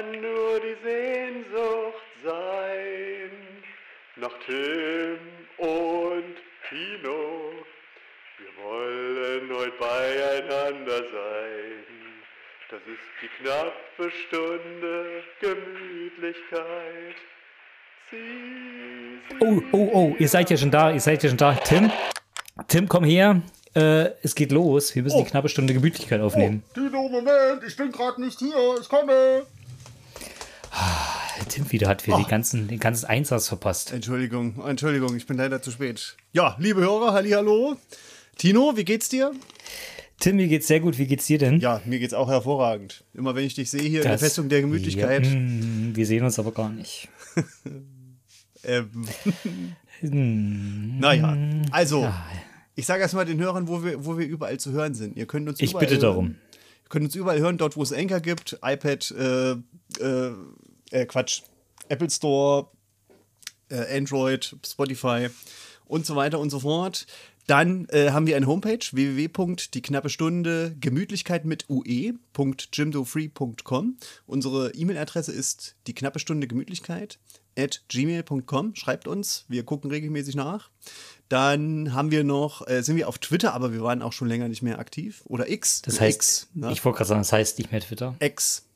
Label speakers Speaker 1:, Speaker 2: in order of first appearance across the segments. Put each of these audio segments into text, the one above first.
Speaker 1: kann nur die Sehnsucht sein nach Tim und Tino. Wir wollen heute beieinander sein. Das ist die knappe Stunde Gemütlichkeit.
Speaker 2: Oh, oh, oh, ihr seid ja schon da, ihr seid ja schon da. Tim, Tim, komm her. Äh, es geht los. Wir müssen
Speaker 3: Oh.
Speaker 2: die knappe Stunde Gemütlichkeit aufnehmen.
Speaker 3: Tino, Moment, ich bin gerade nicht hier, ich komme.
Speaker 2: Tim wieder hat
Speaker 3: Oh.
Speaker 2: wieder die ganzen, den ganzen Einsatz verpasst.
Speaker 3: Entschuldigung, Entschuldigung, ich bin leider zu spät. Ja, liebe Hörer, hallo. Tino, wie geht's dir?
Speaker 2: Tim, mir geht's sehr gut. Wie geht's dir denn?
Speaker 3: Ja, mir geht's auch hervorragend. Immer wenn ich dich sehe hier in der
Speaker 2: Das-
Speaker 3: Festung der Gemütlichkeit.
Speaker 2: Ja, mm, wir sehen uns aber gar nicht.
Speaker 3: Ähm,
Speaker 2: Hm,
Speaker 3: naja, also, ich sage erstmal den Hörern, wo wir, wo wir überall zu hören sind. Ihr könnt uns
Speaker 2: Ich
Speaker 3: überall
Speaker 2: bitte
Speaker 3: hören.
Speaker 2: darum.
Speaker 3: Ihr könnt uns überall hören, dort wo es Anchor gibt, iPad, äh, äh, äh, Quatsch, Apple Store, äh, Android, Spotify und so weiter und so fort. Dann äh, haben wir eine Homepage www.dieknappestunde Gemütlichkeit mit ue.jimdofree.com. Unsere E-Mail-Adresse ist die knappe Stunde Gemütlichkeit at gmail.com. Schreibt uns, wir gucken regelmäßig nach. Dann haben wir noch, äh, sind wir auf Twitter, aber wir waren auch schon länger nicht mehr aktiv. Oder X.
Speaker 2: Das heißt,
Speaker 3: X, ne?
Speaker 2: ich wollte gerade sagen, das heißt nicht mehr Twitter.
Speaker 3: X.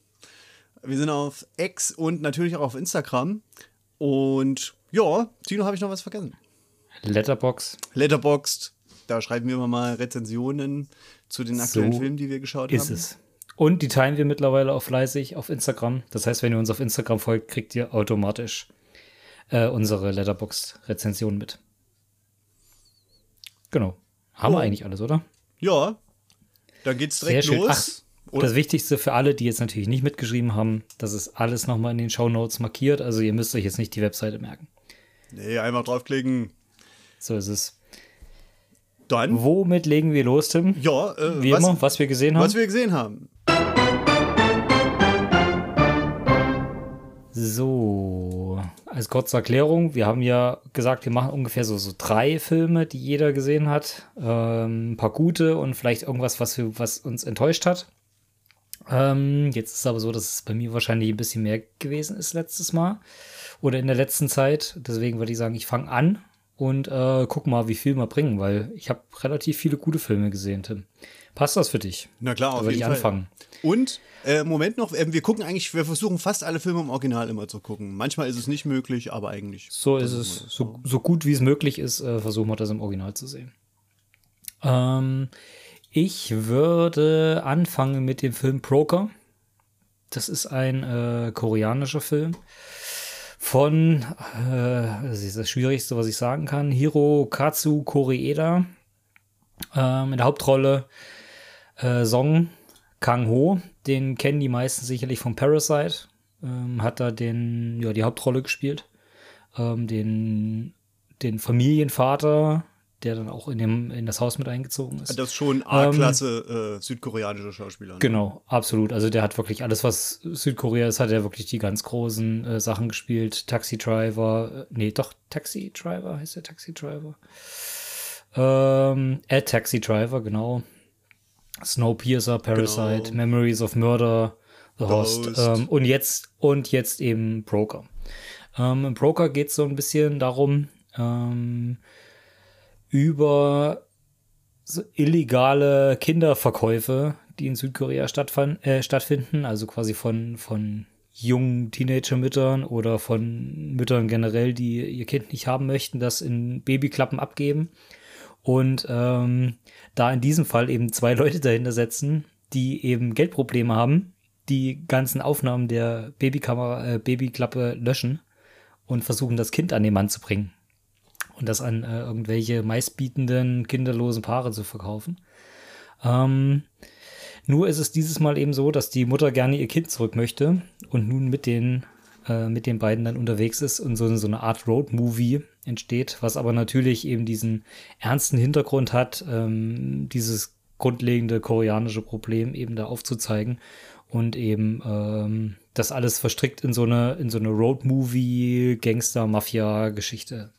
Speaker 3: Wir sind auf X und natürlich auch auf Instagram. Und ja, Tino, habe ich noch was vergessen?
Speaker 2: Letterbox
Speaker 3: Letterboxd, da schreiben wir immer mal Rezensionen zu den aktuellen
Speaker 2: So
Speaker 3: Filmen, die wir geschaut
Speaker 2: ist
Speaker 3: haben.
Speaker 2: es. Und die teilen wir mittlerweile auch fleißig auf Instagram. Das heißt, wenn ihr uns auf Instagram folgt, kriegt ihr automatisch äh, unsere Letterbox-Rezension mit. Genau. Haben
Speaker 3: Oh.
Speaker 2: wir eigentlich alles, oder?
Speaker 3: Ja, dann geht's direkt los.
Speaker 2: Ach,
Speaker 3: Oder?
Speaker 2: das Wichtigste für alle, die jetzt natürlich nicht mitgeschrieben haben, das ist alles nochmal in den Shownotes markiert. Also ihr müsst euch jetzt nicht die Webseite merken.
Speaker 3: Nee, einfach draufklicken.
Speaker 2: So ist es.
Speaker 3: Dann,
Speaker 2: Womit legen wir los, Tim?
Speaker 3: ja, äh,
Speaker 2: Wie
Speaker 3: was,
Speaker 2: immer, was wir gesehen haben.
Speaker 3: was wir gesehen haben.
Speaker 2: So, als kurze Erklärung, wir haben ja gesagt, wir machen ungefähr so, so drei Filme, die jeder gesehen hat. Ähm, ein paar gute und vielleicht irgendwas, was, wir, was uns enttäuscht hat. Ähm, jetzt ist es aber so, dass es bei mir wahrscheinlich ein bisschen mehr gewesen ist letztes Mal oder in der letzten Zeit. Deswegen würde ich sagen, ich fange an und äh, guck mal, wie viel wir bringen, weil ich habe relativ viele gute Filme gesehen, Tim. Passt das für dich?
Speaker 3: Na klar,
Speaker 2: Da
Speaker 3: auf
Speaker 2: würde
Speaker 3: jeden
Speaker 2: ich
Speaker 3: Fall.
Speaker 2: anfangen.
Speaker 3: Und, äh, Moment noch, äh, wir gucken eigentlich, wir versuchen fast alle Filme im Original immer zu gucken. Manchmal ist es nicht möglich, aber eigentlich.
Speaker 2: So ist es. So, so gut wie es möglich ist, äh, versuchen wir das im Original zu sehen. Ähm, ich würde anfangen mit dem Film Broker. Das ist ein äh, koreanischer Film von, äh, das ist das Schwierigste, was ich sagen kann, Hirokatsu Koreeda. Ähm, in der Hauptrolle äh, Song Kang-ho. Den kennen die meisten sicherlich von Parasite. Ähm, hat da den, ja, die Hauptrolle gespielt ähm, den, den Familienvater, der dann auch in, dem, in das Haus mit eingezogen ist.
Speaker 3: Das ist schon A-Klasse äh, südkoreanischer Schauspieler. ne?
Speaker 2: Genau, absolut. Also der hat wirklich alles, was Südkorea ist, hat er wirklich die ganz großen äh, Sachen gespielt. Taxi Driver, äh, nee, doch, Taxi Driver heißt der Taxi Driver. Ähm, A Taxi Driver, genau. Snowpiercer, Parasite,
Speaker 3: Genau.
Speaker 2: Memories of Murder, The Host.
Speaker 3: Host.
Speaker 2: Ähm, und jetzt und jetzt eben Broker. Ähm, Im Broker geht es so ein bisschen darum, ähm, über so illegale Kinderverkäufe, die in Südkorea äh, stattfinden, also quasi von, von jungen Teenager-Müttern oder von Müttern generell, die ihr Kind nicht haben möchten, das in Babyklappen abgeben. Und ähm, da in diesem Fall eben zwei Leute dahinter setzen, die eben Geldprobleme haben, die ganzen Aufnahmen der Babykamera, äh, Babyklappe löschen und versuchen, das Kind an den Mann zu bringen und das an äh, irgendwelche meistbietenden kinderlosen Paare zu verkaufen. Ähm, nur ist es dieses Mal eben so, dass die Mutter gerne ihr Kind zurück möchte und nun mit den, äh, mit den beiden dann unterwegs ist und so, so eine Art Road-Movie entsteht, was aber natürlich eben diesen ernsten Hintergrund hat, ähm, dieses grundlegende koreanische Problem eben da aufzuzeigen und eben ähm, das alles verstrickt in so eine, in so eine Road-Movie, Gangster-Mafia-Geschichte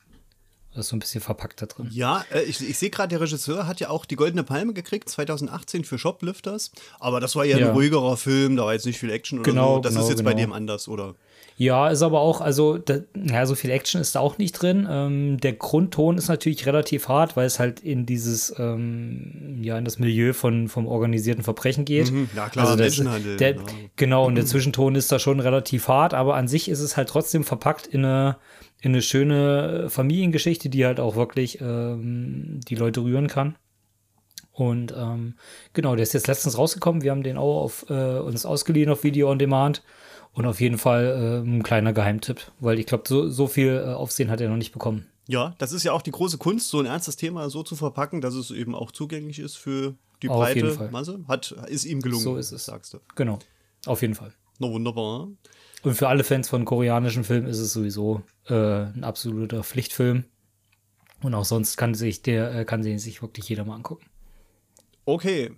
Speaker 2: Das ist so ein bisschen verpackt da drin.
Speaker 3: Ja, äh, ich, ich sehe gerade, der Regisseur hat ja auch die Goldene Palme gekriegt, 2018 für Shoplifters. Aber das war ja,
Speaker 2: Ja.
Speaker 3: ein ruhigerer Film, da war jetzt nicht viel Action oder
Speaker 2: Genau,
Speaker 3: so. Das
Speaker 2: genau,
Speaker 3: ist jetzt bei
Speaker 2: genau.
Speaker 3: dem anders, oder?
Speaker 2: Ja, ist aber auch, also, da, ja, so viel Action ist da auch nicht drin. Ähm, der Grundton ist natürlich relativ hart, weil es halt in dieses, ähm, ja, in das Milieu von, vom organisierten Verbrechen geht.
Speaker 3: Mhm, ja, klar,
Speaker 2: also das,
Speaker 3: Menschenhandel,
Speaker 2: Der,
Speaker 3: ja.
Speaker 2: Genau, und der Zwischenton ist da schon relativ hart, aber an sich ist es halt trotzdem verpackt in eine, in eine schöne Familiengeschichte, die halt auch wirklich ähm, die Leute rühren kann. Und ähm, genau, der ist jetzt letztens rausgekommen. Wir haben den auch auf, äh, uns ausgeliehen auf Video on Demand. Und auf jeden Fall äh, ein kleiner Geheimtipp, weil ich glaube, so, so viel äh, Aufsehen hat er noch nicht bekommen.
Speaker 3: Ja, das ist ja auch die große Kunst, so ein ernstes Thema so zu verpacken, dass es eben auch zugänglich ist für die
Speaker 2: Auf jeden
Speaker 3: breite
Speaker 2: Fall.
Speaker 3: Masse. Hat, ist ihm gelungen,
Speaker 2: So ist es.
Speaker 3: sagst du.
Speaker 2: Genau, auf jeden Fall.
Speaker 3: Na wunderbar.
Speaker 2: Und für alle Fans von koreanischen Filmen ist es sowieso äh, ein absoluter Pflichtfilm. Und auch sonst kann sich der, äh, kann sich wirklich jeder mal angucken.
Speaker 3: Okay.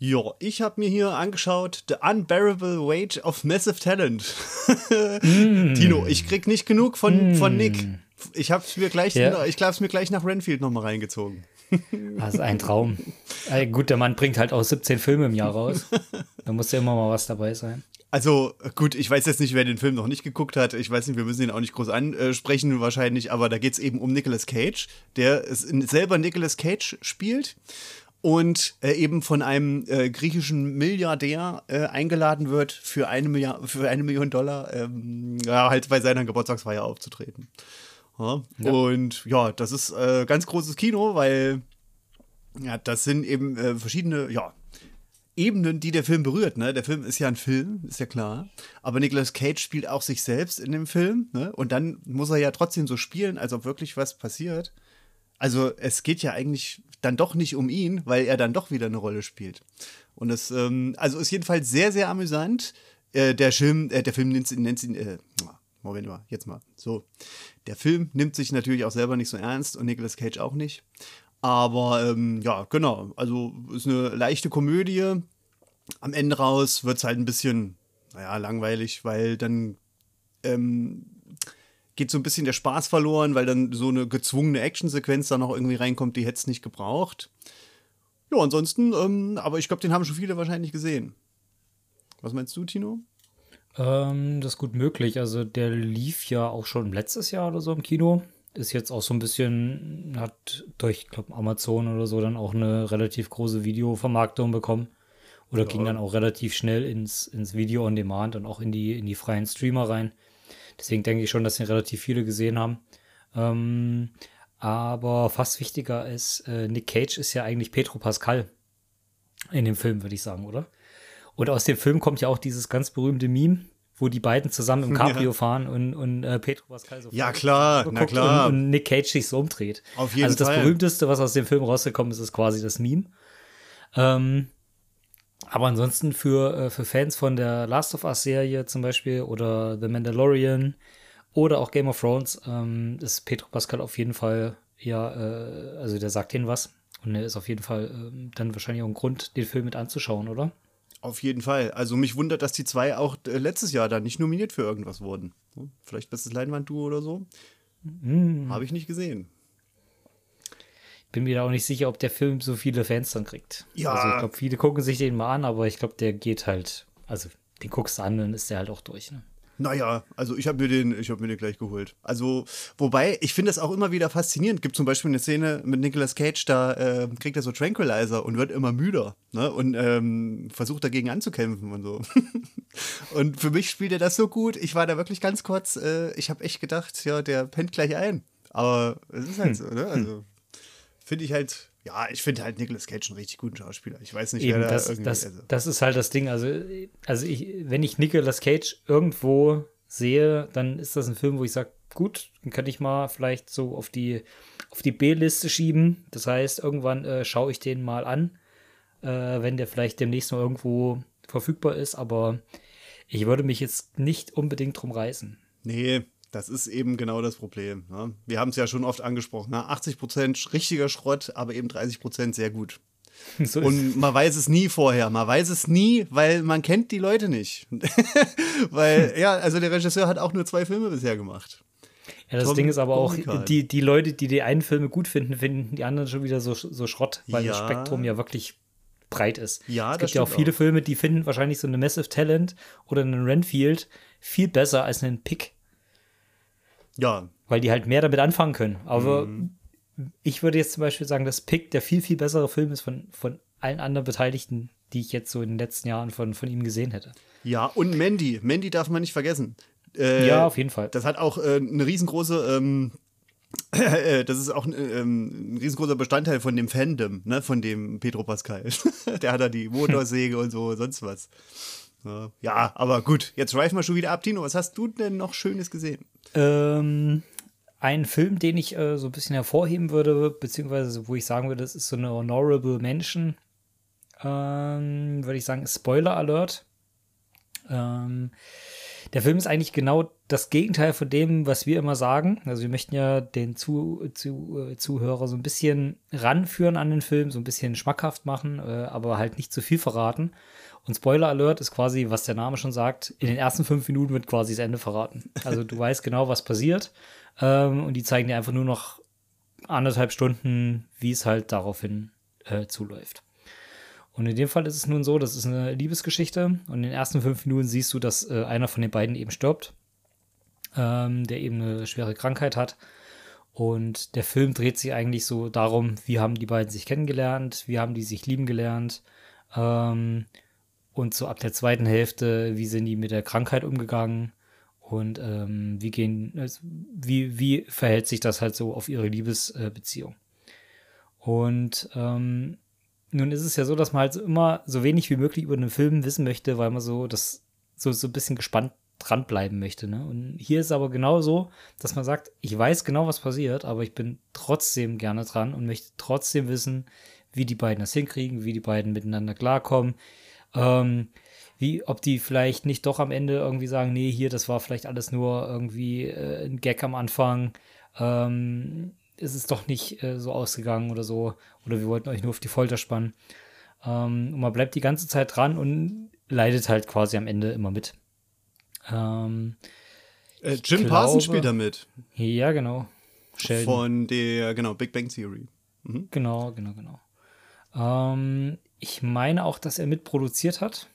Speaker 3: Ja, ich habe mir hier angeschaut The Unbearable Weight of Massive Talent.
Speaker 2: Mm.
Speaker 3: Tino, ich krieg nicht genug von, von Nick. Ich hab's mir gleich,
Speaker 2: Ja.
Speaker 3: ich hab's mir gleich nach Renfield nochmal reingezogen.
Speaker 2: Das ist ein Traum. gut, der Mann bringt halt auch 17 Filme im Jahr raus. Da muss ja immer mal was dabei sein.
Speaker 3: Also gut, ich weiß jetzt nicht, wer den Film noch nicht geguckt hat. Ich weiß nicht, wir müssen ihn auch nicht groß ansprechen wahrscheinlich, aber da geht es eben um Nicolas Cage, der es selber Nicolas Cage spielt und äh, eben von einem äh, griechischen Milliardär äh, eingeladen wird, für eine, Milliard, für eine Million Dollar ähm, ja, halt bei seiner Geburtstagsfeier aufzutreten. Ja. Und ja, das ist äh, ganz großes Kino, weil ja, das sind eben äh, verschiedene, ja, Ebenen, die der Film berührt. Ne? Der Film ist ja ein Film, ist ja klar. Aber Nicolas Cage spielt auch sich selbst in dem Film. Ne? Und dann muss er ja trotzdem so spielen, als ob wirklich was passiert. Also es geht ja eigentlich dann doch nicht um ihn, weil er dann doch wieder eine Rolle spielt. Und es ähm, also ist jedenfalls sehr, sehr amüsant. Äh, der Film, äh, der Film nennt, nennt ihn, äh, Moment mal, jetzt mal. So. Der Film nimmt sich natürlich auch selber nicht so ernst und Nicolas Cage auch nicht. Aber ähm, ja, genau. Also ist eine leichte Komödie. Am Ende raus wird es halt ein bisschen, naja, langweilig, weil dann ähm, geht so ein bisschen der Spaß verloren, weil dann so eine gezwungene Actionsequenz da noch irgendwie reinkommt, die hätte es nicht gebraucht. Ja, ansonsten, ähm, aber ich glaube, den haben schon viele wahrscheinlich gesehen. Was meinst du, Tino?
Speaker 2: Ähm, das ist gut möglich. Also der lief ja auch schon letztes Jahr oder so im Kino. Ist jetzt auch so ein bisschen, hat durch, ich glaube, Amazon oder so dann auch eine relativ große Videovermarktung bekommen. Oder ging dann auch relativ schnell ins, ins Video on Demand und auch in die, in die freien Streamer rein. Deswegen denke ich schon, dass ihn relativ viele gesehen haben. Ähm, aber fast wichtiger ist, äh, Nick Cage ist ja eigentlich Petro Pascal in dem Film, würde ich sagen, oder? Und aus dem Film kommt ja auch dieses ganz berühmte Meme, wo die beiden zusammen im Cabrio
Speaker 3: Ja.
Speaker 2: fahren und, und äh, Petro Pascal so
Speaker 3: Ja, klar, na klar.
Speaker 2: Und, und Nick Cage sich so umdreht.
Speaker 3: Auf jeden
Speaker 2: also das
Speaker 3: Fall.
Speaker 2: berühmteste, was aus dem Film rausgekommen ist, ist quasi das Meme. Ähm, aber ansonsten für, äh, für Fans von der Last of Us Serie zum Beispiel oder The Mandalorian oder auch Game of Thrones ähm, ist Petro Pascal auf jeden Fall, ja, äh, also der sagt denen was. Und er ist auf jeden Fall ähm, dann wahrscheinlich auch ein Grund, den Film mit anzuschauen, oder?
Speaker 3: Auf jeden Fall. Also mich wundert, dass die zwei auch äh, letztes Jahr dann nicht nominiert für irgendwas wurden. Hm? Vielleicht bestes Leinwandduo oder so.
Speaker 2: Mhm.
Speaker 3: Habe ich nicht gesehen.
Speaker 2: Bin mir da auch nicht sicher, ob der Film so viele Fans dann kriegt.
Speaker 3: Ja.
Speaker 2: Also ich glaube, viele gucken sich den mal an, aber ich glaube, der geht halt, also den guckst du an, dann ist der halt auch durch. Ne?
Speaker 3: Naja, also ich habe mir den, ich habe mir den gleich geholt. Also, wobei, ich finde das auch immer wieder faszinierend. Gibt zum Beispiel eine Szene mit Nicolas Cage, da äh, kriegt er so Tranquilizer und wird immer müder, ne? Und ähm, versucht dagegen anzukämpfen und so. und für mich spielt er das so gut. Ich war da wirklich ganz kurz, äh, ich habe echt gedacht, ja, der pennt gleich ein. Aber es ist halt so, ne? Also finde ich halt, ja, ich finde halt Nicolas Cage einen richtig guten Schauspieler. Ich weiß nicht,
Speaker 2: Eben,
Speaker 3: wer da
Speaker 2: das,
Speaker 3: irgendwie.
Speaker 2: das,
Speaker 3: also,
Speaker 2: das ist halt das Ding. Also, also ich, wenn ich Nicolas Cage irgendwo sehe, dann ist das ein Film, wo ich sage, gut, den kann ich mal vielleicht so auf die, auf die B-Liste schieben. Das heißt, irgendwann äh, schaue ich den mal an, äh, wenn der vielleicht demnächst noch irgendwo verfügbar ist. Aber ich würde mich jetzt nicht unbedingt drum reißen.
Speaker 3: Nee, das ist eben genau das Problem. Ne? Wir haben es ja schon oft angesprochen. Ne? 80% richtiger Schrott, aber eben 30% sehr gut.
Speaker 2: So
Speaker 3: Und man weiß es nie vorher. Man weiß es nie, weil man kennt die Leute nicht. weil, ja, also der Regisseur hat auch nur zwei Filme bisher gemacht.
Speaker 2: Ja, das
Speaker 3: Tom
Speaker 2: Ding ist aber auch, die, die Leute, die die einen Filme gut finden, finden die anderen schon wieder so, so Schrott, weil das
Speaker 3: Ja.
Speaker 2: Spektrum ja wirklich breit ist.
Speaker 3: Ja,
Speaker 2: es
Speaker 3: das
Speaker 2: gibt ja auch viele
Speaker 3: auch.
Speaker 2: Filme, die finden wahrscheinlich so eine Massive Talent oder einen Renfield viel besser als einen Pick,
Speaker 3: Ja,
Speaker 2: weil die halt mehr damit anfangen können. Aber
Speaker 3: Mhm.
Speaker 2: ich würde jetzt zum Beispiel sagen, dass Pick der viel, viel bessere Film ist von, von allen anderen Beteiligten, die ich jetzt so in den letzten Jahren von, von ihm gesehen hätte.
Speaker 3: ja, und Mandy. Mandy darf man nicht vergessen. Äh,
Speaker 2: ja, auf jeden Fall.
Speaker 3: Das hat auch äh, eine riesengroße, ähm, äh, das ist auch ein, ähm, ein riesengroßer Bestandteil von dem Fandom, ne, von dem Pedro Pascal. Der hat da die Motorsäge und so, sonst was. Ja, Ja, aber gut, jetzt schweifen wir schon wieder ab. Tino, was hast du denn noch Schönes gesehen?
Speaker 2: Ähm, ein Film, den ich äh, so ein bisschen hervorheben würde, beziehungsweise wo ich sagen würde, das ist so eine Honorable Mention, ähm, würde ich sagen, Spoiler Alert. Ähm, der Film ist eigentlich genau das Gegenteil von dem, was wir immer sagen. Also wir möchten ja den zu, zu, äh, Zuhörer so ein bisschen ranführen an den Film, so ein bisschen schmackhaft machen, äh, aber halt nicht zu viel verraten. Und Spoiler Alert ist quasi, was der Name schon sagt, in den ersten fünf Minuten wird quasi das Ende verraten. Also du weißt genau, was passiert. Ähm, und die zeigen dir einfach nur noch anderthalb Stunden, wie es halt daraufhin äh, zuläuft. Und in dem Fall ist es nun so, das ist eine Liebesgeschichte. Und in den ersten fünf Minuten siehst du, dass äh, einer von den beiden eben stirbt, ähm, der eben eine schwere Krankheit hat. Und der Film dreht sich eigentlich so darum, wie haben die beiden sich kennengelernt, wie haben die sich lieben gelernt. Ähm, und so ab der zweiten Hälfte, wie sind die mit der Krankheit umgegangen und ähm, wie gehen, also wie, wie verhält sich das halt so auf ihre Liebesbeziehung. Und ähm, nun ist es ja so, dass man halt immer so wenig wie möglich über den Film wissen möchte, weil man so das so, so ein bisschen gespannt dranbleiben möchte. Ne? Und hier ist es aber genau so, dass man sagt, ich weiß genau, was passiert, aber ich bin trotzdem gerne dran und möchte trotzdem wissen, wie die beiden das hinkriegen, wie die beiden miteinander klarkommen. Ähm, wie, ob die vielleicht nicht doch am Ende irgendwie sagen, nee, hier, das war vielleicht alles nur irgendwie äh, ein Gag am Anfang. Ähm, ist es doch nicht äh, so ausgegangen oder so. Oder wir wollten euch nur auf die Folter spannen. Ähm, und man bleibt die ganze Zeit dran und leidet halt quasi am Ende immer mit. Ähm,
Speaker 3: Äh, Jim
Speaker 2: glaube-
Speaker 3: Parsons spielt da mit.
Speaker 2: ja, genau. Sheldon.
Speaker 3: Von der, genau, Big Bang Theory.
Speaker 2: Genau, genau, genau. Ähm, ich meine auch, dass er mitproduziert hat.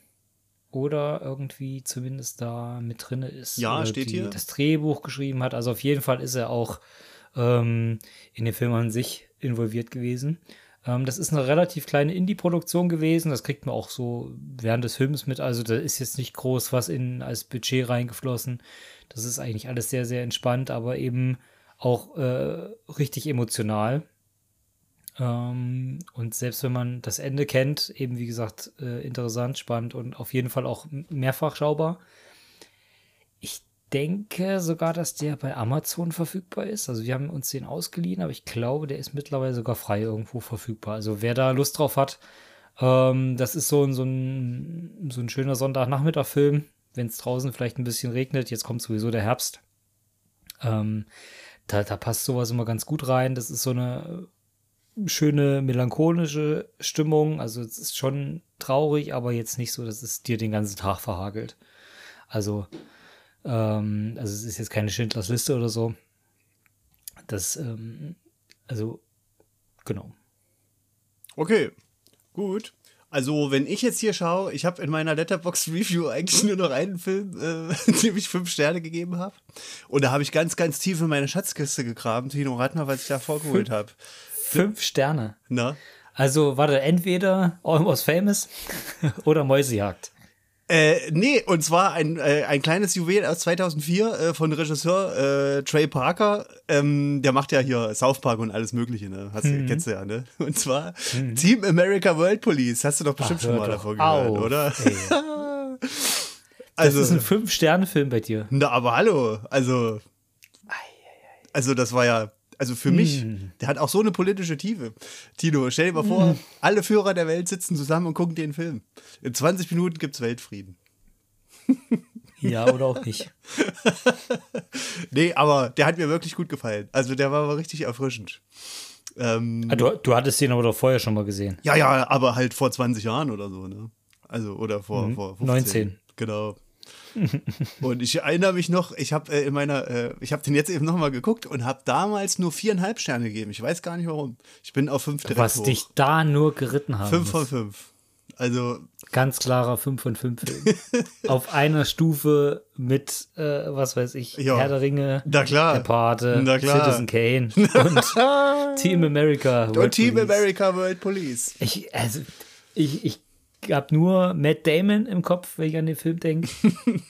Speaker 2: Oder irgendwie zumindest da mit drinne ist.
Speaker 3: Ja, steht
Speaker 2: die,
Speaker 3: hier.
Speaker 2: Das Drehbuch geschrieben hat. Also auf jeden Fall ist er auch ähm, in den Film an sich involviert gewesen. Ähm, das ist eine relativ kleine Indie-Produktion gewesen. Das kriegt man auch so während des Films mit. Also da ist jetzt nicht groß was in als Budget reingeflossen. Das ist eigentlich alles sehr, sehr entspannt, aber eben auch äh, richtig emotional. Ähm, und selbst wenn man das Ende kennt, eben wie gesagt, äh, interessant, spannend und auf jeden Fall auch mehrfach schaubar. Denke sogar, dass der bei Amazon verfügbar ist. Also wir haben uns den ausgeliehen, aber ich glaube, der ist mittlerweile sogar frei irgendwo verfügbar. Also wer da Lust drauf hat, ähm, das ist so ein, so ein, so ein schöner Sonntagnachmittag-Film, wenn es draußen vielleicht ein bisschen regnet. Jetzt kommt sowieso der Herbst. Ähm, da, da passt sowas immer ganz gut rein. Das ist so eine schöne melancholische Stimmung. Also es ist schon traurig, aber jetzt nicht so, dass es dir den ganzen Tag verhagelt. Also, ähm, also es ist jetzt keine Schindlers Liste oder so. Das, ähm, also, genau.
Speaker 3: Okay, gut. Also, wenn ich jetzt hier schaue, ich habe in meiner Letterbox Review eigentlich nur noch einen Film, äh, dem ich fünf Sterne gegeben habe. Und da habe ich ganz, ganz tief in meine Schatzkiste gegraben. Tino, rat mal, was ich da vorgeholt habe.
Speaker 2: Fünf Sterne.
Speaker 3: Na?
Speaker 2: Also, warte, entweder Almost Famous oder Mäusejagd.
Speaker 3: Äh, nee, und zwar ein, äh, ein kleines Juwel aus 2004 äh, von Regisseur äh, Trey Parker. Ähm, der macht ja hier South Park und alles Mögliche, ne? Hast du, kennst du ja, ne? Und zwar Team America World Police. Hast du doch bestimmt
Speaker 2: Ach,
Speaker 3: schon mal
Speaker 2: doch
Speaker 3: davon gehört,
Speaker 2: auf,
Speaker 3: oder?
Speaker 2: ey.
Speaker 3: also,
Speaker 2: Das ist ein Fünf-Sterne-Film bei dir.
Speaker 3: na, aber hallo, also, also das war ja, also für mich, der hat auch so eine politische Tiefe. Tino, stell dir mal vor, alle Führer der Welt sitzen zusammen und gucken den Film. In 20 Minuten gibt's Weltfrieden.
Speaker 2: Ja, oder auch nicht.
Speaker 3: Nee, aber der hat mir wirklich gut gefallen. Also der war aber richtig erfrischend. Ähm,
Speaker 2: Ah, Du, du hattest den aber doch vorher schon mal gesehen.
Speaker 3: ja, ja, aber halt vor 20 Jahren oder so, ne? Also, oder vor, vor 15.
Speaker 2: 19.
Speaker 3: Genau. und ich erinnere mich noch, ich habe äh, in meiner, äh, ich habe den jetzt eben nochmal geguckt und habe damals nur viereinhalb Sterne gegeben. Ich weiß gar nicht warum. Ich bin auf fünf direkt
Speaker 2: Was
Speaker 3: hoch.
Speaker 2: dich da nur geritten haben.
Speaker 3: Fünf von fünf. Also,
Speaker 2: Ganz klarer 5 von 5 Film. Auf einer Stufe mit, äh, was weiß ich,
Speaker 3: Ja.
Speaker 2: Herr der Ringe,
Speaker 3: Na klar.
Speaker 2: Der Pate,
Speaker 3: Na klar.
Speaker 2: Citizen Kane und Team America.
Speaker 3: und
Speaker 2: World
Speaker 3: Team
Speaker 2: Police.
Speaker 3: America World Police.
Speaker 2: Ich, also, ich, ich habe nur Matt Damon im Kopf, wenn ich an den Film denke.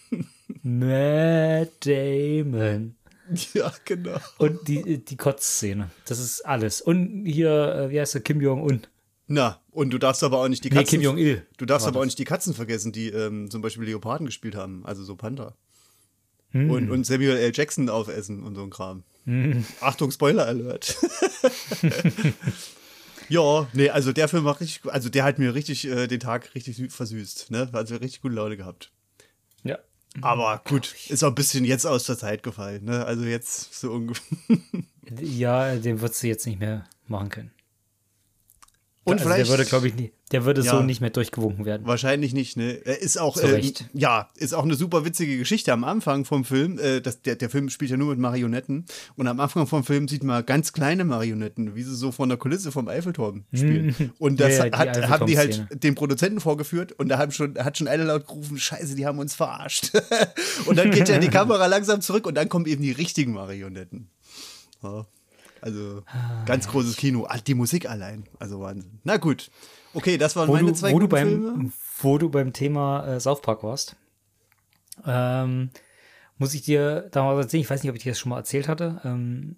Speaker 2: Matt Damon.
Speaker 3: Ja, genau.
Speaker 2: Und die, die Kotzszene. Das ist alles. Und hier, äh, wie heißt der, Kim Jong-un.
Speaker 3: Na, und du darfst aber auch nicht die
Speaker 2: Nee,
Speaker 3: Katzen.
Speaker 2: Kim Jong-il.
Speaker 3: Du darfst aber auch
Speaker 2: das.
Speaker 3: nicht die Katzen vergessen, die ähm, zum Beispiel Leoparden gespielt haben, also so Panther.
Speaker 2: Hm.
Speaker 3: Und, und Samuel L. Jackson aufessen und so ein Kram.
Speaker 2: Hm.
Speaker 3: Achtung, Spoiler Alert. ja, nee, also der Film war richtig, also der hat mir richtig äh, den Tag richtig sü- versüßt, ne? Also richtig gute Laune gehabt.
Speaker 2: Ja.
Speaker 3: Aber gut, ist auch ein bisschen jetzt aus der Zeit gefallen, ne? Also jetzt so ungefähr.
Speaker 2: Ja, den würdest du jetzt nicht mehr machen können.
Speaker 3: Und
Speaker 2: also
Speaker 3: vielleicht
Speaker 2: der würde, glaube ich, nie, der würde so
Speaker 3: Ja.
Speaker 2: nicht mehr durchgewunken werden.
Speaker 3: Wahrscheinlich nicht, ne? Er Ist auch, äh, ja, ist auch eine super witzige Geschichte am Anfang vom Film. Äh, das, der, der Film spielt ja nur mit Marionetten. Und am Anfang vom Film sieht man ganz kleine Marionetten, wie sie so von der Kulisse vom Eiffelturm spielen. Und das
Speaker 2: Ja, ja, die
Speaker 3: hat, haben die halt den Produzenten vorgeführt und da haben schon, hat schon einer laut gerufen, scheiße, die haben uns verarscht. und dann geht ja die Kamera langsam zurück und dann kommen eben die richtigen Marionetten. Ja. Also
Speaker 2: Ah,
Speaker 3: ganz großes Kino. Ah, Die Musik allein. Also Wahnsinn. Na gut. Okay, das waren
Speaker 2: Wo
Speaker 3: meine
Speaker 2: du,
Speaker 3: zwei
Speaker 2: wo, du
Speaker 3: guten Filme.
Speaker 2: beim, wo du beim Thema äh, South Park warst, ähm, muss ich dir damals erzählen, ich weiß nicht, ob ich dir das schon mal erzählt hatte, ähm,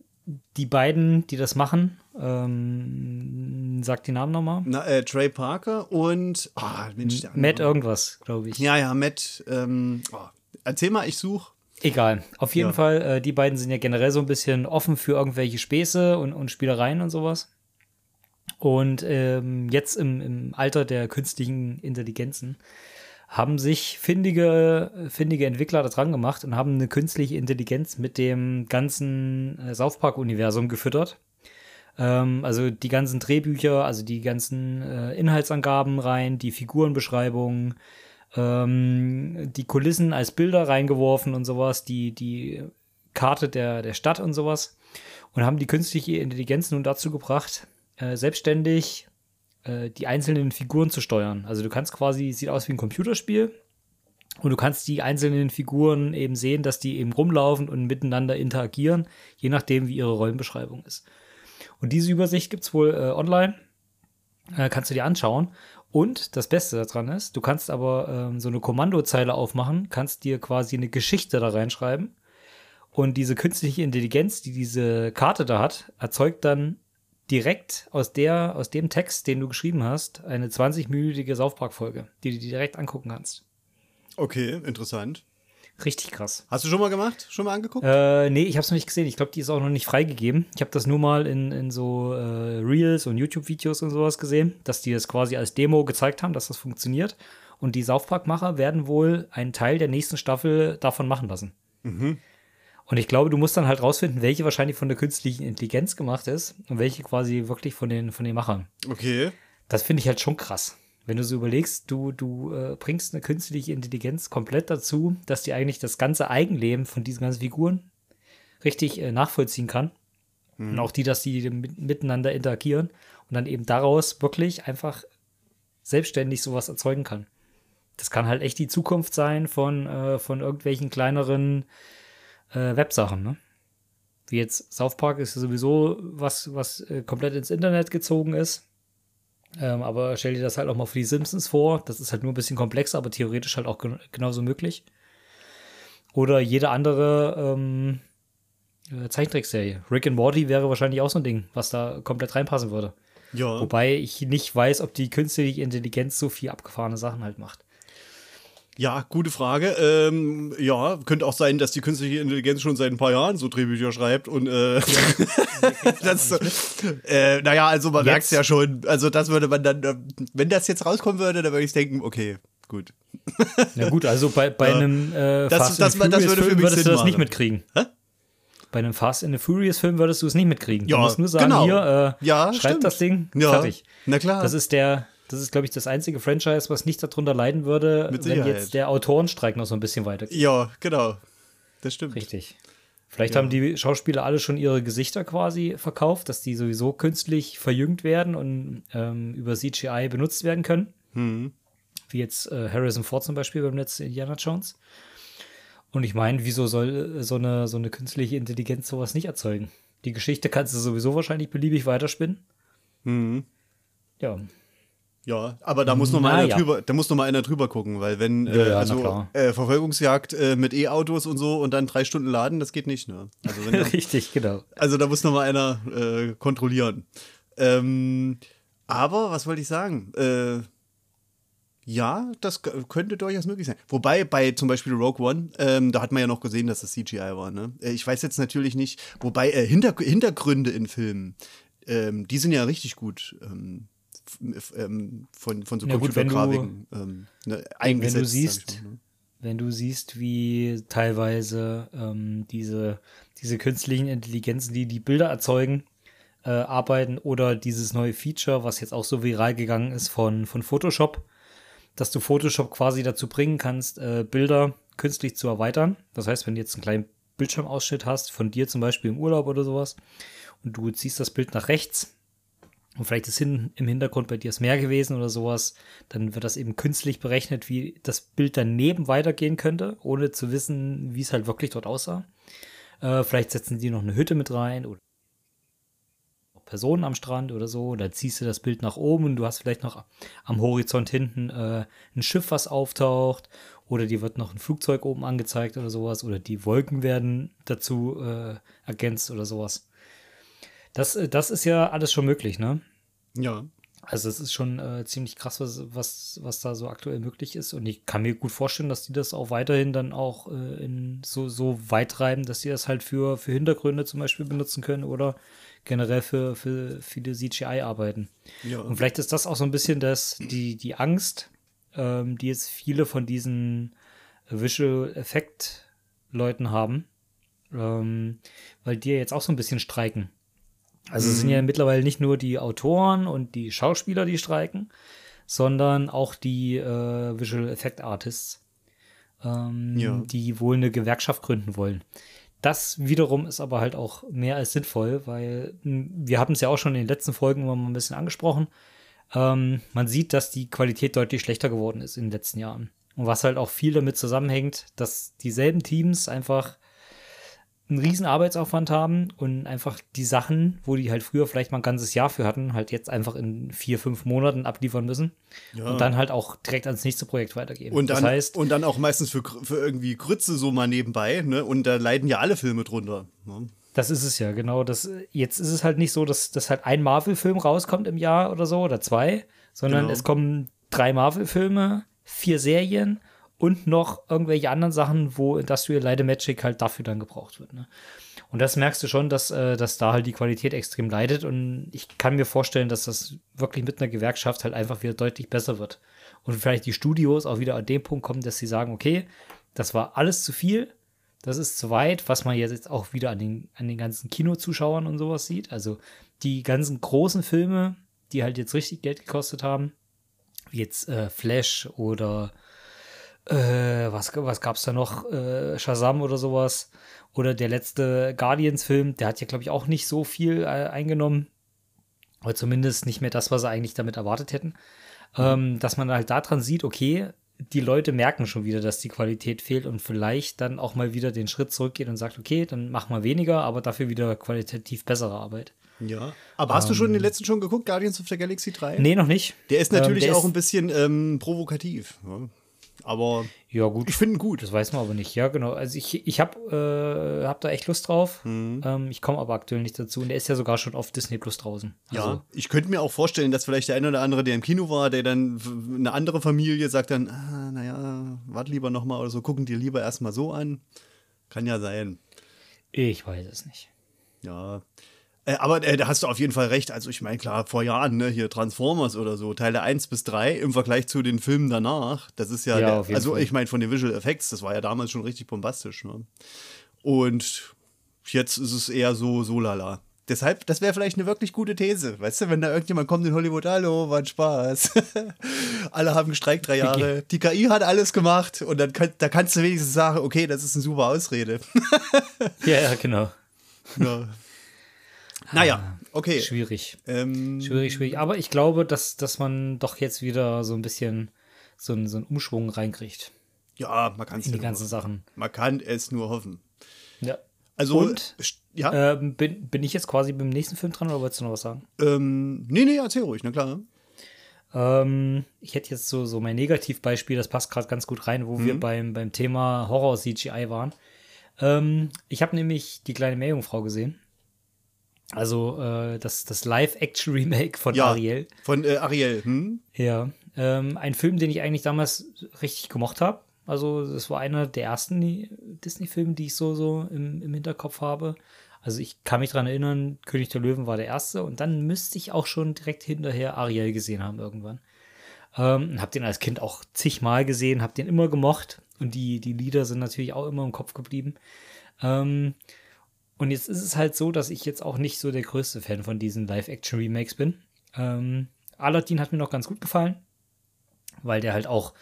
Speaker 2: die beiden, die das machen, ähm, sag die Namen nochmal.
Speaker 3: Na, äh, Trey Parker und ah, Mensch,
Speaker 2: Matt irgendwas, glaube ich.
Speaker 3: Ja, ja, Matt. Ähm, oh, erzähl mal, ich suche.
Speaker 2: Egal. Auf jeden
Speaker 3: Ja.
Speaker 2: Fall, äh, die beiden sind ja generell so ein bisschen offen für irgendwelche Späße und, und Spielereien und sowas. Und ähm, jetzt im, im Alter der künstlichen Intelligenzen haben sich findige, findige Entwickler da dran gemacht und haben eine künstliche Intelligenz mit dem ganzen äh, South Park-Universum gefüttert. Ähm, also die ganzen Drehbücher, also die ganzen äh, Inhaltsangaben rein, die Figurenbeschreibungen, ähm, die Kulissen als Bilder reingeworfen und sowas, die, die Karte der, der Stadt und sowas. Und haben die künstliche Intelligenz nun dazu gebracht, äh, selbstständig äh, die einzelnen Figuren zu steuern. Also du kannst quasi, sieht aus wie ein Computerspiel. Und du kannst die einzelnen Figuren eben sehen, dass die eben rumlaufen und miteinander interagieren, je nachdem, wie ihre Rollenbeschreibung ist. Und diese Übersicht gibt es wohl äh, online. Äh, kannst du dir anschauen. Und das Beste daran ist, du kannst aber ähm, so eine Kommandozeile aufmachen, kannst dir quasi eine Geschichte da reinschreiben. Und diese künstliche Intelligenz, die diese Karte da hat, erzeugt dann direkt aus, der, aus dem Text, den du geschrieben hast, eine 20-minütige South Park-Folge, die du dir direkt angucken kannst.
Speaker 3: Okay, interessant.
Speaker 2: Richtig krass.
Speaker 3: Hast du schon mal gemacht? Schon mal angeguckt?
Speaker 2: Äh, nee, ich habe es noch nicht gesehen. Ich glaube, die ist auch noch nicht freigegeben. Ich habe das nur mal in, in so äh, Reels und YouTube-Videos und sowas gesehen, dass die das quasi als Demo gezeigt haben, dass das funktioniert. Und die South Park-Macher werden wohl einen Teil der nächsten Staffel davon machen lassen. Und ich glaube, du musst dann halt rausfinden, welche wahrscheinlich von der künstlichen Intelligenz gemacht ist und welche quasi wirklich von den, von den Machern.
Speaker 3: Okay.
Speaker 2: Das finde ich halt schon krass. Wenn du so überlegst, du, du äh, bringst eine künstliche Intelligenz komplett dazu, dass die eigentlich das ganze Eigenleben von diesen ganzen Figuren richtig äh, nachvollziehen kann. Und auch die, dass die mit, miteinander interagieren und dann eben daraus wirklich einfach selbstständig sowas erzeugen kann. Das kann halt echt die Zukunft sein von, äh, von irgendwelchen kleineren äh, Websachen, ne? Wie jetzt South Park ist ja sowieso was, was äh, komplett ins Internet gezogen ist. Ähm, aber stell dir das halt auch mal für die Simpsons vor. Das ist halt nur ein bisschen komplexer, aber theoretisch halt auch gen genauso möglich. Oder jede andere ähm, äh, Zeichentrickserie. Rick and Morty wäre wahrscheinlich auch so ein Ding, was da komplett reinpassen würde.
Speaker 3: Ja.
Speaker 2: Wobei ich nicht weiß, ob die künstliche Intelligenz so viel abgefahrene Sachen halt macht.
Speaker 3: Ja, gute Frage. Ähm, ja, könnte auch sein, dass die künstliche Intelligenz schon seit ein paar Jahren so Drehbücher schreibt und äh, das, äh, naja, also man merkt es ja schon. Also das würde man dann, äh, wenn das jetzt rauskommen würde, dann würde ich denken, okay, gut.
Speaker 2: Na gut, also bei, bei
Speaker 3: Ja.
Speaker 2: einem äh,
Speaker 3: Das-
Speaker 2: Fast
Speaker 3: das-
Speaker 2: and the
Speaker 3: das
Speaker 2: Furious
Speaker 3: würde für
Speaker 2: Film
Speaker 3: mich
Speaker 2: würdest
Speaker 3: Sinn
Speaker 2: du das nicht
Speaker 3: machen.
Speaker 2: mitkriegen.
Speaker 3: Hä?
Speaker 2: Bei einem Fast and the Furious Film würdest du es nicht mitkriegen.
Speaker 3: Ja,
Speaker 2: du musst nur sagen,
Speaker 3: genau.
Speaker 2: hier, äh,
Speaker 3: Ja,
Speaker 2: schreib
Speaker 3: stimmt.
Speaker 2: das Ding,
Speaker 3: Ja,
Speaker 2: fertig.
Speaker 3: na klar.
Speaker 2: Das ist der, Das ist, glaube ich, das einzige Franchise, was nicht darunter leiden würde, wenn jetzt der Autorenstreik noch so ein bisschen weitergeht.
Speaker 3: Ja, genau. Das stimmt.
Speaker 2: Richtig. Vielleicht
Speaker 3: Ja.
Speaker 2: haben die Schauspieler alle schon ihre Gesichter quasi verkauft, dass die sowieso künstlich verjüngt werden und ähm, über CGI benutzt werden können.
Speaker 3: Mhm.
Speaker 2: Wie jetzt äh, Harrison Ford zum Beispiel beim letzten Indiana Jones. Und ich meine, wieso soll äh, so eine, so eine künstliche Intelligenz sowas nicht erzeugen? Die Geschichte kannst du sowieso wahrscheinlich beliebig weiterspinnen.
Speaker 3: Mhm.
Speaker 2: Ja,
Speaker 3: Ja, aber da muss noch mal einer
Speaker 2: ja.
Speaker 3: drüber, da muss noch mal einer drüber gucken, weil wenn
Speaker 2: Ja,
Speaker 3: äh, also äh, Verfolgungsjagd äh, mit E-Autos und so und dann drei Stunden laden, das geht nicht, ne? Also, wenn
Speaker 2: richtig, genau.
Speaker 3: also da muss noch mal einer äh, kontrollieren. Ähm, aber was wollte ich sagen? Äh, ja, das könnte durchaus möglich sein. Wobei bei zum Beispiel Rogue One, ähm, da hat man ja noch gesehen, dass das CGI war. Ne? Äh, Ich weiß jetzt natürlich nicht, wobei äh, Hinter Hintergründe in Filmen, ähm, die sind ja richtig gut ähm, ähm, von, von so
Speaker 2: wenn du-
Speaker 3: Computergrafiken ähm, ne, eingesetzt. sag ich
Speaker 2: siehst,
Speaker 3: mal, ne?
Speaker 2: wenn du siehst, wie teilweise ähm, diese, diese künstlichen Intelligenzen, die die Bilder erzeugen, äh, arbeiten oder dieses neue Feature, was jetzt auch so viral gegangen ist von, von Photoshop, dass du Photoshop quasi dazu bringen kannst, äh, Bilder künstlich zu erweitern. Das heißt, wenn du jetzt einen kleinen Bildschirmausschnitt hast, von dir zum Beispiel im Urlaub oder sowas, und du ziehst das Bild nach rechts, und vielleicht ist hin, im Hintergrund bei dir das Meer gewesen oder sowas, dann wird das eben künstlich berechnet, wie das Bild daneben weitergehen könnte, ohne zu wissen, wie es halt wirklich dort aussah. Äh, vielleicht setzen die noch eine Hütte mit rein oder Personen am Strand oder so. Oder ziehst du das Bild nach oben und du hast vielleicht noch am Horizont hinten äh, ein Schiff, was auftaucht. Oder dir wird noch ein Flugzeug oben angezeigt oder sowas. Oder die Wolken werden dazu äh, ergänzt oder sowas. Das, äh, das ist ja alles schon möglich, ne?
Speaker 3: Ja.
Speaker 2: Also es ist schon äh, ziemlich krass, was, was, was da so aktuell möglich ist. Und ich kann mir gut vorstellen, dass die das auch weiterhin dann auch äh, in so, so weit treiben, dass sie das halt für, für Hintergründe zum Beispiel benutzen können oder generell für, für viele CGI-Arbeiten.
Speaker 3: Ja.
Speaker 2: Und vielleicht ist das auch so ein bisschen das, die, die Angst, ähm, die jetzt viele von diesen Visual Effect-Leuten haben, ähm, weil die ja jetzt auch so ein bisschen streiken. Also es sind ja mittlerweile nicht nur die Autoren und die Schauspieler, die streiken, sondern auch die äh, Visual Effect Artists, ähm,
Speaker 3: Ja.
Speaker 2: die wohl eine Gewerkschaft gründen wollen. Das wiederum ist aber halt auch mehr als sinnvoll, weil mh, wir haben es ja auch schon in den letzten Folgen immer mal ein bisschen angesprochen. Ähm, man sieht, dass die Qualität deutlich schlechter geworden ist in den letzten Jahren. Und was halt auch viel damit zusammenhängt, dass dieselben Teams einfach einen riesen Arbeitsaufwand haben und einfach die Sachen, wo die halt früher vielleicht mal ein ganzes Jahr für hatten, halt jetzt einfach in vier, fünf Monaten abliefern müssen
Speaker 3: Ja.
Speaker 2: und dann halt auch direkt ans nächste Projekt weitergeben.
Speaker 3: Und dann,
Speaker 2: das heißt,
Speaker 3: und dann auch meistens für, für irgendwie Grütze so mal nebenbei, ne? Und da leiden ja alle Filme drunter. Ne?
Speaker 2: das ist es ja, genau. Das, jetzt ist es halt nicht so, dass, dass halt ein Marvel-Film rauskommt im Jahr oder so oder zwei, sondern
Speaker 3: Genau.
Speaker 2: es kommen drei Marvel-Filme, vier Serien und noch irgendwelche anderen Sachen, wo Industrial Light Magic halt dafür dann gebraucht wird. Ne? Und das merkst du schon, dass, äh, dass da halt die Qualität extrem leidet. Und ich kann mir vorstellen, dass das wirklich mit einer Gewerkschaft halt einfach wieder deutlich besser wird. Und vielleicht die Studios auch wieder an den Punkt kommen, dass sie sagen, okay, das war alles zu viel, das ist zu weit, was man jetzt auch wieder an den, an den ganzen Kinozuschauern und sowas sieht. Also die ganzen großen Filme, die halt jetzt richtig Geld gekostet haben, wie jetzt äh, Flash oder äh, was, was gab es da noch? Äh, Shazam oder sowas. Oder der letzte Guardians-Film, der hat ja, glaube ich, auch nicht so viel äh, eingenommen. Oder zumindest nicht mehr das, was sie eigentlich damit erwartet hätten. Ähm, dass man halt daran sieht, okay, die Leute merken schon wieder, dass die Qualität fehlt und vielleicht dann auch mal wieder den Schritt zurückgeht und sagt, okay, dann machen wir weniger, aber dafür wieder qualitativ bessere Arbeit.
Speaker 3: Ja. Aber hast du schon den letzten schon geguckt, Guardians of the Galaxy 3?
Speaker 2: Ähm. Nee, noch nicht.
Speaker 3: Der ist natürlich
Speaker 2: Ähm, der
Speaker 3: auch
Speaker 2: ist-
Speaker 3: ein bisschen ähm, provokativ. Ja. Aber
Speaker 2: Ja, gut.
Speaker 3: ich finde ihn gut.
Speaker 2: Das weiß man aber nicht. Ja, genau. Also ich, ich habe äh, hab da echt Lust drauf.
Speaker 3: Mhm.
Speaker 2: Ähm, ich komme aber aktuell nicht dazu. Und der ist ja sogar schon auf Disney Plus draußen.
Speaker 3: Ja,
Speaker 2: Also,
Speaker 3: ich könnte mir auch vorstellen, dass vielleicht der eine oder andere, der im Kino war, der dann eine andere Familie sagt dann, ah, naja, warte lieber noch mal oder so, gucken dir lieber erstmal so an. Kann ja sein.
Speaker 2: ich weiß es nicht.
Speaker 3: Ja. Äh, aber äh, da hast du auf jeden Fall recht. Also ich meine, klar, vor Jahren, ne, hier Transformers oder so, Teile 1 bis 3 im Vergleich zu den Filmen danach, das ist ja,
Speaker 2: Ja,
Speaker 3: der, also
Speaker 2: Fall.
Speaker 3: ich meine, von den Visual Effects, das war ja damals schon richtig bombastisch. Ne? Und jetzt ist es eher so, so lala. Deshalb, das wäre vielleicht eine wirklich gute These. Weißt du, wenn da irgendjemand kommt in Hollywood, hallo, war ein Spaß. Alle haben gestreikt drei Jahre. Die KI hat alles gemacht und dann kann, da kannst du wenigstens sagen, okay, das ist eine super Ausrede.
Speaker 2: ja, ja, genau.
Speaker 3: Ja. Naja, okay.
Speaker 2: Schwierig.
Speaker 3: Ähm,
Speaker 2: Schwierig, schwierig. Aber ich glaube, dass, dass man doch jetzt wieder so ein bisschen so einen, so einen Umschwung reinkriegt
Speaker 3: ja, man kann es
Speaker 2: die ganzen. Sachen.
Speaker 3: Man kann es nur hoffen.
Speaker 2: Ja.
Speaker 3: Also,
Speaker 2: Und?
Speaker 3: ja,
Speaker 2: Ähm, bin, bin ich jetzt quasi beim nächsten Film dran oder wolltest du noch was sagen?
Speaker 3: ähm, nee, nee, erzähl ruhig, na klar.
Speaker 2: Ähm, ich hätte jetzt so, so mein Negativbeispiel, das passt gerade ganz gut rein, wo wir beim, beim Thema Horror-CGI waren. Ähm, ich habe nämlich die kleine Meerjungfrau gesehen. Also äh, das, das Live-Action-Remake von
Speaker 3: Ja,
Speaker 2: Ariel.
Speaker 3: von äh, Ariel. Hm?
Speaker 2: Ja, ähm, ein Film, den ich eigentlich damals richtig gemocht habe. Also das war einer der ersten Disney-Filme, die ich so, so im, im Hinterkopf habe. Also ich kann mich dran erinnern, König der Löwen war der erste und dann müsste ich auch schon direkt hinterher Ariel gesehen haben irgendwann. Ähm, hab den als Kind auch zigmal gesehen, hab den immer gemocht und die, die Lieder sind natürlich auch immer im Kopf geblieben. Ähm, und jetzt ist es halt so, dass ich jetzt auch nicht so der größte Fan von diesen Live-Action-Remakes bin. Ähm, Aladdin hat mir noch ganz gut gefallen, weil der halt auch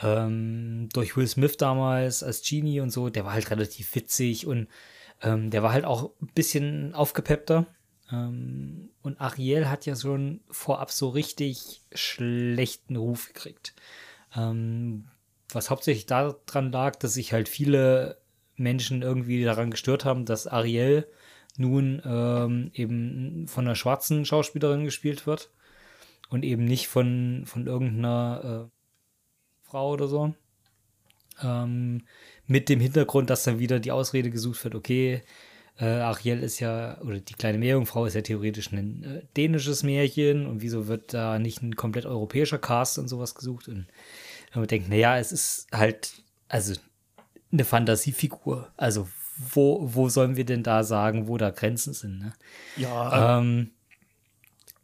Speaker 2: ähm, durch Will Smith damals als Genie und so, der war halt relativ witzig und ähm, der war halt auch ein bisschen aufgepeppter. Ähm, und Ariel hat ja schon vorab so richtig schlechten Ruf gekriegt. Ähm, was hauptsächlich daran lag, dass sich halt viele Menschen irgendwie daran gestört haben, dass Ariel nun ähm, eben von einer schwarzen Schauspielerin gespielt wird und eben nicht von, von irgendeiner äh, Frau oder so. Ähm, mit dem Hintergrund, dass dann wieder die Ausrede gesucht wird, okay, äh, Ariel ist ja, oder die kleine Meerjungfrau ist ja theoretisch ein äh, dänisches Märchen und wieso wird da nicht ein komplett europäischer Cast und sowas gesucht? Und wenn man denkt, naja, es ist halt, also eine Fantasiefigur. Also wo, wo sollen wir denn da sagen, wo da Grenzen sind? Ne?
Speaker 3: Ja,
Speaker 2: Ähm,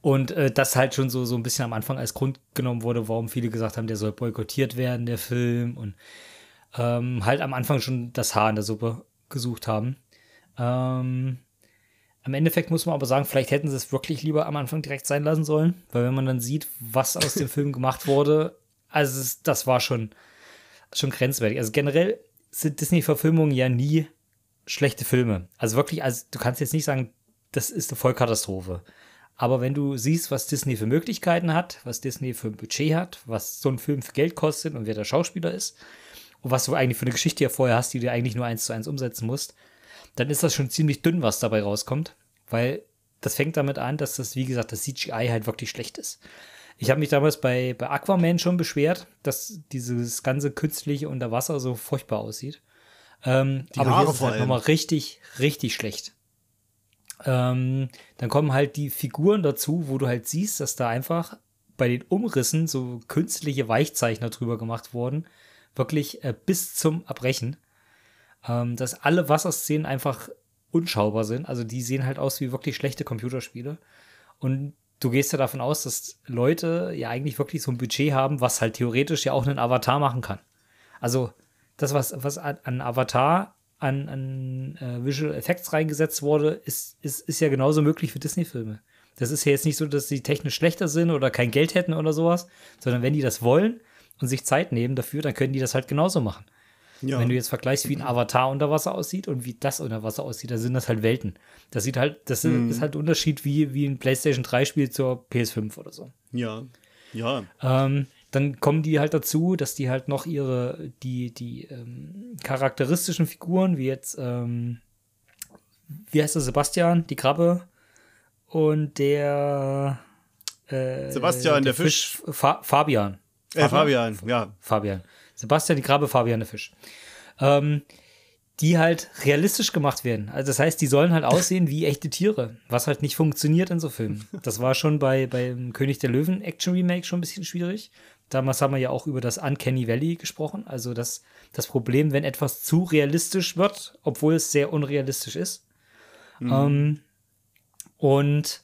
Speaker 2: und äh, das halt schon so, so ein bisschen am Anfang als Grund genommen wurde, warum viele gesagt haben, der soll boykottiert werden, der Film. Und ähm, halt am Anfang schon das Haar in der Suppe gesucht haben. Ähm, am Endeffekt muss man aber sagen, vielleicht hätten sie es wirklich lieber am Anfang direkt sein lassen sollen, weil wenn man dann sieht, was aus dem Film gemacht wurde, also es, das war schon, schon grenzwertig. Also generell sind Disney-Verfilmungen ja nie schlechte Filme. Also wirklich, also du kannst jetzt nicht sagen, das ist eine Vollkatastrophe. Aber wenn du siehst, was Disney für Möglichkeiten hat, was Disney für ein Budget hat, was so ein Film für Geld kostet und wer der Schauspieler ist und was du eigentlich für eine Geschichte hier vorher hast, die du eigentlich nur eins zu eins umsetzen musst, dann ist das schon ziemlich dünn, was dabei rauskommt. Weil das fängt damit an, dass das, wie gesagt, das CGI halt wirklich schlecht ist. Ich habe mich damals bei, bei Aquaman schon beschwert, dass dieses ganze künstliche unter Wasser so furchtbar aussieht. Ähm, aber
Speaker 3: Haare
Speaker 2: hier ist es halt nochmal richtig, richtig schlecht. Ähm, dann kommen halt die Figuren dazu, wo du halt siehst, dass da einfach bei den Umrissen so künstliche Weichzeichner drüber gemacht wurden. Wirklich äh, bis zum Erbrechen. Ähm, dass alle Wasserszenen einfach unschaubar sind. Also die sehen halt aus wie wirklich schlechte Computerspiele. Und du gehst ja davon aus, dass Leute ja eigentlich wirklich so ein Budget haben, was halt theoretisch ja auch einen Avatar machen kann. Also das, was, was an, Avatar, an, an äh, Visual Effects reingesetzt wurde, ist, ist, ist ja genauso möglich für Disney-Filme. Das ist ja jetzt nicht so, dass sie technisch schlechter sind oder kein Geld hätten oder sowas, sondern wenn die das wollen und sich Zeit nehmen dafür, dann können die das halt genauso machen.
Speaker 3: Ja.
Speaker 2: Wenn du jetzt vergleichst, wie ein Avatar unter Wasser aussieht und wie das unter Wasser aussieht, da sind das halt Welten. Das sieht halt, das ist halt ein Unterschied wie, wie ein PlayStation 3 Spiel zur PS5 oder so.
Speaker 3: ja, ja,
Speaker 2: Ähm, dann kommen die halt dazu, dass die halt noch ihre, die, die ähm, charakteristischen Figuren, wie jetzt, ähm, wie heißt der Sebastian, die Krabbe und der äh,
Speaker 3: Sebastian, der Fisch.
Speaker 2: Fa Fabian.
Speaker 3: Äh, Fabian, ja.
Speaker 2: Fabian. Sebastian, die Krabbe, Fabian, der Fisch. Ähm, die halt realistisch gemacht werden. Also das heißt, die sollen halt aussehen wie echte Tiere, was halt nicht funktioniert in so Filmen. Das war schon bei beim König der Löwen Action Remake schon ein bisschen schwierig. Damals haben wir ja auch über das Uncanny Valley gesprochen, also das, das Problem, wenn etwas zu realistisch wird, obwohl es sehr unrealistisch ist. Ähm, und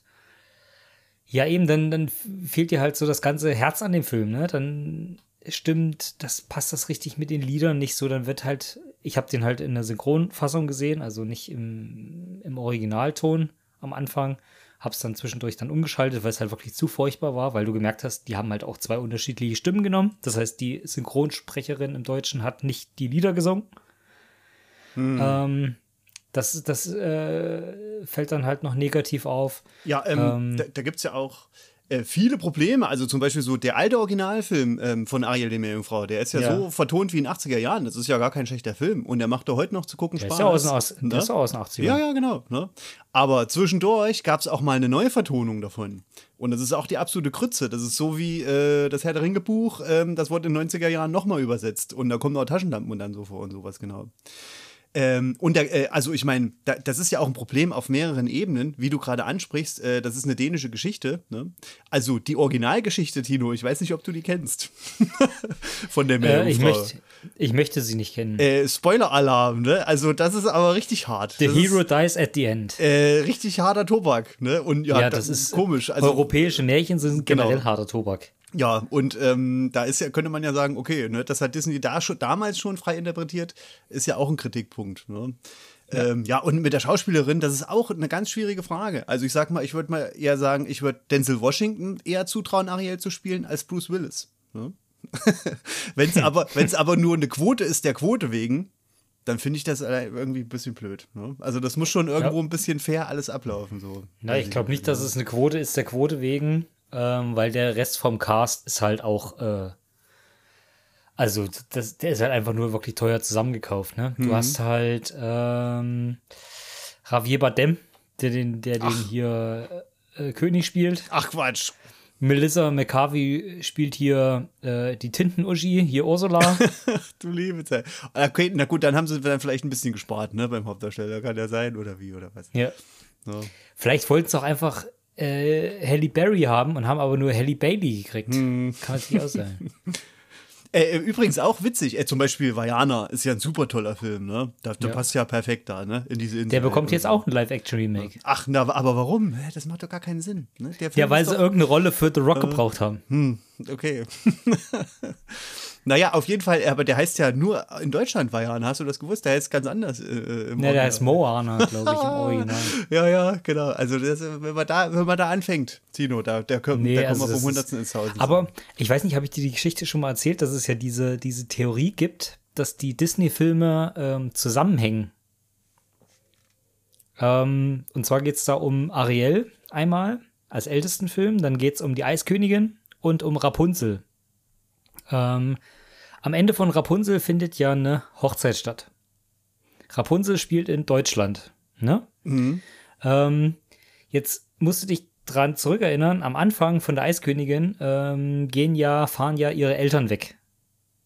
Speaker 2: ja, eben, dann, dann fehlt dir halt so das ganze Herz an dem Film, ne? Dann stimmt, das passt das richtig mit den Liedern nicht so. Dann wird halt, ich habe den halt in der Synchronfassung gesehen, also nicht im, im Originalton. am Anfang. Hab's dann zwischendurch dann umgeschaltet, weil es halt wirklich zu furchtbar war, weil du gemerkt hast, die haben halt auch zwei unterschiedliche Stimmen genommen. Das heißt, die Synchronsprecherin im Deutschen hat nicht die Lieder gesungen. Ähm, das das äh, fällt dann halt noch negativ auf.
Speaker 3: Ja, ähm,
Speaker 2: Ähm,
Speaker 3: da, da gibt es ja auch äh, viele Probleme. Also zum Beispiel so der alte Originalfilm ähm, von Ariel, die Meerjungfrau, der ist ja,
Speaker 2: Ja.
Speaker 3: so vertont wie in den 80er Jahren. Das ist ja gar kein schlechter Film. Und der macht doch heute noch zu gucken
Speaker 2: Der
Speaker 3: Spaß.
Speaker 2: ist ja aus aus,
Speaker 3: ne?
Speaker 2: der ist ja aus den 80ern.
Speaker 3: Ja, ja, genau. Ne? Aber zwischendurch gab es auch mal eine Neuvertonung davon. Und das ist auch die absolute Krütze. Das ist so wie äh, das Herr der Ringe Buch, ähm, das wurde in den 90er Jahren nochmal übersetzt. Und da kommen auch Taschenlampen und dann so vor und sowas, genau. Ähm, und der, äh, also ich meine, da, das ist ja auch ein Problem auf mehreren Ebenen, wie du gerade ansprichst. Äh, das ist eine dänische Geschichte. Ne? Also die Originalgeschichte, Tino, ich weiß nicht, ob du die kennst. Von der
Speaker 2: Äh, ich,
Speaker 3: Meerjungfrau.
Speaker 2: möchte, ich möchte sie nicht kennen.
Speaker 3: Äh, Spoiler-Alarm, ne? Also das ist aber richtig hart.
Speaker 2: The
Speaker 3: das
Speaker 2: Hero
Speaker 3: ist,
Speaker 2: dies at the end.
Speaker 3: äh, richtig harter Tobak, ne? Und ja,
Speaker 2: ja, das, ist
Speaker 3: komisch. Also
Speaker 2: europäische Märchen sind
Speaker 3: Genau.
Speaker 2: generell harter Tobak.
Speaker 3: Ja, und ähm, da ist ja, könnte man ja sagen, okay, ne, das hat Disney da schon, damals schon frei interpretiert, ist ja auch ein Kritikpunkt. Ne? Ja. Ähm, ja, und mit der Schauspielerin, das ist auch eine ganz schwierige Frage. Also ich sag mal, ich würde mal eher sagen, ich würde Denzel Washington eher zutrauen, Ariel zu spielen, als Bruce Willis. Ne? Wenn es aber, wenn's aber nur eine Quote ist, der Quote wegen, dann finde ich das irgendwie ein bisschen blöd. Ne? Also das muss schon irgendwo
Speaker 2: Ja.
Speaker 3: ein bisschen fair alles ablaufen. So.
Speaker 2: Na, ich glaube nicht, dass es eine Quote ist, der Quote wegen, ähm, weil der Rest vom Cast ist halt auch, äh, also das, der ist halt einfach nur wirklich teuer zusammengekauft. Ne?
Speaker 3: Mhm.
Speaker 2: Du hast halt ähm, Javier Bardem, der den, der den hier äh, König spielt.
Speaker 3: Ach Quatsch.
Speaker 2: Melissa McCarthy spielt hier äh, die Tinten-Uschi, hier Ursula.
Speaker 3: Du liebe Zeit. Okay, na gut, dann haben sie dann vielleicht ein bisschen gespart, ne, beim Hauptdarsteller. Kann ja sein, oder wie, oder was.
Speaker 2: ja.
Speaker 3: So.
Speaker 2: Vielleicht wollten sie auch einfach äh, Halle Berry haben und haben aber nur Halle Bailey gekriegt.
Speaker 3: Hm.
Speaker 2: Kann natürlich auch sein.
Speaker 3: Äh, übrigens auch witzig, äh, zum Beispiel Vajana ist ja ein super toller Film, ne? Da, der
Speaker 2: Ja.
Speaker 3: passt ja perfekt da, ne? In diese Insel.
Speaker 2: Der bekommt jetzt auch ein Live-Action-Remake.
Speaker 3: Ach, na, aber warum? Das macht doch gar keinen Sinn. Ne? Der Film
Speaker 2: Ja, weil sie irgendeine Rolle für The
Speaker 3: Äh.
Speaker 2: Rock gebraucht haben.
Speaker 3: Okay. naja, auf jeden Fall, aber der heißt ja nur in Deutschland Vajana. Hast du das gewusst? Der heißt ganz anders. Äh, im
Speaker 2: Ne, der heißt Moana, glaube ich, im Original.
Speaker 3: Ja, ja, genau. Also das, wenn man da, wenn man da anfängt, Tino, da, der kommt,
Speaker 2: Nee,
Speaker 3: da
Speaker 2: also
Speaker 3: wir
Speaker 2: das
Speaker 3: vom Hundertsten ins Haus.
Speaker 2: Aber ich weiß nicht, habe ich dir die Geschichte schon mal erzählt, dass es ja diese, diese Theorie gibt, dass die Disney-Filme ähm, zusammenhängen. Ähm, und zwar geht es da um Ariel einmal als ältesten Film, dann geht es um die Eiskönigin und um Rapunzel. Ähm, am Ende von Rapunzel findet ja eine Hochzeit statt. Rapunzel spielt in Deutschland. Ne? Ähm, jetzt musst du dich dran zurückerinnern, am Anfang von der Eiskönigin ähm, gehen ja, fahren ja ihre Eltern weg.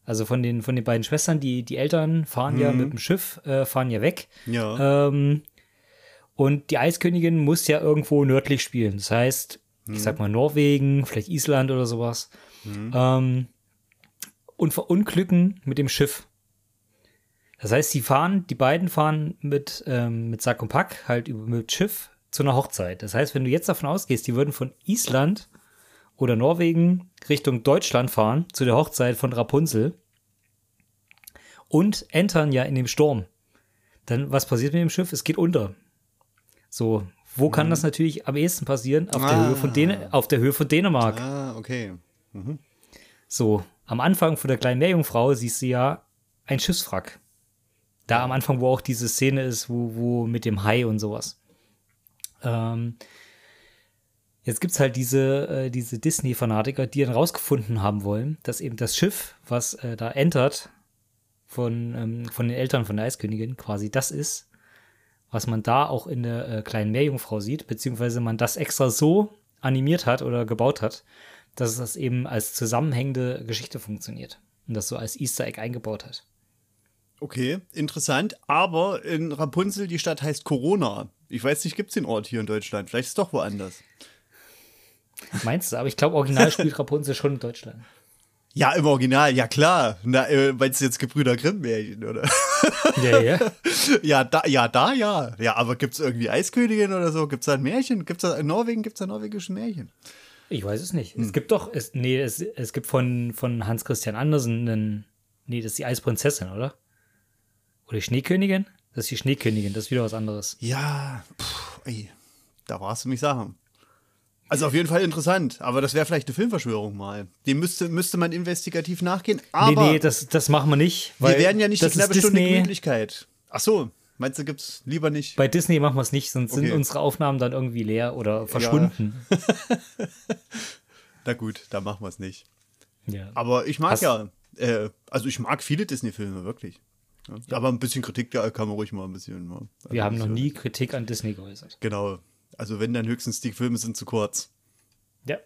Speaker 2: Also von den, von den beiden Schwestern, die, die Eltern fahren ja mit dem Schiff, äh, fahren ja weg.
Speaker 3: ja.
Speaker 2: Ähm, und die Eiskönigin muss ja irgendwo nördlich spielen. Das heißt, ich sag mal Norwegen, vielleicht Island oder sowas. Ähm, und verunglücken mit dem Schiff. Das heißt, sie fahren, die beiden fahren mit, ähm, mit Sack und Pack, halt über, mit Schiff zu einer Hochzeit. Das heißt, wenn du jetzt davon ausgehst, die würden von Island oder Norwegen Richtung Deutschland fahren, zu der Hochzeit von Rapunzel und entern ja in dem Sturm. Dann, was passiert mit dem Schiff? Es geht unter. So, wo kann das natürlich am ehesten passieren? Auf, der,
Speaker 3: Ah.
Speaker 2: Höhe von Dän auf der Höhe von Dänemark.
Speaker 3: Ah, okay.
Speaker 2: So, am Anfang von der kleinen Meerjungfrau siehst du ja ein Schiffswrack. Da am Anfang, wo auch diese Szene ist, wo, wo mit dem Hai und sowas. Ähm, jetzt gibt's halt diese, äh, diese Disney-Fanatiker, die dann rausgefunden haben wollen, dass eben das Schiff, was äh, da entert, von, ähm, von den Eltern von der Eiskönigin, quasi das ist, was man da auch in der äh, kleinen Meerjungfrau sieht, beziehungsweise man das extra so animiert hat oder gebaut hat, dass das eben als zusammenhängende Geschichte funktioniert und das so als Easter Egg eingebaut hat.
Speaker 3: Okay, interessant. Aber in Rapunzel, die Stadt heißt Corona. Ich weiß nicht, gibt es den Ort hier in Deutschland? Vielleicht ist es doch woanders.
Speaker 2: Meinst du? Aber ich glaube, original spielt Rapunzel schon in Deutschland.
Speaker 3: Ja, im Original, ja klar. Na, äh, meinst du jetzt Gebrüder Grimm-Märchen, oder?
Speaker 2: Ja, ja.
Speaker 3: ja, da, ja, da, ja. Ja, aber gibt es irgendwie Eiskönigin oder so? Gibt es da ein Märchen? Gibt's da in Norwegen gibt es da norwegische Märchen?
Speaker 2: Ich weiß es nicht. Es gibt doch, es, nee, es, es gibt von, von Hans Christian Andersen einen, nee, das ist die Eisprinzessin, oder? Oder die Schneekönigin? Das ist die Schneekönigin, das ist wieder was anderes.
Speaker 3: Ja, pff, ey. da warst du mich sagen. Also auf jeden Fall interessant, aber das wäre vielleicht eine Filmverschwörung mal. Dem müsste, müsste man investigativ nachgehen. Aber
Speaker 2: nee, nee, das, das machen wir nicht.
Speaker 3: wir werden ja nicht die knappe Stunde. Gemütlichkeit. Ach so, meinst du, gibt's lieber nicht?
Speaker 2: Bei Disney machen wir es nicht, sonst
Speaker 3: Okay.
Speaker 2: sind unsere Aufnahmen dann irgendwie leer oder verschwunden.
Speaker 3: Na gut, dann machen wir es nicht.
Speaker 2: Ja.
Speaker 3: Aber ich mag
Speaker 2: Hast-
Speaker 3: ja, äh, also ich mag viele Disney-Filme, wirklich. Ja. Aber ein bisschen Kritik, da kann man ruhig mal ein bisschen. Ne?
Speaker 2: Wir haben
Speaker 3: Also,
Speaker 2: noch nie Kritik an Disney geäußert.
Speaker 3: Genau. Also wenn dann höchstens die Filme sind zu kurz.
Speaker 2: Ja.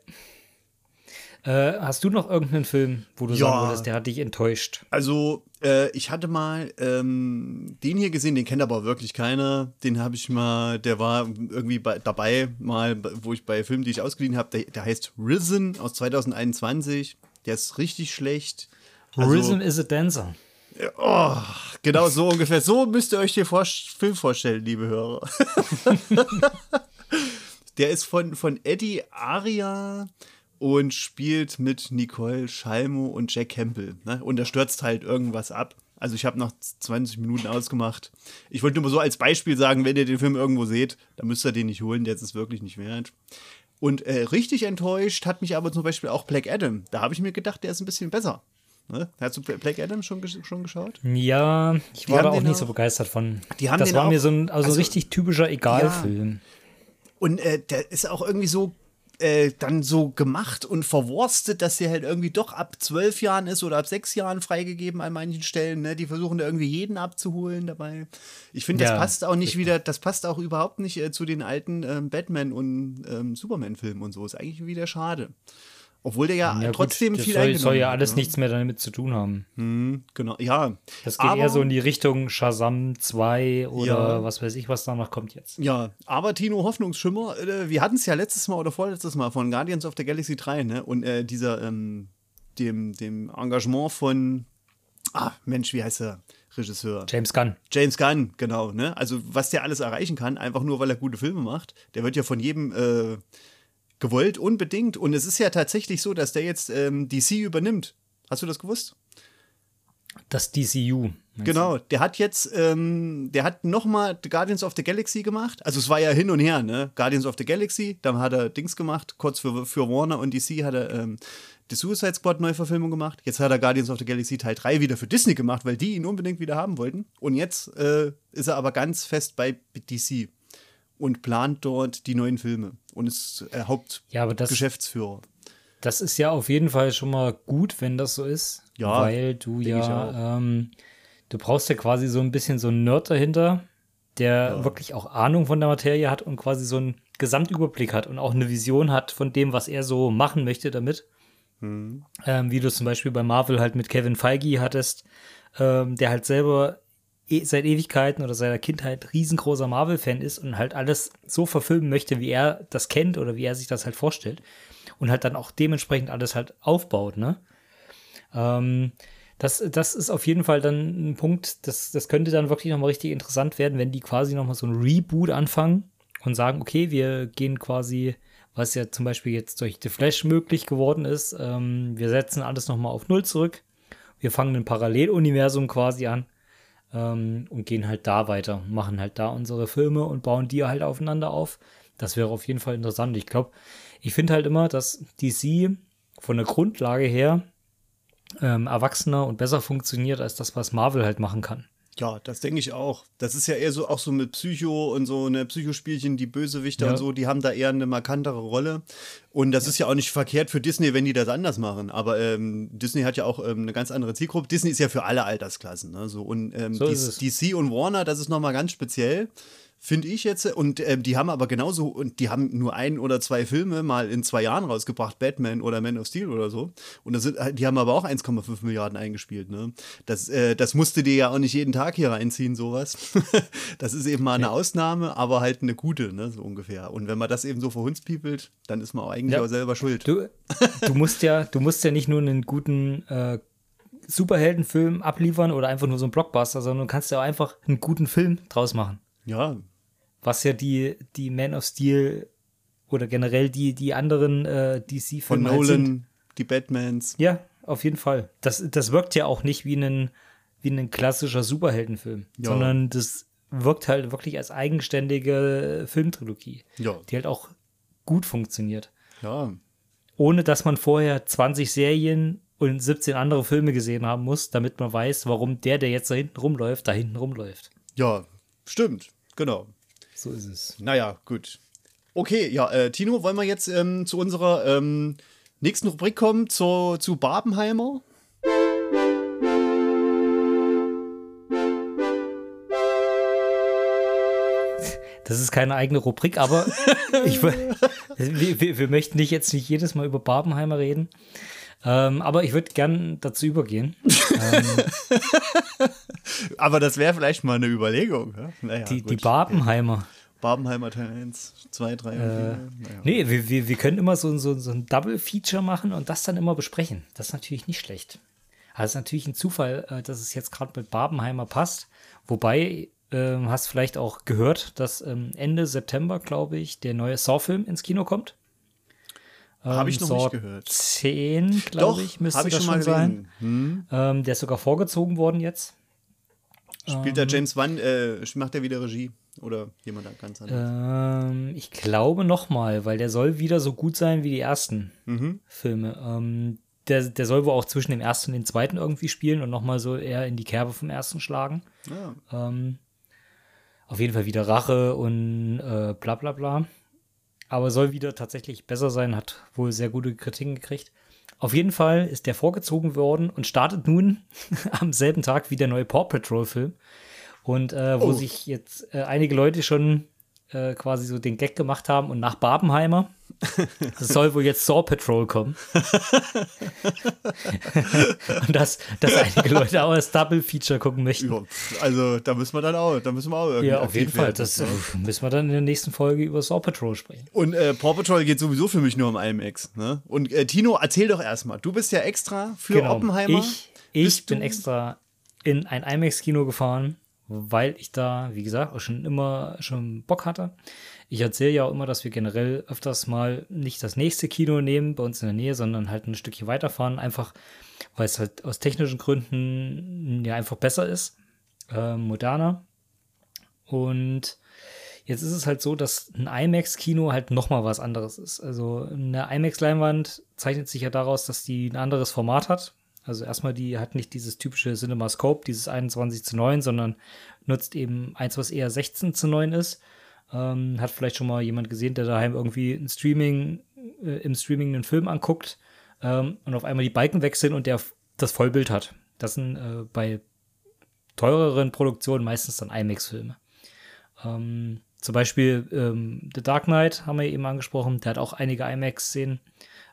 Speaker 2: Äh, hast du noch irgendeinen Film, wo du
Speaker 3: Ja.
Speaker 2: sagen würdest, der hat dich enttäuscht?
Speaker 3: Also, äh, ich hatte mal ähm, den hier gesehen, den kennt aber wirklich keiner. Den habe ich mal, der war irgendwie bei, dabei, mal, wo ich bei Filmen, die ich ausgeliehen habe, der, der heißt Risen aus 2021. Der ist richtig schlecht. Also,
Speaker 2: Rhythm is a Dancer.
Speaker 3: Oh, genau so ungefähr. So müsst ihr euch den Vor Film vorstellen, liebe Hörer. Der ist von, von Eddie Aria und spielt mit Nicole Schalmo und Jack Campbell. Ne? Und da stürzt halt irgendwas ab. Also ich habe nach 20 Minuten ausgemacht. Ich wollte nur so als Beispiel sagen, wenn ihr den Film irgendwo seht, dann müsst ihr den nicht holen, der ist es wirklich nicht wert. Und äh, richtig enttäuscht hat mich aber zum Beispiel auch Black Adam. Da habe ich mir gedacht, der ist ein bisschen besser. Ne? Hast du Black Adam schon, schon geschaut?
Speaker 2: Ja, ich
Speaker 3: Die
Speaker 2: war da auch nicht so begeistert von.
Speaker 3: Die haben
Speaker 2: das war
Speaker 3: auch-
Speaker 2: mir so ein, also
Speaker 3: also-
Speaker 2: ein richtig typischer Egalfilm.
Speaker 3: Und äh, der ist auch irgendwie so äh, dann so gemacht und verwurstet, dass der halt irgendwie doch ab zwölf Jahren ist oder ab sechs Jahren freigegeben an manchen Stellen. Ne? Die versuchen da irgendwie jeden abzuholen dabei. Ich finde, das
Speaker 2: Ja,
Speaker 3: passt auch nicht wieder, das passt auch überhaupt nicht äh, zu den alten ähm, Batman- und ähm, Superman-Filmen und so. Ist eigentlich wieder schade. Obwohl der ja,
Speaker 2: Ja,
Speaker 3: trotzdem
Speaker 2: gut,
Speaker 3: viel
Speaker 2: soll,
Speaker 3: eingenommen
Speaker 2: soll ja alles
Speaker 3: ne?
Speaker 2: nichts mehr damit zu tun haben.
Speaker 3: Genau, ja.
Speaker 2: Das geht
Speaker 3: Aber-
Speaker 2: eher so in die Richtung Shazam 2 oder
Speaker 3: Ja.
Speaker 2: was weiß ich, was da noch kommt jetzt.
Speaker 3: Ja, aber Tino Hoffnungsschimmer, äh, wir hatten es ja letztes Mal oder vorletztes Mal von Guardians of the Galaxy 3, ne? Und äh, dieser, ähm, dem, dem Engagement von, ah, Mensch, wie heißt der Regisseur?
Speaker 2: James Gunn.
Speaker 3: James Gunn, genau, ne? Also, was der alles erreichen kann, einfach nur, weil er gute Filme macht, der wird ja von jedem äh, gewollt, unbedingt. Und es ist ja tatsächlich so, dass der jetzt ähm, DC übernimmt. Hast du das gewusst?
Speaker 2: Das DCU.
Speaker 3: Genau, der hat jetzt, ähm, der hat nochmal Guardians of the Galaxy gemacht. Also es war ja hin und her, ne? Guardians of the Galaxy, dann hat er Dings gemacht, kurz für, für Warner und DC hat er ähm, die Suicide Squad Neuverfilmung gemacht. Jetzt hat er Guardians of the Galaxy Teil 3 wieder für Disney gemacht, weil die ihn unbedingt wieder haben wollten. Und jetzt äh, ist er aber ganz fest bei DC und plant dort die neuen Filme und ist äh,
Speaker 2: Ja, aber das-
Speaker 3: Hauptgeschäftsführer.
Speaker 2: Das ist ja auf jeden Fall schon mal gut, wenn das so ist.
Speaker 3: Ja,
Speaker 2: Weil du ja, ähm, du brauchst ja quasi so ein bisschen so einen Nerd dahinter, der wirklich auch Ahnung von der Materie hat und quasi so einen Gesamtüberblick hat und auch eine Vision hat von dem, was er so machen möchte damit.
Speaker 3: Mhm.
Speaker 2: Ähm, wie du zum Beispiel bei Marvel halt mit Kevin Feige hattest, ähm, der halt selber seit Ewigkeiten oder seiner Kindheit riesengroßer Marvel-Fan ist und halt alles so verfilmen möchte, wie er das kennt oder wie er sich das halt vorstellt. Und halt dann auch dementsprechend alles halt aufbaut, ne? Ähm, das, das ist auf jeden Fall dann ein Punkt, das, das könnte dann wirklich nochmal richtig interessant werden, wenn die quasi nochmal so ein Reboot anfangen und sagen, okay, wir gehen quasi, was ja zum Beispiel jetzt durch The Flash möglich geworden ist, ähm, wir setzen alles nochmal auf Null zurück. Wir fangen ein Paralleluniversum quasi an ähm, und gehen halt da weiter, machen halt da unsere Filme und bauen die halt aufeinander auf. Das wäre auf jeden Fall interessant. Ich glaube, ich finde halt immer, dass DC von der Grundlage her ähm, erwachsener und besser funktioniert als das, was Marvel halt machen kann.
Speaker 3: Ja, das denke ich auch. Das ist ja eher so auch so mit Psycho und so eine Psychospielchen, die Bösewichter
Speaker 2: Ja.
Speaker 3: und so, die haben da eher eine markantere Rolle. Und das ist ja auch nicht verkehrt für Disney, wenn die das anders machen. Aber ähm, Disney hat ja auch ähm, eine ganz andere Zielgruppe. Disney ist ja für alle Altersklassen. Ne? So, und ähm,
Speaker 2: So.
Speaker 3: DC und Warner, das ist nochmal ganz speziell. Finde ich jetzt. Und ähm, die haben aber genauso, und die haben nur ein oder zwei Filme mal in zwei Jahren rausgebracht, Batman oder Man of Steel oder so. Und das sind, die haben aber auch 1,5 Milliarden eingespielt. Ne? Das, äh, das musste dir ja auch nicht jeden Tag hier reinziehen, sowas. das ist eben mal eine Ausnahme, aber halt eine gute, ne? so ungefähr. Und wenn man das eben so verhunzpiepelt, dann ist man auch eigentlich
Speaker 2: Ja.
Speaker 3: auch selber schuld.
Speaker 2: Du, du musst ja, du musst ja nicht nur einen guten äh, Superheldenfilm abliefern oder einfach nur so einen Blockbuster, sondern du kannst ja auch einfach einen guten Film draus machen.
Speaker 3: Ja,
Speaker 2: Was ja die, die Man of Steel oder generell die, die anderen äh,
Speaker 3: von
Speaker 2: DC-Filme halt sind.
Speaker 3: Nolan, die Batmans.
Speaker 2: Ja, auf jeden Fall. Das, das wirkt ja auch nicht wie ein, wie ein klassischer Superheldenfilm,
Speaker 3: Ja.
Speaker 2: sondern das wirkt halt wirklich als eigenständige Filmtrilogie,
Speaker 3: Ja.
Speaker 2: die halt auch gut funktioniert.
Speaker 3: Ja.
Speaker 2: Ohne dass man vorher 20 Serien und 17 andere Filme gesehen haben muss, damit man weiß, warum der, der jetzt da hinten rumläuft, da hinten rumläuft.
Speaker 3: Ja, stimmt. Genau.
Speaker 2: So ist es.
Speaker 3: Naja, gut. Okay, ja, äh, Tino, wollen wir jetzt ähm, zu unserer ähm, nächsten Rubrik kommen, zur, zu Barbenheimer?
Speaker 2: Das ist keine eigene Rubrik, aber ich, wir, wir, wir möchten nicht jetzt nicht jedes Mal über Barbenheimer reden. Ähm, aber ich würde gern dazu übergehen.
Speaker 3: Aber das wäre vielleicht mal eine Überlegung. Ja? Naja,
Speaker 2: Die, die Barbenheimer.
Speaker 3: Barbenheimer Teil 1, 2, 3 und 4. Naja.
Speaker 2: Nee, wir, wir, wir können immer so, so, so ein Double-Feature machen und das dann immer besprechen. Das ist natürlich nicht schlecht. Aber es ist natürlich ein Zufall, äh, dass es jetzt gerade mit Barbenheimer passt. Wobei, ähm, hast vielleicht auch gehört, dass ähm, Ende September, glaube ich, der neue Saw-Film ins Kino kommt.
Speaker 3: Habe ich noch
Speaker 2: Saw
Speaker 3: nicht gehört.
Speaker 2: 10, glaube ich, müsste
Speaker 3: ich
Speaker 2: das
Speaker 3: schon mal
Speaker 2: sein.
Speaker 3: gelesen.
Speaker 2: Ähm, der ist sogar vorgezogen worden jetzt.
Speaker 3: Spielt der James Wan, äh, macht er wieder Regie? Oder jemand da ganz anderes?
Speaker 2: Ähm, ich glaube nochmal, weil der soll wieder so gut sein wie die ersten
Speaker 3: Mhm.
Speaker 2: Filme. Ähm, der, der soll wohl auch zwischen dem ersten und dem zweiten irgendwie spielen und nochmal so eher in die Kerbe vom ersten schlagen.
Speaker 3: Ja.
Speaker 2: Ähm, auf jeden Fall wieder Rache und äh, bla bla bla. Aber soll wieder tatsächlich besser sein, hat wohl sehr gute Kritiken gekriegt. Auf jeden Fall ist der vorgezogen worden und startet nun am selben Tag wie der neue Paw Patrol Film. Und äh, wo
Speaker 3: Oh.
Speaker 2: sich jetzt äh, einige Leute schon äh, quasi so den Gag gemacht haben und nach Barbenheimer es soll wohl jetzt Saw Patrol kommen. und dass, dass einige Leute auch das Double Feature gucken möchten.
Speaker 3: Ja, Also da müssen wir dann auch, da müssen wir auch irgendwie
Speaker 2: Ja, auf jeden Fall. Das äh, müssen wir dann in der nächsten Folge über Saw Patrol sprechen.
Speaker 3: Und äh, Paw Patrol geht sowieso für mich nur um IMAX. Ne? Und äh, Tino, erzähl doch erstmal. Du bist ja extra für Oppenheimer.
Speaker 2: Genau. Ich, ich
Speaker 3: Bist
Speaker 2: bin extra in ein IMAX-Kino gefahren, weil ich da, wie gesagt, auch schon immer schon Bock hatte. Ich erzähle ja auch immer, dass wir generell öfters mal nicht das nächste Kino nehmen bei uns in der Nähe, sondern halt ein Stückchen weiterfahren, einfach weil es halt aus technischen Gründen ja einfach besser ist, äh, moderner. Und jetzt ist es halt so, dass ein IMAX-Kino halt nochmal was anderes ist. Also eine IMAX-Leinwand zeichnet sich ja daraus, dass die ein anderes Format hat. Also erstmal, die hat nicht dieses typische CinemaScope, dieses 21 zu 9, sondern nutzt eben eins, was eher 16 zu 9 ist. Ähm, hat vielleicht schon mal jemand gesehen, der daheim irgendwie ein Streaming, äh, im Streaming einen Film anguckt ähm, und auf einmal die Balken wechseln und der das Vollbild hat. Das sind äh, bei teureren Produktionen meistens dann IMAX-Filme. Ähm, zum Beispiel ähm, The Dark Knight haben wir eben angesprochen, der hat auch einige IMAX-Szenen.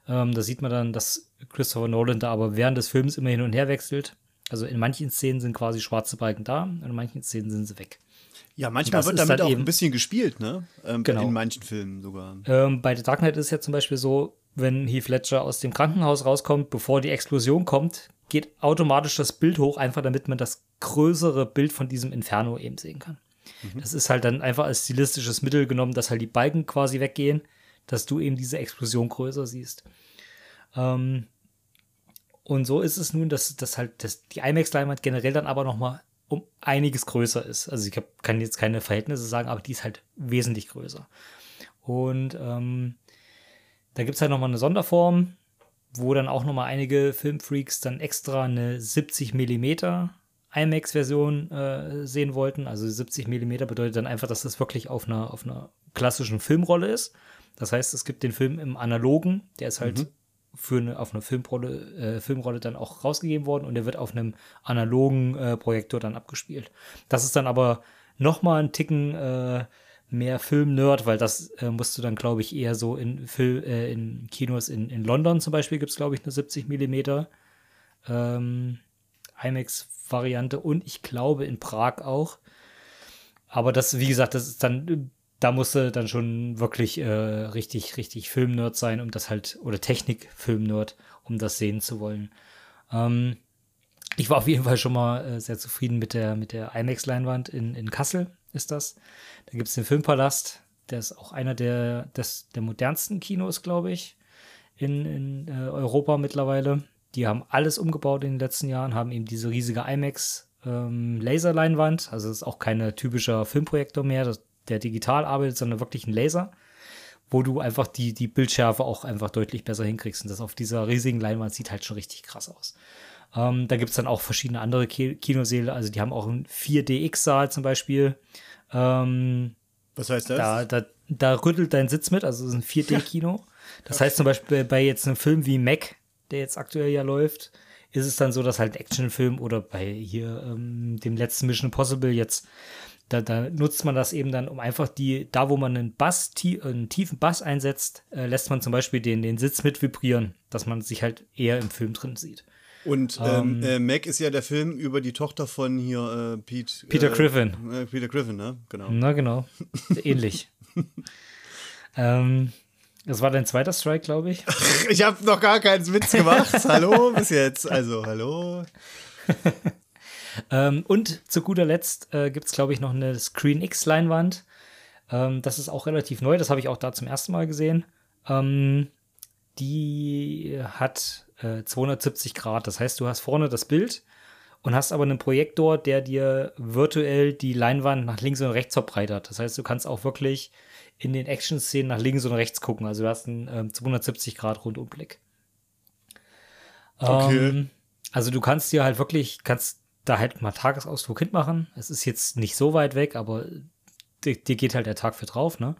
Speaker 2: Ähm, da sieht man dann, dass Christopher Nolan da aber während des Films immer hin und her wechselt. Also in manchen Szenen sind quasi schwarze Balken da und in manchen Szenen sind sie weg.
Speaker 3: Ja, manchmal wird damit auch
Speaker 2: eben-
Speaker 3: ein bisschen gespielt, ne? Ähm,
Speaker 2: Genau.
Speaker 3: In manchen Filmen sogar.
Speaker 2: Ähm, bei The Dark Knight ist es ja zum Beispiel so, wenn Heath Ledger aus dem Krankenhaus rauskommt, bevor die Explosion kommt, geht automatisch das Bild hoch, einfach damit man das größere Bild von diesem Inferno eben sehen kann. Das ist halt dann einfach als stilistisches Mittel genommen, dass halt die Balken quasi weggehen, dass du eben diese Explosion größer siehst. Ähm, und so ist es nun, dass, dass halt dass die IMAX-Leinwand generell dann aber noch mal um einiges größer ist. Also ich hab, kann jetzt keine Verhältnisse sagen, aber die ist halt wesentlich größer. Und ähm, da gibt es halt noch mal eine Sonderform, wo dann auch noch mal einige Filmfreaks dann extra eine 70 Millimeter IMAX-Version äh, sehen wollten. Also 70 Millimeter bedeutet dann einfach, dass das wirklich auf einer, auf einer klassischen Filmrolle ist. Das heißt, es gibt den Film im Analogen, der ist halt für eine, auf einer Filmrolle, äh, Filmrolle dann auch rausgegeben worden und der wird auf einem analogen äh, Projektor dann abgespielt. Das ist dann aber noch mal ein Ticken äh, mehr Film-Nerd, weil das äh, musst du dann, glaube ich, eher so in, Fil äh, in Kinos in, in London zum Beispiel gibt es, glaube ich, eine 70 Millimeter ähm, IMAX-Variante und ich glaube in Prag auch. Aber das, wie gesagt, das ist dann, da musste dann schon wirklich äh, richtig, richtig Filmnerd sein, um das halt, oder Technik-Filmnerd, um das sehen zu wollen. Ähm, ich war auf jeden Fall schon mal äh, sehr zufrieden mit der, mit der IMAX-Leinwand in, in Kassel, ist das. Da gibt es den Filmpalast, der ist auch einer der, des, der modernsten Kinos, glaube ich, in, in äh, Europa mittlerweile. Die haben alles umgebaut in den letzten Jahren, haben eben diese riesige IMAX ähm. Also es ist auch keine typischer Filmprojektor mehr, das, der digital arbeitet, sondern wirklich ein Laser, wo du einfach die, die Bildschärfe auch einfach deutlich besser hinkriegst. Und das auf dieser riesigen Leinwand sieht halt schon richtig krass aus. Ähm, da gibt es dann auch verschiedene andere Ki Kinosäle. Also die haben auch einen 4DX-Saal zum Beispiel. Ähm,
Speaker 3: Was heißt das?
Speaker 2: da, da, da rüttelt dein Sitz mit, also es ist ein 4D-Kino. Das heißt zum Beispiel bei jetzt einem Film wie Mac, der jetzt aktuell ja läuft, ist es dann so, dass halt Actionfilm oder bei hier ähm, dem letzten Mission Impossible jetzt, da, da nutzt man das eben dann, um einfach die, da wo man einen Bass, tie, einen tiefen Bass einsetzt, äh, lässt man zum Beispiel den, den Sitz mit vibrieren, dass man sich halt eher im Film drin sieht.
Speaker 3: Und ähm, äh, Mac ist ja der Film über die Tochter von hier äh, Pete.
Speaker 2: Peter
Speaker 3: äh,
Speaker 2: Griffin.
Speaker 3: Äh, Peter Griffin, ne? Genau.
Speaker 2: Na genau, ähnlich. ähm, das war dein zweiter Strike, glaube ich.
Speaker 3: Ich habe noch gar keinen Witz gemacht. hallo, bis jetzt. Also, hallo.
Speaker 2: Ähm, und zu guter Letzt äh, gibt es, glaube ich, noch eine Screen X-Leinwand. Ähm, das ist auch relativ neu, das habe ich auch da zum ersten Mal gesehen. Ähm, die hat äh, 270 Grad, das heißt, du hast vorne das Bild und hast aber einen Projektor, der dir virtuell die Leinwand nach links und rechts verbreitert. Das heißt, du kannst auch wirklich in den Action-Szenen nach links und rechts gucken. Also du hast einen ähm, 270 Grad Rundumblick.
Speaker 3: Okay.
Speaker 2: Ähm, also du kannst dir halt wirklich, kannst da halt mal Tagesausflug hinmachen. Es ist jetzt nicht so weit weg, aber dir, dir geht halt der Tag für drauf, ne?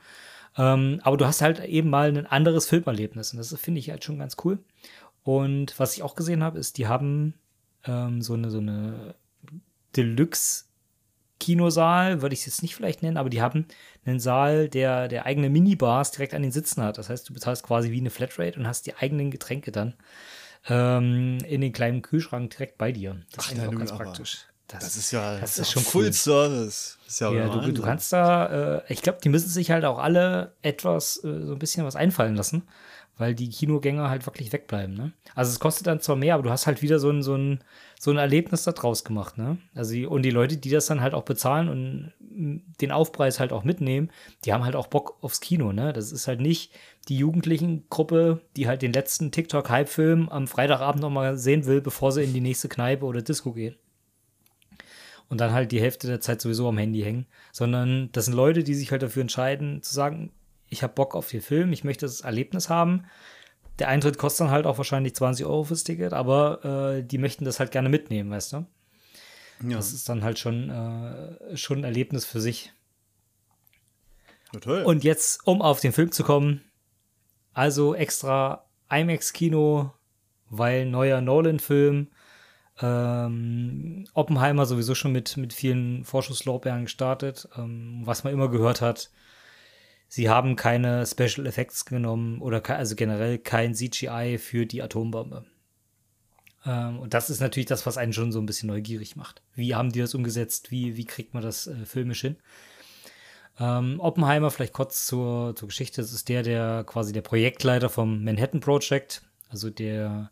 Speaker 2: Ähm, aber du hast halt eben mal ein anderes Filmerlebnis und das finde ich halt schon ganz cool. Und was ich auch gesehen habe, ist, die haben ähm, so eine, so eine Deluxe Kinosaal, würde ich es jetzt nicht vielleicht nennen, aber die haben einen Saal, der, der eigene Minibars direkt an den Sitzen hat. Das heißt, du bezahlst quasi wie eine Flatrate und hast die eigenen Getränke dann ähm, in den kleinen Kühlschrank direkt bei dir. Das
Speaker 3: Ach,
Speaker 2: ist
Speaker 3: nun,
Speaker 2: ganz
Speaker 3: aber
Speaker 2: praktisch.
Speaker 3: Das ist ja
Speaker 2: das
Speaker 3: das
Speaker 2: ist schon
Speaker 3: Full
Speaker 2: cool.
Speaker 3: Service. Ist ja,
Speaker 2: Ja, du, du kannst da, äh, ich glaube, die müssen sich halt auch alle etwas, äh, so ein bisschen was einfallen lassen, weil die Kinogänger halt wirklich wegbleiben, ne? Also es kostet dann zwar mehr, aber du hast halt wieder so ein, so ein, so ein Erlebnis da draus gemacht, ne? Also die, und die Leute, die das dann halt auch bezahlen und mm, den Aufpreis halt auch mitnehmen, die haben halt auch Bock aufs Kino, ne? Das ist halt nicht die Jugendlichen-Gruppe, die halt den letzten TikTok-Hype-Film am Freitagabend noch mal sehen will, bevor sie in die nächste Kneipe oder Disco gehen und dann halt die Hälfte der Zeit sowieso am Handy hängen, sondern das sind Leute, die sich halt dafür entscheiden, zu sagen, ich habe Bock auf den Film, ich möchte das Erlebnis haben. Der Eintritt kostet dann halt auch wahrscheinlich 20 Euro fürs Ticket, aber äh, die möchten das halt gerne mitnehmen, weißt du?
Speaker 3: Ja,
Speaker 2: Das ist dann halt schon, äh, schon ein Erlebnis für sich.
Speaker 3: toll.
Speaker 2: Und jetzt, um auf den Film zu kommen, also extra IMAX-Kino, weil neuer Nolan-Film, ähm, Oppenheimer sowieso schon mit, mit vielen Vorschusslorbeeren gestartet, ähm, was man immer gehört hat. Sie haben keine Special Effects genommen oder ke also generell kein CGI für die Atombombe. Ähm, und das ist natürlich das, was einen schon so ein bisschen neugierig macht. Wie haben die das umgesetzt? Wie, wie kriegt man das äh, filmisch hin? Ähm, Oppenheimer, vielleicht kurz zur, zur Geschichte. Das ist der, der quasi der Projektleiter vom Manhattan Project, also der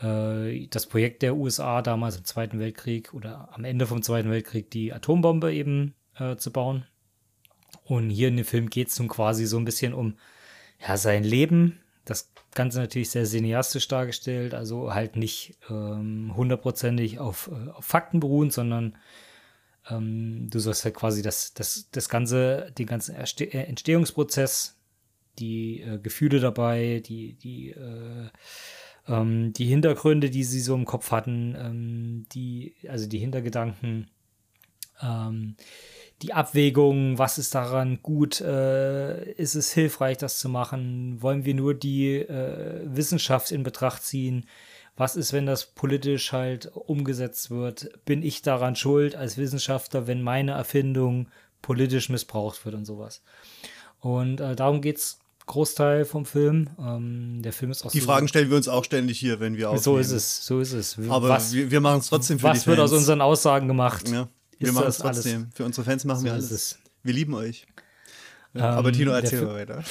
Speaker 2: äh, das Projekt der USA damals im Zweiten Weltkrieg oder am Ende vom Zweiten Weltkrieg die Atombombe eben äh, zu bauen. Und hier in dem Film geht es nun quasi so ein bisschen um ja, sein Leben. Das Ganze natürlich sehr cineastisch dargestellt, also halt nicht ähm, hundertprozentig auf, äh, auf Fakten beruhend, sondern ähm, du sollst halt quasi das, das, das ganze, den ganzen Erste äh, Entstehungsprozess, die äh, Gefühle dabei, die, die, äh, ähm, die Hintergründe, die sie so im Kopf hatten, ähm, die, also die Hintergedanken, ähm, die Abwägung, was ist daran gut, äh, ist es hilfreich, das zu machen, wollen wir nur die äh, Wissenschaft in Betracht ziehen, was ist, wenn das politisch halt umgesetzt wird, bin ich daran schuld als Wissenschaftler, wenn meine Erfindung politisch missbraucht wird und sowas. Und äh, darum geht es Großteil vom Film. Ähm, der Film ist auch
Speaker 3: die
Speaker 2: so,
Speaker 3: Fragen stellen wir uns auch ständig hier, wenn wir aufnehmen.
Speaker 2: so ist es, so ist es.
Speaker 3: Aber
Speaker 2: was
Speaker 3: wir, wir machen es trotzdem für
Speaker 2: was
Speaker 3: die
Speaker 2: wird
Speaker 3: Fans.
Speaker 2: aus unseren Aussagen gemacht?
Speaker 3: ja, wir machen es
Speaker 2: das alles?
Speaker 3: trotzdem. Für unsere Fans machen wir
Speaker 2: So ist
Speaker 3: alles.
Speaker 2: es.
Speaker 3: Wir lieben euch.
Speaker 2: Ähm,
Speaker 3: Aber Tino, erzähl mal weiter.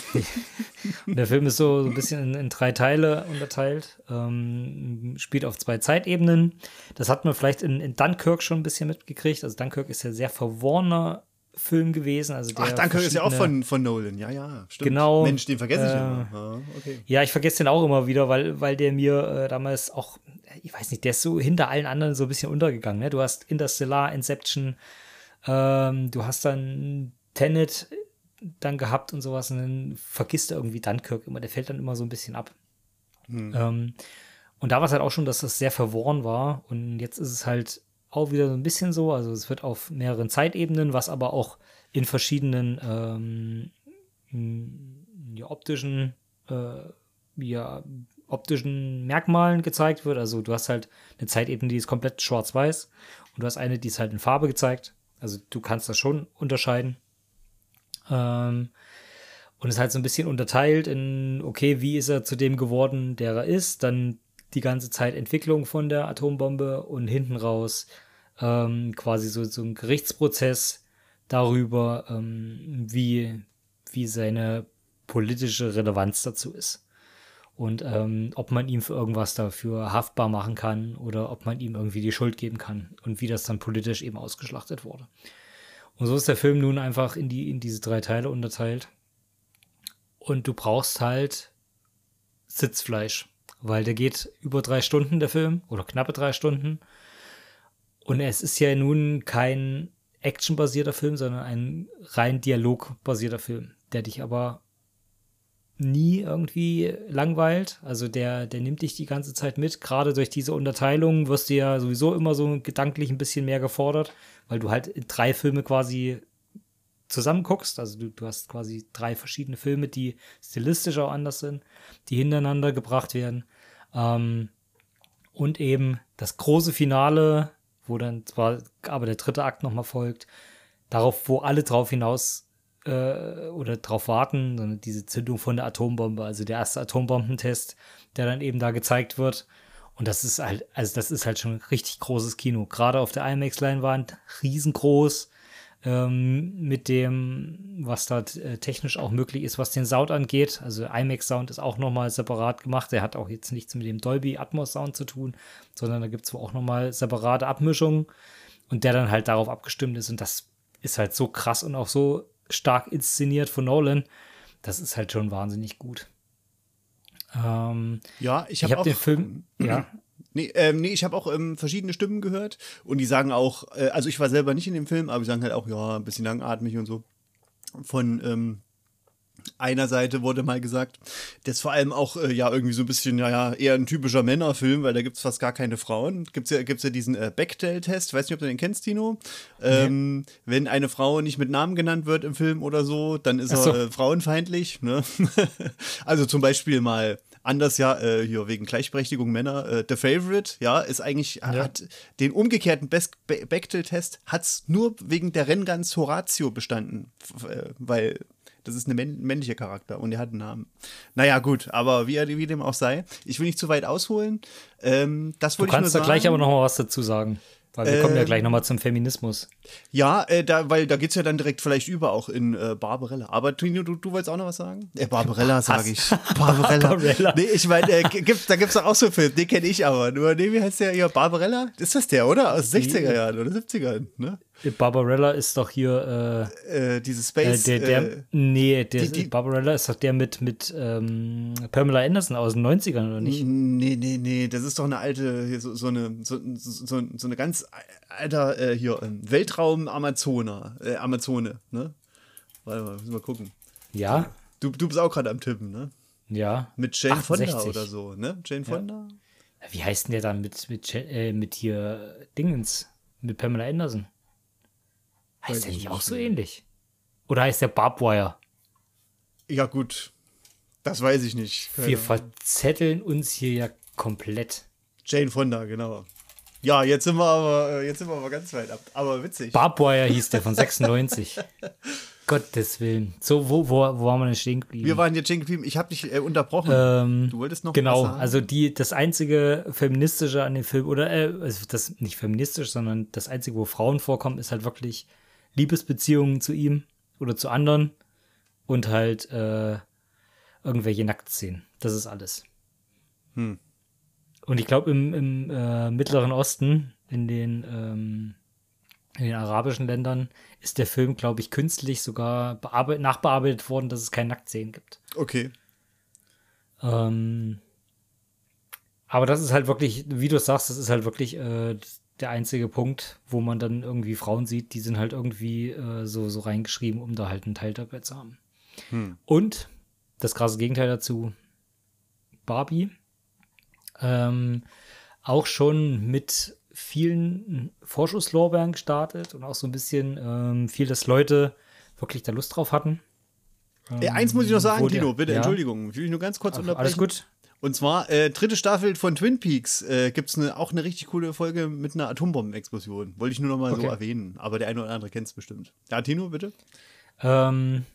Speaker 2: Der Film ist so, so ein bisschen in, in drei Teile unterteilt, ähm, spielt auf zwei Zeitebenen. Das hat man vielleicht in, in Dunkirk schon ein bisschen mitgekriegt. Also Dunkirk ist ja sehr verworrener Film gewesen. Also der
Speaker 3: Ach, danke, ist ja auch von, von Nolan. Ja, ja, stimmt.
Speaker 2: Genau,
Speaker 3: Mensch, den vergesse ich
Speaker 2: äh,
Speaker 3: immer. Ja, okay.
Speaker 2: Ja, ich vergesse den auch immer wieder, weil, weil der mir äh, damals auch, ich weiß nicht, der ist so hinter allen anderen so ein bisschen untergegangen. Ne? Du hast Interstellar, Inception, ähm, du hast dann Tenet dann gehabt und sowas und dann vergisst er irgendwie Dunkirk immer, der fällt dann immer so ein bisschen ab. Hm. Ähm, und da war es halt auch schon, dass das sehr verworren war und jetzt ist es halt auch wieder so ein bisschen so, also es wird auf mehreren Zeitebenen, was aber auch in verschiedenen ähm, ja, optischen äh, ja, optischen Merkmalen gezeigt wird. Also du hast halt eine Zeitebene, die ist komplett schwarz-weiß und du hast eine, die ist halt in Farbe gezeigt. Also du kannst das schon unterscheiden. Ähm, und es ist halt so ein bisschen unterteilt in, okay, wie ist er zu dem geworden, der er ist, dann die ganze Zeit Entwicklung von der Atombombe und hinten raus ähm, quasi so, so ein Gerichtsprozess darüber, ähm, wie, wie seine politische Relevanz dazu ist. Und ähm, ob man ihm für irgendwas dafür haftbar machen kann oder ob man ihm irgendwie die Schuld geben kann und wie das dann politisch eben ausgeschlachtet wurde. Und so ist der Film nun einfach in, die, in diese drei Teile unterteilt. Und du brauchst halt Sitzfleisch, weil der geht über drei Stunden, der Film, oder knappe drei Stunden. Und es ist ja nun kein actionbasierter Film, sondern ein rein dialogbasierter Film, der dich aber nie irgendwie langweilt. Also der, der nimmt dich die ganze Zeit mit. Gerade durch diese Unterteilung wirst du ja sowieso immer so gedanklich ein bisschen mehr gefordert, weil du halt drei Filme quasi zusammen guckst. Also du, du hast quasi drei verschiedene Filme, die stilistisch auch anders sind, die hintereinander gebracht werden. Ähm, und eben das große Finale, wo dann zwar aber der dritte Akt nochmal folgt, darauf, wo alle drauf hinaus äh, oder drauf warten, sondern diese Zündung von der Atombombe, also der erste Atombombentest, der dann eben da gezeigt wird. Und das ist halt, also das ist halt schon richtig großes Kino. Gerade auf der IMAX-Leinwand, riesengroß, ähm, mit dem, was da äh, technisch auch möglich ist, was den Sound angeht. Also IMAX-Sound ist auch nochmal separat gemacht. Der hat auch jetzt nichts mit dem Dolby Atmos Sound zu tun, sondern da gibt es auch nochmal separate Abmischungen und der dann halt darauf abgestimmt ist. Und das ist halt so krass und auch so stark inszeniert von Nolan. Das ist halt schon wahnsinnig gut.
Speaker 3: Ähm, ja, ich habe
Speaker 2: hab den Film. Ja.
Speaker 3: Nee, ähm, nee ich habe auch ähm, verschiedene Stimmen gehört und die sagen auch, äh, also ich war selber nicht in dem Film, aber die sagen halt auch, ja, ein bisschen langatmig und so. Von ähm, einer Seite wurde mal gesagt, das vor allem auch äh, ja irgendwie so ein bisschen, ja, ja, eher ein typischer Männerfilm, weil da gibt es fast gar keine Frauen. Gibt es ja, gibt's ja diesen äh, Bechdel-Test, weiß nicht, ob du den kennst, Tino. Ähm, nee. Wenn eine Frau nicht mit Namen genannt wird im Film oder so, dann ist so. er äh, frauenfeindlich. Ne? also zum Beispiel mal anders ja äh, hier wegen Gleichberechtigung Männer äh, The Favorite ja ist eigentlich ja. hat den umgekehrten Be Bechtel-Test hat's nur wegen der Renngans Horatio bestanden äh, weil das ist ein männlicher Charakter und er hat einen Namen. Naja, gut, aber wie, wie dem auch sei, ich will nicht zu weit ausholen. Ähm, das
Speaker 2: du kannst da gleich aber noch mal was dazu sagen. Weil wir ähm, kommen ja gleich nochmal zum Feminismus.
Speaker 3: Ja, äh, da, weil da geht es ja dann direkt vielleicht über auch in äh, Barbarella. Aber Tino, du, du wolltest auch noch was sagen? Äh, Barbarella, sage ich. Barbarella. Barbarella. Nee, ich meine, äh, gibt, da gibt es doch auch so einen Film, den kenne ich aber. Nur, nee, wie heißt der hier? Barbarella? Ist das der, oder? Aus 60er Jahren oder 70ern, ne?
Speaker 2: Barbarella ist doch hier
Speaker 3: äh, äh, diese Space.
Speaker 2: Äh, der, der, äh, nee, der, die, die, Barbarella ist doch der mit, mit ähm, Pamela Anderson aus den 90ern, oder nicht?
Speaker 3: Nee, nee, nee, das ist doch eine alte, so, so eine, so, so, so, eine ganz alter äh, hier, ähm, Weltraum-Amazone, äh, Amazone, ne? Warte mal, müssen wir gucken.
Speaker 2: Ja.
Speaker 3: Du, du bist auch gerade am Tippen, ne?
Speaker 2: Ja.
Speaker 3: Mit Jane 68. Fonda oder so, ne? Jane Fonda?
Speaker 2: Ja. Wie heißt denn der dann mit, mit, äh, mit hier Dingens? Mit Pamela Anderson? Heißt der nicht auch so ähnlich? Oder heißt der Barbwire?
Speaker 3: Ja, gut. Das weiß ich nicht.
Speaker 2: Keine Wir verzetteln uns hier ja komplett.
Speaker 3: Jane Fonda, genau. Ja, jetzt sind wir aber, äh, jetzt sind wir aber ganz weit ab. Aber witzig.
Speaker 2: Barbwire hieß der von 96. Gottes Willen. So, wo, wo, wo waren wir denn stehen geblieben?
Speaker 3: Wir waren jetzt stehen geblieben. Ich habe dich äh, unterbrochen.
Speaker 2: Ähm, du wolltest noch Genau, also die, das einzige Feministische an dem Film, oder äh, also das nicht feministisch, sondern das einzige, wo Frauen vorkommen, ist halt wirklich Liebesbeziehungen zu ihm oder zu anderen und halt äh, irgendwelche Nacktszenen. Das ist alles. Hm. Und ich glaube, im, im äh, Mittleren Osten, in den, ähm, in den arabischen Ländern, ist der Film, glaube ich, künstlich sogar nachbearbeitet worden, dass es keine Nacktszenen gibt.
Speaker 3: Okay.
Speaker 2: Ähm, aber das ist halt wirklich, wie du sagst, das ist halt wirklich äh, der einzige Punkt, wo man dann irgendwie Frauen sieht, die sind halt irgendwie äh, so, so reingeschrieben, um da halt einen Teil dabei zu haben. Hm. Und das krasse Gegenteil dazu, Barbie. Ähm, auch schon mit vielen Vorschusslorbeeren gestartet und auch so ein bisschen ähm, viel, dass Leute wirklich da Lust drauf hatten.
Speaker 3: Ähm, ja, eins muss ich noch sagen, Tino, bitte, ja. Entschuldigung. Ich will nur ganz kurz Ach, unterbrechen.
Speaker 2: Alles gut.
Speaker 3: Und zwar, äh, dritte Staffel von Twin Peaks äh, gibt es ne, auch eine richtig coole Folge mit einer Atombombenexplosion. Wollte ich nur noch mal okay. so erwähnen. Aber der eine oder andere kennt es bestimmt. Ja, Tino, bitte.
Speaker 2: Ähm,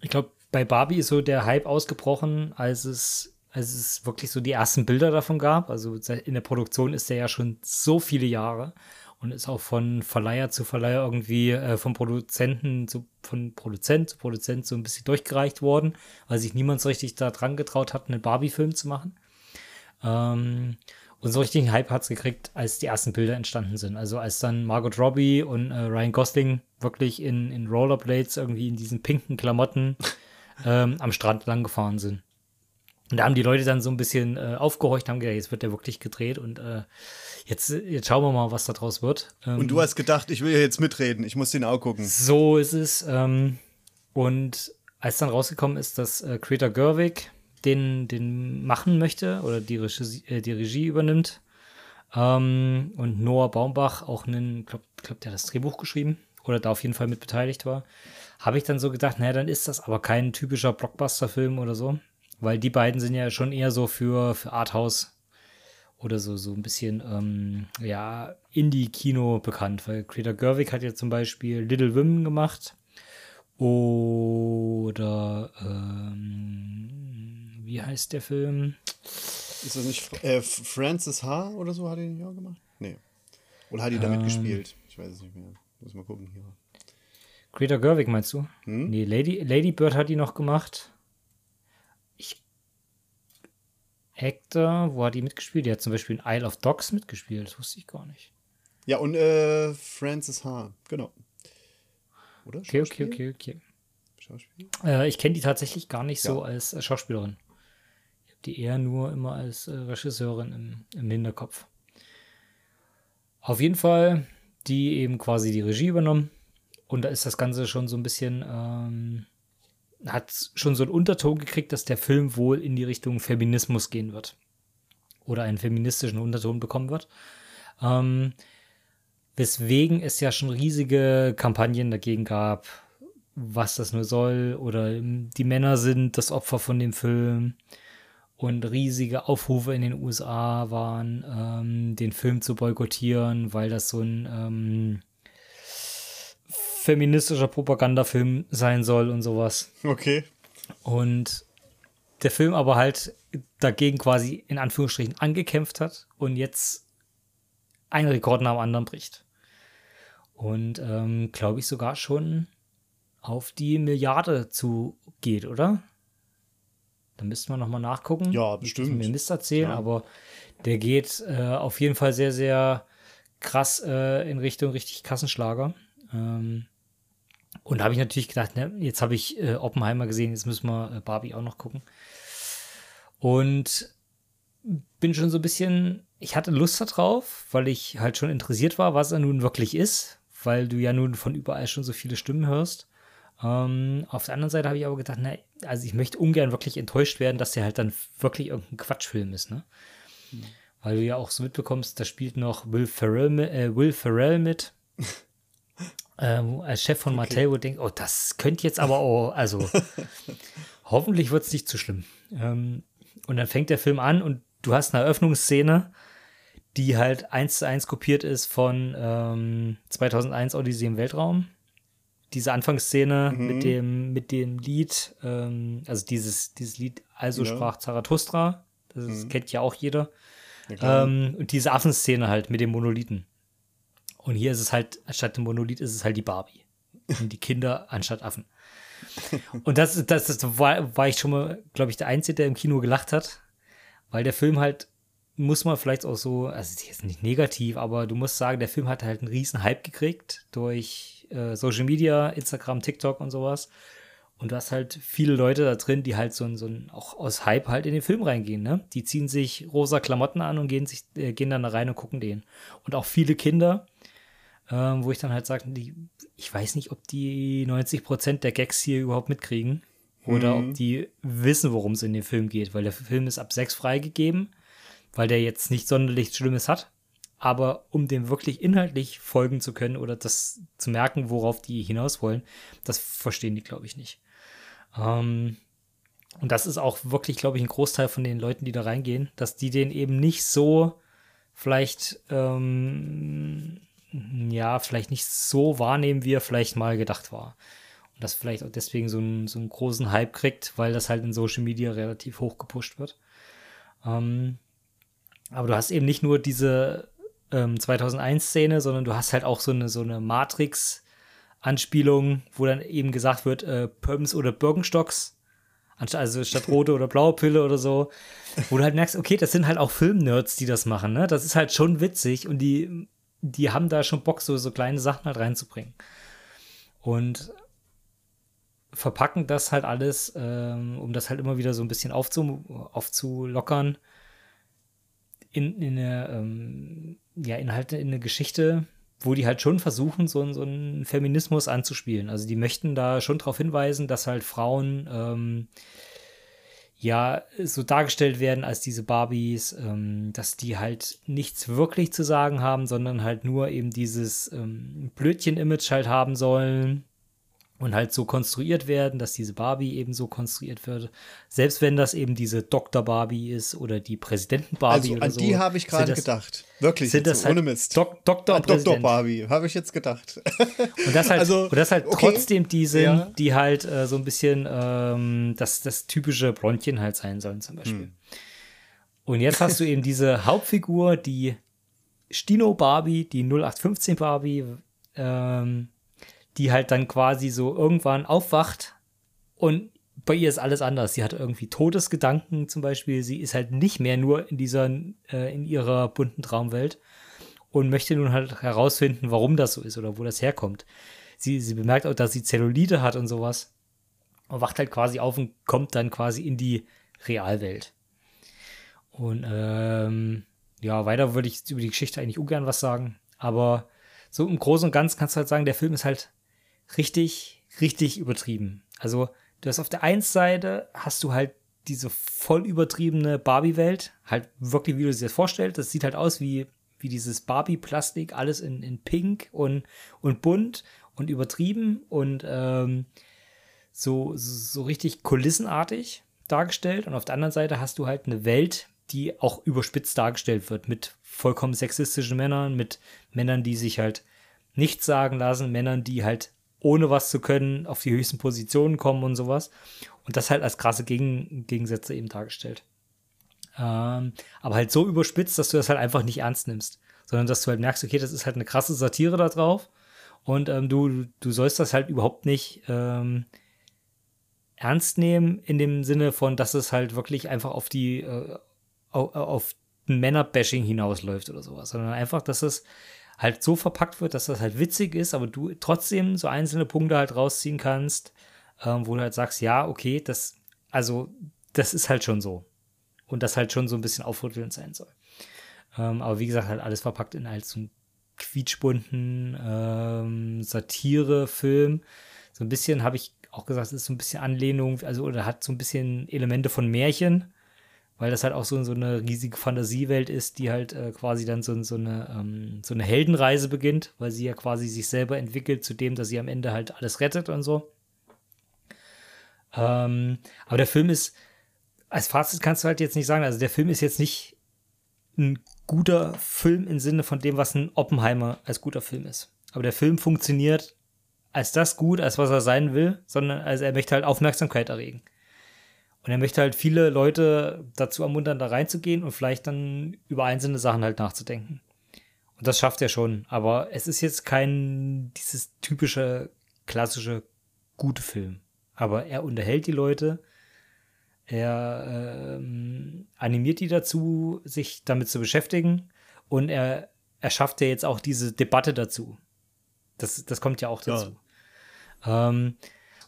Speaker 2: ich glaube, bei Barbie ist so der Hype ausgebrochen, als es, als es wirklich so die ersten Bilder davon gab. Also in der Produktion ist der ja schon so viele Jahre und ist auch von Verleiher zu Verleiher irgendwie äh, von Produzenten zu von Produzent zu Produzent so ein bisschen durchgereicht worden, weil sich niemand so richtig da dran getraut hat, einen Barbie-Film zu machen. Ähm, und so richtigen Hype hat es gekriegt, als die ersten Bilder entstanden sind. Also als dann Margot Robbie und äh, Ryan Gosling wirklich in, in Rollerblades irgendwie in diesen pinken Klamotten ähm, am Strand lang gefahren sind. Und da haben die Leute dann so ein bisschen äh, aufgehorcht, haben gedacht, jetzt wird der wirklich gedreht und äh, jetzt, jetzt schauen wir mal, was da draus wird.
Speaker 3: Ähm, und du hast gedacht, ich will ja jetzt mitreden, ich muss den auch gucken.
Speaker 2: So ist es. Ähm, und als dann rausgekommen ist, dass äh, Greta Gerwig den, den machen möchte oder die Regie, äh, die Regie übernimmt ähm, und Noah Baumbach auch einen, glaube glaub, der hat das Drehbuch geschrieben oder da auf jeden Fall mit beteiligt war, habe ich dann so gedacht, naja, dann ist das aber kein typischer Blockbuster-Film oder so, weil die beiden sind ja schon eher so für, für Arthouse oder so, so ein bisschen, ähm, ja, Indie-Kino bekannt, weil Greta Gerwig hat ja zum Beispiel Little Women gemacht oder, ähm, wie heißt der Film?
Speaker 3: Ist das nicht äh, Francis H. oder so, hat er den ja gemacht? Nee. Oder hat die da ähm, mitgespielt? Ich weiß es nicht mehr. Muss mal gucken hier.
Speaker 2: Greta Gerwig meinst du? Hm? Nee, Lady, Lady Bird hat die noch gemacht. Ich. Actor, wo hat die mitgespielt? Die hat zum Beispiel in Isle of Dogs mitgespielt. Das wusste ich gar nicht.
Speaker 3: Ja, und äh, Frances H. Genau.
Speaker 2: Oder? Okay, okay, okay, okay. Schauspiel? Äh, ich kenne die tatsächlich gar nicht ja. so als äh, Schauspielerin. Ich habe die eher nur immer als äh, Regisseurin im, im Hinterkopf. Auf jeden Fall, die eben quasi die Regie übernommen und da ist das Ganze schon so ein bisschen, ähm, hat schon so einen Unterton gekriegt, dass der Film wohl in die Richtung Feminismus gehen wird. Oder einen feministischen Unterton bekommen wird. Ähm, weswegen es ja schon riesige Kampagnen dagegen gab, was das nur soll. Oder die Männer sind das Opfer von dem Film. Und riesige Aufrufe in den USA waren, ähm, den Film zu boykottieren, weil das so ein ähm, feministischer Propagandafilm sein soll und sowas.
Speaker 3: Okay.
Speaker 2: Und der Film aber halt dagegen quasi in Anführungsstrichen angekämpft hat und jetzt einen Rekord nach dem anderen bricht. Und ähm, glaube ich sogar schon auf die Milliarde zugeht, oder? Da müssten wir nochmal nachgucken.
Speaker 3: Ja, bestimmt.
Speaker 2: Mir Mist erzählen, ja. aber der geht äh, auf jeden Fall sehr, sehr krass äh, in Richtung richtig Kassenschlager. Ähm, und da habe ich natürlich gedacht, ne, jetzt habe ich äh, Oppenheimer gesehen, jetzt müssen wir äh, Barbie auch noch gucken. Und bin schon so ein bisschen, ich hatte Lust darauf, weil ich halt schon interessiert war, was er nun wirklich ist, weil du ja nun von überall schon so viele Stimmen hörst. Ähm, auf der anderen Seite habe ich aber gedacht, ne, also ich möchte ungern wirklich enttäuscht werden, dass der halt dann wirklich irgendein Quatschfilm ist, ne? Mhm. Weil du ja auch so mitbekommst, da spielt noch Will Ferrell, äh, Will Ferrell mit. ähm, als Chef von okay. Mattel, wo denkt, oh, das könnte jetzt aber auch, also hoffentlich wird es nicht zu schlimm. Ähm, und dann fängt der Film an und du hast eine Eröffnungsszene, die halt eins zu eins kopiert ist von ähm, 2001 Odyssey im Weltraum. Diese Anfangsszene mhm. mit dem mit dem Lied, ähm, also dieses dieses Lied Also ja. sprach Zarathustra, das mhm. kennt ja auch jeder. Ja, ähm, und diese Affenszene halt mit dem Monolithen. Und hier ist es halt, anstatt dem Monolith ist es halt die Barbie. Und die Kinder anstatt Affen. Und das, das, das war, war ich schon mal, glaube ich, der Einzige, der im Kino gelacht hat. Weil der Film halt, muss man vielleicht auch so, also jetzt nicht negativ, aber du musst sagen, der Film hat halt einen riesen Hype gekriegt durch äh, Social Media, Instagram, TikTok und sowas. Und du hast halt viele Leute da drin, die halt so ein, so ein auch aus Hype halt in den Film reingehen, ne? Die ziehen sich rosa Klamotten an und gehen, sich, äh, gehen dann da rein und gucken den. Und auch viele Kinder, ähm, wo ich dann halt sage, ich weiß nicht, ob die 90 Prozent der Gags hier überhaupt mitkriegen oder mhm. ob die wissen, worum es in dem Film geht, weil der Film ist ab sechs freigegeben, weil der jetzt nicht sonderlich Schlimmes hat. Aber um dem wirklich inhaltlich folgen zu können oder das zu merken, worauf die hinaus wollen, das verstehen die, glaube ich, nicht. Ähm, und das ist auch wirklich, glaube ich, ein Großteil von den Leuten, die da reingehen, dass die den eben nicht so vielleicht, ähm, ja, vielleicht nicht so wahrnehmen, wie er vielleicht mal gedacht war. Und das vielleicht auch deswegen so einen, so einen großen Hype kriegt, weil das halt in Social Media relativ hoch gepusht wird. Ähm, aber du hast eben nicht nur diese ähm, 2001-Szene, sondern du hast halt auch so eine, so eine Matrix-Anspielung, wo dann eben gesagt wird, äh, Pumps oder Birkenstocks, also statt rote oder blaue Pille oder so, wo du halt merkst, okay, das sind halt auch Film-Nerds, die das machen, ne? Das ist halt schon witzig und die, die haben da schon Bock, so, so kleine Sachen halt reinzubringen. Und verpacken das halt alles, ähm, um das halt immer wieder so ein bisschen aufzu aufzulockern, in, in eine, ähm, ja, Inhalte in eine Geschichte, wo die halt schon versuchen, so, so einen Feminismus anzuspielen. Also die möchten da schon darauf hinweisen, dass halt Frauen ähm, ja so dargestellt werden als diese Barbies, ähm, dass die halt nichts wirklich zu sagen haben, sondern halt nur eben dieses ähm, Blödchen-Image halt haben sollen und halt so konstruiert werden, dass diese Barbie eben so konstruiert wird. Selbst wenn das eben diese Dr. Barbie ist oder die Präsidenten Barbie also, oder
Speaker 3: an
Speaker 2: so.
Speaker 3: die habe ich gerade gedacht. Wirklich,
Speaker 2: sind das ohne halt Mist. Dok Dr.
Speaker 3: Dr. Barbie, habe ich jetzt gedacht.
Speaker 2: Und das halt, also, und das halt okay. trotzdem die sind, ja. die halt äh, so ein bisschen ähm, das, das typische Blondchen halt sein sollen zum Beispiel. Hm. Und jetzt hast du eben diese Hauptfigur, die Stino Barbie, die 0815 Barbie, ähm, die halt dann quasi so irgendwann aufwacht und bei ihr ist alles anders. Sie hat irgendwie Todesgedanken zum Beispiel. Sie ist halt nicht mehr nur in dieser, äh, in ihrer bunten Traumwelt und möchte nun halt herausfinden, warum das so ist oder wo das herkommt. Sie, sie bemerkt auch, dass sie Zellulite hat und sowas und wacht halt quasi auf und kommt dann quasi in die Realwelt. Und ähm, ja, weiter würde ich über die Geschichte eigentlich ungern was sagen, aber so im Großen und Ganzen kannst du halt sagen, der Film ist halt richtig, richtig übertrieben. Also, du hast auf der einen Seite hast du halt diese voll übertriebene Barbie-Welt, halt wirklich, wie du dir vorstellst. Das sieht halt aus wie, wie dieses Barbie-Plastik, alles in, in pink und, und bunt und übertrieben und ähm, so, so richtig kulissenartig dargestellt. Und auf der anderen Seite hast du halt eine Welt, die auch überspitzt dargestellt wird, mit vollkommen sexistischen Männern, mit Männern, die sich halt nichts sagen lassen, Männern, die halt ohne was zu können, auf die höchsten Positionen kommen und sowas. Und das halt als krasse Gegen Gegensätze eben dargestellt. Ähm, aber halt so überspitzt, dass du das halt einfach nicht ernst nimmst, sondern dass du halt merkst, okay, das ist halt eine krasse Satire da drauf und ähm, du, du sollst das halt überhaupt nicht ähm, ernst nehmen in dem Sinne von, dass es halt wirklich einfach auf die, äh, auf, auf Männerbashing hinausläuft oder sowas, sondern einfach, dass es halt so verpackt wird, dass das halt witzig ist, aber du trotzdem so einzelne Punkte halt rausziehen kannst, ähm, wo du halt sagst, ja, okay, das, also, das ist halt schon so. Und das halt schon so ein bisschen aufrüttelnd sein soll. Ähm, aber wie gesagt, halt alles verpackt in halt so einen quietschbunten ähm, Satire-Film. So ein bisschen habe ich auch gesagt, es ist so ein bisschen Anlehnung, also oder hat so ein bisschen Elemente von Märchen weil das halt auch so, so eine riesige Fantasiewelt ist, die halt äh, quasi dann so, so, eine, ähm, so eine Heldenreise beginnt, weil sie ja quasi sich selber entwickelt zu dem, dass sie am Ende halt alles rettet und so. Ähm, aber der Film ist, als Fazit kannst du halt jetzt nicht sagen, also der Film ist jetzt nicht ein guter Film im Sinne von dem, was ein Oppenheimer als guter Film ist. Aber der Film funktioniert als das gut, als was er sein will, sondern als er möchte halt Aufmerksamkeit erregen. Und er möchte halt viele Leute dazu ermuntern, da reinzugehen und vielleicht dann über einzelne Sachen halt nachzudenken. Und das schafft er schon. Aber es ist jetzt kein dieses typische, klassische gute Film. Aber er unterhält die Leute. Er ähm, animiert die dazu, sich damit zu beschäftigen. Und er, er schafft ja jetzt auch diese Debatte dazu. Das, das kommt ja auch dazu. Ja. Ähm,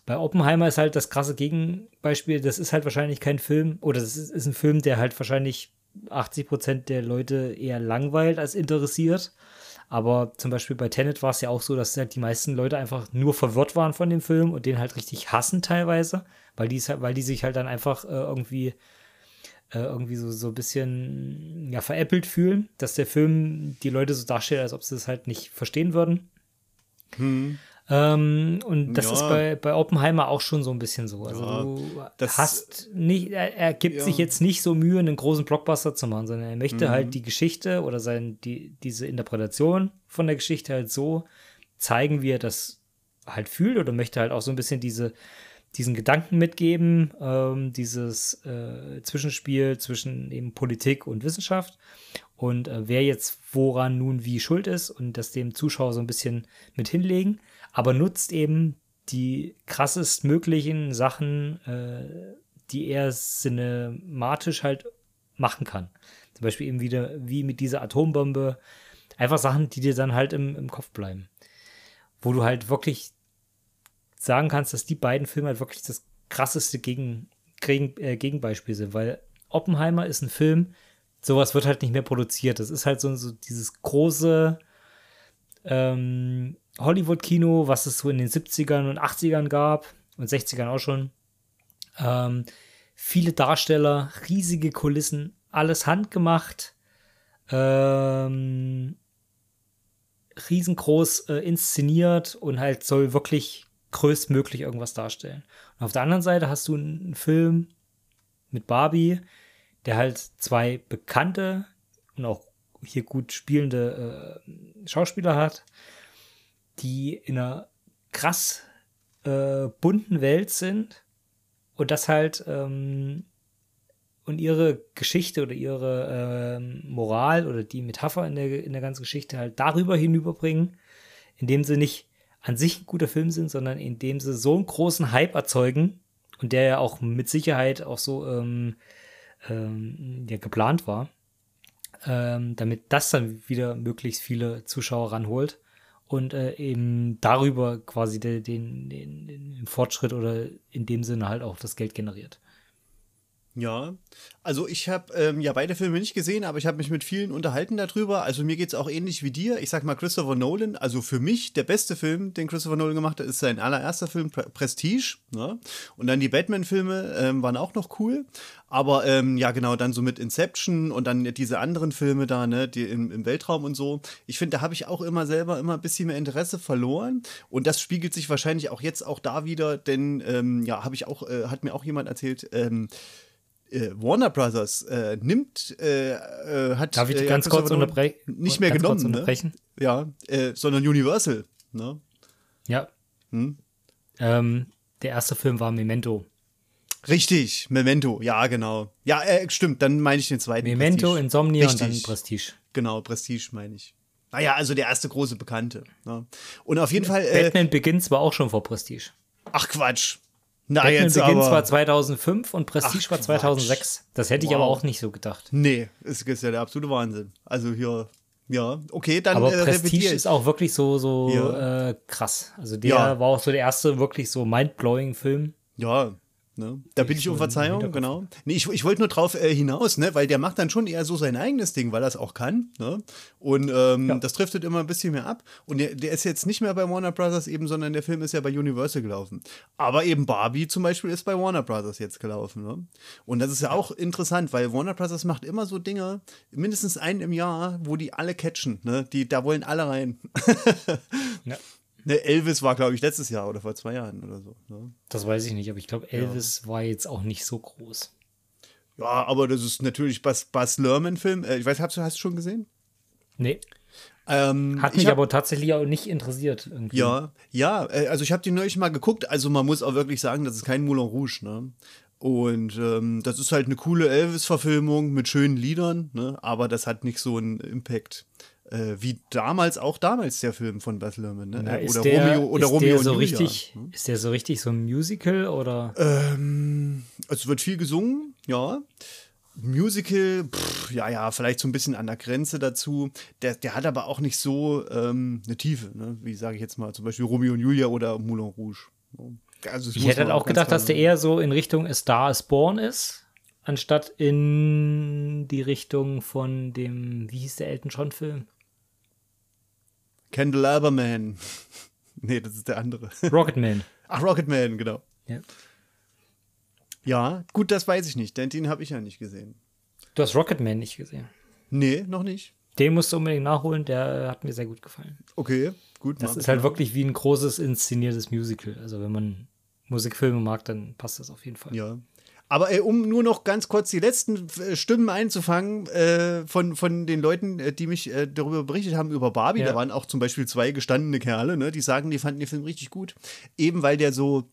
Speaker 2: Bei Oppenheimer ist halt das krasse Gegenbeispiel, das ist halt wahrscheinlich kein Film, oder das ist, ist ein Film, der halt wahrscheinlich 80 Prozent der Leute eher langweilt als interessiert. Aber zum Beispiel bei Tenet war es ja auch so, dass halt die meisten Leute einfach nur verwirrt waren von dem Film und den halt richtig hassen teilweise, weil die, weil die sich halt dann einfach äh, irgendwie äh, irgendwie so, so ein bisschen ja, veräppelt fühlen, dass der Film die Leute so darstellt, als ob sie es halt nicht verstehen würden. Hm. Ähm, und das ja. ist bei, bei Oppenheimer auch schon so ein bisschen so. Also ja, du hast nicht, er, er gibt ja. sich jetzt nicht so Mühe, einen großen Blockbuster zu machen, sondern er möchte mhm. halt die Geschichte oder sein, die, diese Interpretation von der Geschichte halt so zeigen, wie er das halt fühlt oder möchte halt auch so ein bisschen diese, diesen Gedanken mitgeben, ähm, dieses äh, Zwischenspiel zwischen eben Politik und Wissenschaft und äh, wer jetzt woran nun wie schuld ist und das dem Zuschauer so ein bisschen mit hinlegen aber nutzt eben die krassest möglichen Sachen, äh, die er cinematisch halt machen kann. Zum Beispiel eben wieder wie mit dieser Atombombe. Einfach Sachen, die dir dann halt im, im Kopf bleiben. Wo du halt wirklich sagen kannst, dass die beiden Filme halt wirklich das krasseste Gegen, Gegen, äh, Gegenbeispiel sind, weil Oppenheimer ist ein Film, sowas wird halt nicht mehr produziert. Das ist halt so, so dieses große ähm, Hollywood-Kino, was es so in den 70ern und 80ern gab und 60ern auch schon. Ähm, viele Darsteller, riesige Kulissen, alles handgemacht, ähm, riesengroß äh, inszeniert und halt soll wirklich größtmöglich irgendwas darstellen. Und auf der anderen Seite hast du einen Film mit Barbie, der halt zwei bekannte und auch hier gut spielende äh, Schauspieler hat, die in einer krass äh, bunten Welt sind und das halt ähm, und ihre Geschichte oder ihre ähm, Moral oder die Metapher in der, in der ganzen Geschichte halt darüber hinüberbringen, indem sie nicht an sich ein guter Film sind, sondern indem sie so einen großen Hype erzeugen und der ja auch mit Sicherheit auch so ähm, ähm, ja, geplant war, ähm, damit das dann wieder möglichst viele Zuschauer ranholt und äh, eben darüber quasi den, den, den, Fortschritt oder in dem Sinne halt auch das Geld generiert.
Speaker 3: Ja, also ich habe ähm, ja beide Filme nicht gesehen, aber ich habe mich mit vielen unterhalten darüber. Also mir geht es auch ähnlich wie dir. Ich sag mal Christopher Nolan, also für mich der beste Film, den Christopher Nolan gemacht hat, ist sein allererster Film Prestige. Ne? Und dann die Batman-Filme ähm, waren auch noch cool. Aber ähm, ja, genau, dann so mit Inception und dann diese anderen Filme da, ne, die im, im Weltraum und so. Ich finde, da habe ich auch immer selber immer ein bisschen mehr Interesse verloren. Und das spiegelt sich wahrscheinlich auch jetzt auch da wieder, denn ähm, ja, habe ich auch, äh, hat mir auch jemand erzählt, ähm, äh, Warner Brothers äh, nimmt, äh, äh hat.
Speaker 2: Darf ich
Speaker 3: äh,
Speaker 2: ganz kurz unterbrechen?
Speaker 3: Nicht mehr genommen. Ne? Ja, äh, sondern Universal. Ne?
Speaker 2: Ja. Hm? Ähm, der erste Film war Memento.
Speaker 3: Richtig, Memento, ja, genau. Ja, stimmt, dann meine ich den zweiten.
Speaker 2: Memento, Prestige. Insomnia Richtig. und dann Prestige.
Speaker 3: Genau, Prestige meine ich. Naja, also der erste große Bekannte. Ne? Und auf jeden Fall.
Speaker 2: Batman Begins war auch schon vor Prestige.
Speaker 3: Ach Quatsch.
Speaker 2: Na, Batman jetzt Begins war 2005 und Prestige Ach, war 2006. Das hätte ich wow. aber auch nicht so gedacht.
Speaker 3: Nee, es ist ja der absolute Wahnsinn. Also hier, ja, okay, dann.
Speaker 2: Aber äh, Prestige ist auch wirklich so, so ja. äh, krass. Also der ja. war auch so der erste wirklich so mindblowing Film.
Speaker 3: Ja, Ne? Da bitte ich um Verzeihung, genau. Nee, ich, ich wollte nur drauf äh, hinaus, ne? weil der macht dann schon eher so sein eigenes Ding, weil er es auch kann. Ne? Und ähm, ja. das driftet immer ein bisschen mehr ab. Und der, der ist jetzt nicht mehr bei Warner Brothers eben, sondern der Film ist ja bei Universal gelaufen. Aber eben Barbie zum Beispiel ist bei Warner Brothers jetzt gelaufen. Ne? Und das ist ja auch interessant, weil Warner Brothers macht immer so Dinge, mindestens einen im Jahr, wo die alle catchen. Ne? Die, da wollen alle rein. ja. Ne, Elvis war, glaube ich, letztes Jahr oder vor zwei Jahren oder so. Ne?
Speaker 2: Das weiß ich nicht, aber ich glaube, Elvis ja. war jetzt auch nicht so groß.
Speaker 3: Ja, aber das ist natürlich Bas, Bas Lerman-Film. Äh, ich weiß, hast du, hast du schon gesehen?
Speaker 2: Nee. Ähm, Hat mich hab, aber tatsächlich auch nicht interessiert.
Speaker 3: Irgendwie. Ja, ja, äh, also ich habe die neulich mal geguckt. Also man muss auch wirklich sagen, das ist kein Moulin Rouge, ne? Und ähm, das ist halt eine coole Elvis-Verfilmung mit schönen Liedern, ne? aber das hat nicht so einen Impact äh, wie damals auch damals der Film von Baz Luhrmann, ne?
Speaker 2: Na, oder der, Romeo oder Romeo der so und Julia. richtig, hm? Ist der so richtig so ein Musical oder?
Speaker 3: Ähm, es wird viel gesungen, ja. Musical, pff, ja, ja, vielleicht so ein bisschen an der Grenze dazu. Der, der hat aber auch nicht so ähm, eine Tiefe, ne? wie sage ich jetzt mal, zum Beispiel Romeo und Julia oder Moulin Rouge. also
Speaker 2: ich hätte halt auch gedacht, dass der eher so in Richtung A Star is Born ist, anstatt in die Richtung von dem, wie hieß der Elton John Film?
Speaker 3: Candelabra Man. nee, das ist der andere.
Speaker 2: Rocketman.
Speaker 3: Ach, Rocketman, genau.
Speaker 2: Ja.
Speaker 3: Ja, gut, das weiß ich nicht, denn den habe ich ja nicht gesehen.
Speaker 2: Du hast Rocketman nicht gesehen.
Speaker 3: Nee, noch nicht.
Speaker 2: Den musst du unbedingt nachholen, der hat mir sehr gut gefallen.
Speaker 3: Okay, gut.
Speaker 2: Das ist halt wirklich wie ein großes inszeniertes Musical. Also wenn man Musikfilme mag, dann passt das auf jeden Fall.
Speaker 3: Ja. Aber äh, um nur noch ganz kurz die letzten äh, Stimmen einzufangen äh, von, von den Leuten, äh, die mich äh, darüber berichtet haben, über Barbie,
Speaker 2: Ja.
Speaker 3: da waren auch zum Beispiel zwei gestandene Kerle, ne, die sagen, die fanden den Film richtig gut. Eben weil der so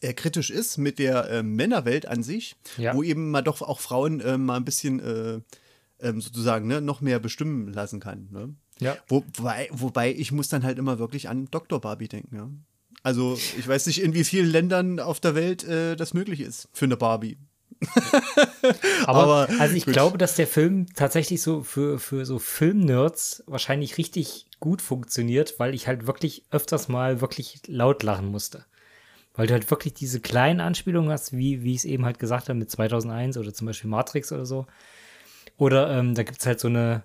Speaker 3: äh, kritisch ist mit der äh, Männerwelt an sich,
Speaker 2: Ja.
Speaker 3: wo eben mal doch auch Frauen äh, mal ein bisschen äh, ähm, sozusagen ne, noch mehr bestimmen lassen kann. Ne?
Speaker 2: Ja.
Speaker 3: Wobei, wobei ich muss dann halt immer wirklich an Dr. Barbie denken. Ja? Also ich weiß nicht, in wie vielen Ländern auf der Welt äh, das möglich ist für eine Barbie.
Speaker 2: Aber,
Speaker 3: Aber
Speaker 2: also ich
Speaker 3: gut.
Speaker 2: glaube, dass der Film tatsächlich so für, für so Filmnerds wahrscheinlich richtig gut funktioniert, weil ich halt wirklich öfters mal wirklich laut lachen musste. Weil du halt wirklich diese kleinen Anspielungen hast, wie, wie ich es eben halt gesagt habe mit 2001 oder zum Beispiel Matrix oder so. Oder ähm, da gibt es halt so eine,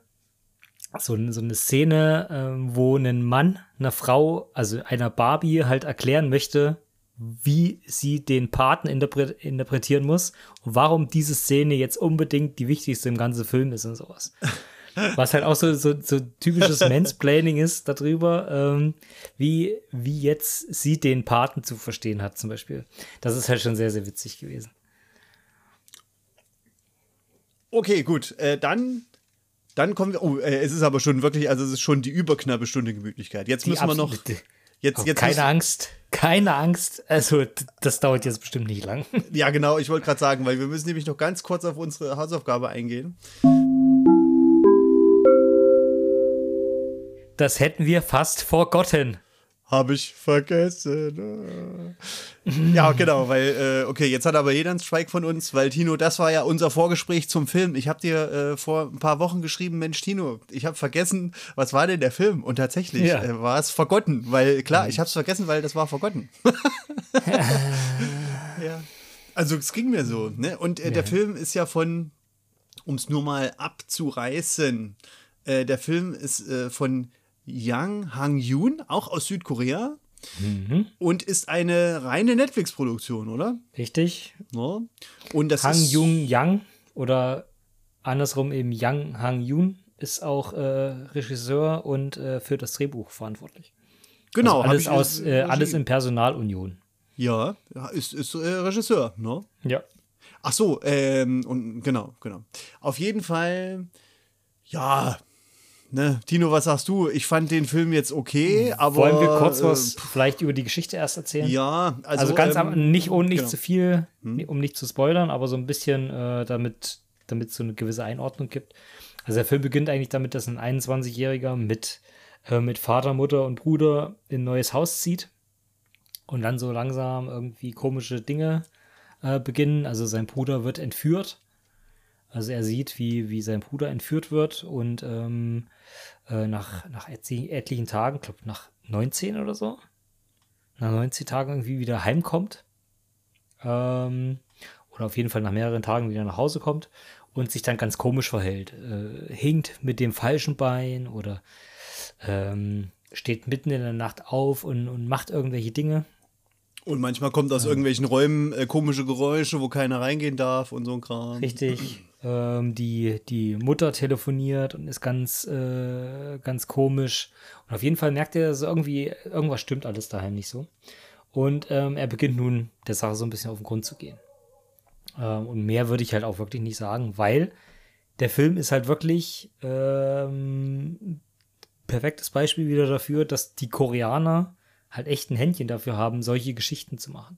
Speaker 2: so, eine- so eine Szene, ähm, wo ein Mann einer Frau, also einer Barbie, halt erklären möchte, wie sie den Paten interpre interpretieren muss und warum diese Szene jetzt unbedingt die wichtigste im ganzen Film ist und sowas. Was halt auch so, so, so typisches Mansplaining ist darüber, ähm, wie, wie jetzt sie den Paten zu verstehen hat, zum Beispiel. Das ist halt schon sehr, sehr witzig gewesen.
Speaker 3: Okay, gut. Äh, dann, dann kommen wir. Oh, äh, es ist aber schon wirklich, also es ist schon die überknappe Stunde Gemütlichkeit. Jetzt
Speaker 2: Die
Speaker 3: müssen wir noch. Jetzt,
Speaker 2: Oh,
Speaker 3: jetzt
Speaker 2: keine
Speaker 3: müssen-
Speaker 2: Angst, keine Angst. Also, das dauert jetzt bestimmt nicht lang.
Speaker 3: Ja, genau, ich wollte gerade sagen, weil wir müssen nämlich noch ganz kurz auf unsere Hausaufgabe eingehen.
Speaker 2: Das hätten wir fast forgotten.
Speaker 3: Habe ich vergessen. ja, genau, weil, äh, okay, jetzt hat aber jeder einen Strike von uns, weil Tino, das war ja unser Vorgespräch zum Film. Ich habe dir äh, vor ein paar Wochen geschrieben, Mensch, Tino, ich habe vergessen, was war denn der Film? Und tatsächlich
Speaker 2: Ja.
Speaker 3: äh, war es vergotten, weil, klar, ich habe es vergessen, weil das war vergotten. ja. Also, es ging mir so, ne? Und äh, der Film ist ja von, um es nur mal abzureißen, äh, der Film ist äh, von Yang Hang-yoon, auch aus Südkorea. Und ist eine reine Netflix-Produktion, oder?
Speaker 2: Richtig?
Speaker 3: Ja. Und das
Speaker 2: Hang Jung Yang oder andersrum eben Yang Hang Yoon ist auch äh, Regisseur und äh, für das Drehbuch verantwortlich.
Speaker 3: genau
Speaker 2: also alles aus
Speaker 3: äh,
Speaker 2: äh, alles in Personalunion.
Speaker 3: ja, ja, ist, ist äh, Regisseur, ne?
Speaker 2: Ja.
Speaker 3: Ach so, ähm, und genau, genau. Auf jeden Fall, ja, ne, Tino, was sagst du? Ich fand den Film jetzt okay, aber
Speaker 2: Wollen wir kurz
Speaker 3: äh,
Speaker 2: was vielleicht über die Geschichte erst erzählen?
Speaker 3: Ja, also,
Speaker 2: Also, ganz
Speaker 3: ähm,
Speaker 2: am, nicht ohne nicht
Speaker 3: genau.
Speaker 2: zu viel, um nicht zu spoilern, aber so ein bisschen, äh, damit damit es so eine gewisse Einordnung gibt. Also der Film beginnt eigentlich damit, dass ein 21-Jähriger mit, äh, mit Vater, Mutter und Bruder in ein neues Haus zieht und dann so langsam irgendwie komische Dinge äh, beginnen. Also sein Bruder wird entführt. Also er sieht, wie, wie sein Bruder entführt wird und ähm, äh, nach, nach etli etlichen Tagen, glaube nach 19 oder so, nach 19 Tagen irgendwie wieder heimkommt. Ähm, oder auf jeden Fall nach mehreren Tagen wieder nach Hause kommt und sich dann ganz komisch verhält. Äh, hinkt mit dem falschen Bein oder ähm, steht mitten in der Nacht auf und, und macht irgendwelche Dinge.
Speaker 3: Und manchmal kommt aus irgendwelchen Räumen äh, komische Geräusche, wo keiner reingehen darf und so ein Kram.
Speaker 2: Richtig. ähm, die, die Mutter telefoniert und ist ganz, äh, ganz komisch. Und auf jeden Fall merkt er, so irgendwie, irgendwas stimmt alles daheim nicht so. Und ähm, er beginnt nun der Sache so ein bisschen auf den Grund zu gehen. Ähm, und mehr würde ich halt auch wirklich nicht sagen, weil der Film ist halt wirklich ähm, perfektes Beispiel wieder dafür, dass die Koreaner halt echt ein Händchen dafür haben, solche Geschichten zu machen.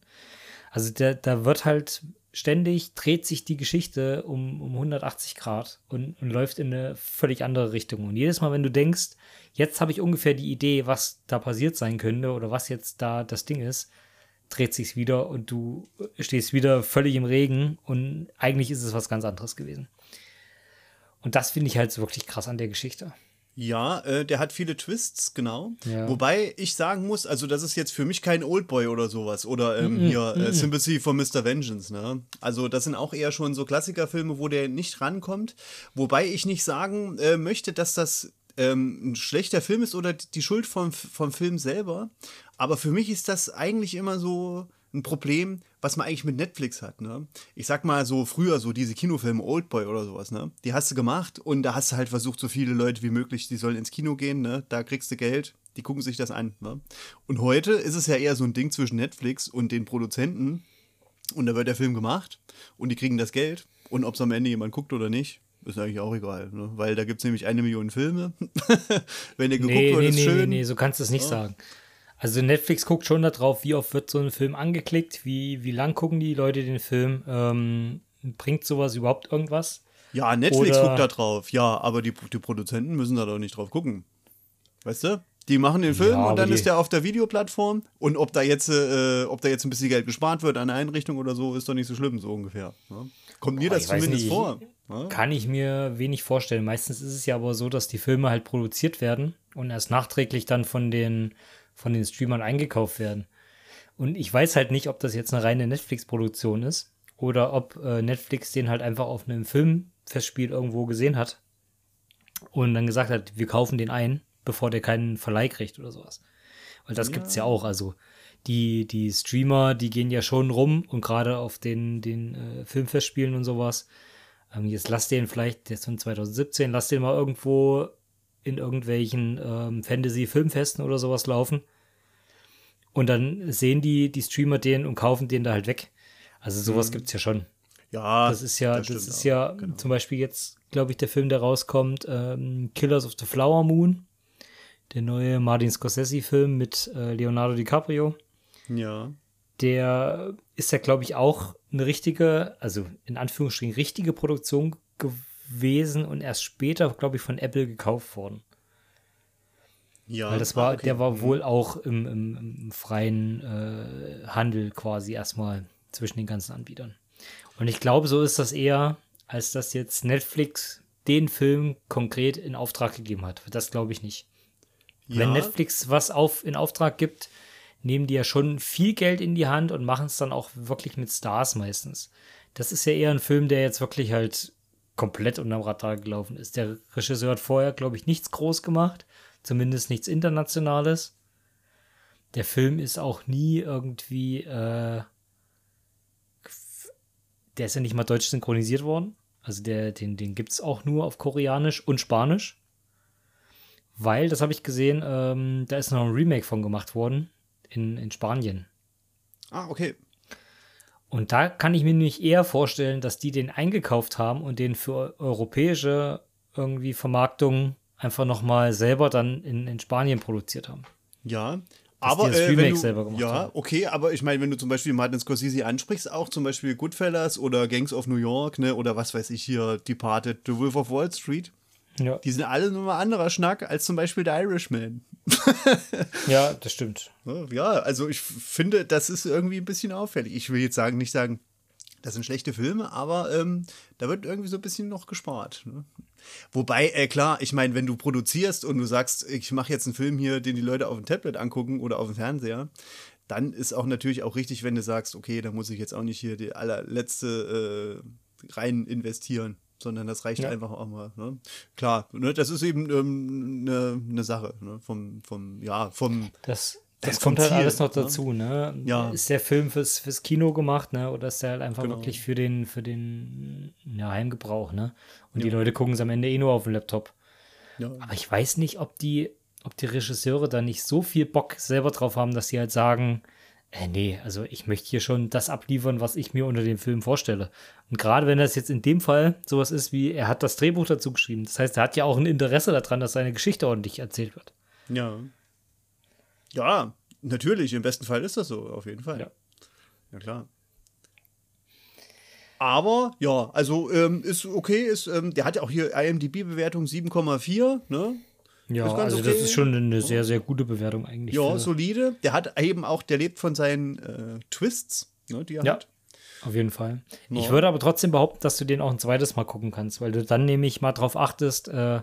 Speaker 2: Also da, da wird halt ständig, dreht sich die Geschichte um, um 180 Grad und, und läuft in eine völlig andere Richtung. Und jedes Mal, wenn du denkst, jetzt habe ich ungefähr die Idee, was da passiert sein könnte oder was jetzt da das Ding ist, dreht sich's wieder und du stehst wieder völlig im Regen und eigentlich ist es was ganz anderes gewesen. Und das finde ich halt wirklich krass an der Geschichte.
Speaker 3: Ja, äh, der hat viele Twists, genau.
Speaker 2: Ja.
Speaker 3: Wobei ich sagen muss, also das ist jetzt für mich kein Oldboy oder sowas. Oder ähm, hier äh, Sympathy for Mr. Vengeance. Ne? Also das sind auch eher schon so Klassikerfilme, wo der nicht rankommt. Wobei ich nicht sagen äh, möchte, dass das ähm, ein schlechter Film ist oder die Schuld vom, vom Film selber. Aber für mich ist das eigentlich immer so ein Problem, was man eigentlich mit Netflix hat. Ne? Ich sag mal so früher, so diese Kinofilme Oldboy oder sowas, ne? die hast du gemacht und da hast du halt versucht, so viele Leute wie möglich, die sollen ins Kino gehen, ne? da kriegst du Geld, die gucken sich das an. Ne? Und heute ist es ja eher so ein Ding zwischen Netflix und den Produzenten und da wird der Film gemacht und die kriegen das Geld und ob es am Ende jemand guckt oder nicht, ist eigentlich auch egal, ne? weil da gibt es nämlich eine Million Filme. Wenn der geguckt
Speaker 2: Nee,
Speaker 3: wird,
Speaker 2: nee,
Speaker 3: ist
Speaker 2: nee,
Speaker 3: schön.
Speaker 2: nee, nee, so kannst du es nicht sagen. Also Netflix guckt schon darauf, wie oft wird so ein Film angeklickt, wie, wie lang gucken die Leute den Film, ähm, bringt sowas überhaupt irgendwas?
Speaker 3: Ja, Netflix
Speaker 2: Oder-
Speaker 3: guckt da drauf, ja, aber die, die Produzenten müssen da doch nicht drauf gucken. Weißt du? Die machen den Film
Speaker 2: Ja,
Speaker 3: und dann ist der auf der Videoplattform und ob da jetzt, äh, ob da jetzt ein bisschen Geld gespart wird an der Einrichtung oder so, ist doch nicht so schlimm, so ungefähr. Ne? Kommt mir
Speaker 2: Boah,
Speaker 3: das zumindest
Speaker 2: nicht.
Speaker 3: vor. Ne?
Speaker 2: Kann ich mir wenig vorstellen. Meistens ist es ja aber so, dass die Filme halt produziert werden und erst nachträglich dann von den, von den Streamern eingekauft werden. Und ich weiß halt nicht, ob das jetzt eine reine Netflix-Produktion ist oder ob äh, Netflix den halt einfach auf einem Filmfestspiel irgendwo gesehen hat und dann gesagt hat, wir kaufen den ein, bevor der keinen Verleih kriegt oder sowas. Weil das gibt's ja auch. Also die, die Streamer, die gehen ja schon rum und gerade auf den, den äh, Filmfestspielen und sowas. Ähm, jetzt lass den vielleicht, der ist von 2017, lass den mal irgendwo in irgendwelchen ähm, Fantasy-Filmfesten oder sowas laufen. Und dann sehen die, die Streamer den und kaufen den da halt weg. Also sowas gibt's ja schon.
Speaker 3: Ja,
Speaker 2: Das ist ja, das,
Speaker 3: stimmt
Speaker 2: ist
Speaker 3: auch.
Speaker 2: ja
Speaker 3: Genau.
Speaker 2: zum Beispiel jetzt, glaube ich, der Film, der rauskommt, ähm, Killers of the Flower Moon. Der neue Martin Scorsese-Film mit äh, Leonardo DiCaprio.
Speaker 3: Ja.
Speaker 2: Der ist ja, glaube ich, auch eine richtige, also in Anführungsstrichen richtige Produktion gewesen und erst später, glaube ich, von Apple gekauft worden.
Speaker 3: Ja.
Speaker 2: Weil das war,
Speaker 3: ah, okay.
Speaker 2: der war wohl auch im, im, im freien äh, Handel quasi erstmal zwischen den ganzen Anbietern. Und ich glaube, so ist das eher, als dass jetzt Netflix den Film konkret in Auftrag gegeben hat. Das glaube ich nicht.
Speaker 3: ja.
Speaker 2: Wenn Netflix was auf, in Auftrag gibt, nehmen die ja schon viel Geld in die Hand und machen es dann auch wirklich mit Stars meistens. Das ist ja eher ein Film, der jetzt wirklich halt komplett unterm Radar gelaufen ist. Der Regisseur hat vorher, glaube ich, nichts groß gemacht, zumindest nichts Internationales. Der Film ist auch nie irgendwie, äh, der ist ja nicht mal deutsch synchronisiert worden. Also der, den, den gibt es auch nur auf Koreanisch und Spanisch. Weil, das habe ich gesehen, ähm, da ist noch ein Remake von gemacht worden in, in Spanien.
Speaker 3: Ah, okay.
Speaker 2: Und da kann ich mir nämlich eher vorstellen, dass die den eingekauft haben und den für europäische irgendwie Vermarktung einfach nochmal selber dann in, in Spanien produziert haben.
Speaker 3: Ja. Aber
Speaker 2: das
Speaker 3: äh,
Speaker 2: Remake
Speaker 3: wenn du,
Speaker 2: selber gemacht
Speaker 3: ja,
Speaker 2: haben.
Speaker 3: okay, aber ich meine, wenn du zum Beispiel Martin Scorsese ansprichst, auch zum Beispiel Goodfellas oder Gangs of New York, ne, oder was weiß ich hier, Departed, The Wolf of Wall Street,
Speaker 2: Ja,
Speaker 3: die sind alle nochmal anderer Schnack als zum Beispiel der Irishman.
Speaker 2: ja das stimmt.
Speaker 3: Ja, also ich finde, das ist irgendwie ein bisschen auffällig. Ich will jetzt sagen, nicht sagen, das sind schlechte Filme, aber ähm, da wird irgendwie so ein bisschen noch gespart. Ne? Wobei, äh, klar, ich meine, wenn du produzierst und du sagst, ich mache jetzt einen Film hier, den die Leute auf dem Tablet angucken oder auf dem Fernseher, dann ist auch natürlich auch richtig, wenn du sagst, okay, da muss ich jetzt auch nicht hier die allerletzte äh, rein investieren, sondern das reicht
Speaker 2: Ja.
Speaker 3: einfach auch mal. Ne? Klar, ne, das ist eben ähm, eine ne Sache ne? vom, vom, ja, vom,
Speaker 2: Das, das
Speaker 3: vom
Speaker 2: kommt halt
Speaker 3: Ziel,
Speaker 2: alles noch
Speaker 3: ne?
Speaker 2: dazu, ne?
Speaker 3: Ja.
Speaker 2: Ist der Film fürs, fürs Kino gemacht, ne? Oder ist der halt einfach
Speaker 3: Genau.
Speaker 2: wirklich für den, für den ja, Heimgebrauch, ne? Und die Leute gucken es am Ende eh nur auf dem Laptop.
Speaker 3: ja,
Speaker 2: Aber ich weiß nicht, ob die, ob die Regisseure da nicht so viel Bock selber drauf haben, dass sie halt sagen, äh, nee, also ich möchte hier schon das abliefern, was ich mir unter dem Film vorstelle. Und gerade wenn das jetzt in dem Fall sowas ist wie, er hat das Drehbuch dazu geschrieben. Das heißt, er hat ja auch ein Interesse daran, dass seine Geschichte ordentlich erzählt wird.
Speaker 3: Ja. Ja, natürlich. Im besten Fall ist das so, auf jeden Fall.
Speaker 2: Ja.
Speaker 3: Ja, klar. Aber ja, also ähm, ist okay, ist, ähm, der hat ja auch hier IMDB-Bewertung 7,4, ne?
Speaker 2: Ja,
Speaker 3: Ist ganz
Speaker 2: also
Speaker 3: okay.
Speaker 2: das ist schon eine sehr, sehr gute Bewertung eigentlich.
Speaker 3: Ja, solide. Der hat eben auch, der lebt von seinen äh, Twists, ne, die er
Speaker 2: Ja.
Speaker 3: hat.
Speaker 2: Auf jeden Fall.
Speaker 3: Ja.
Speaker 2: Ich würde aber trotzdem behaupten, dass du den auch ein zweites Mal gucken kannst, weil du dann nämlich mal drauf achtest, äh,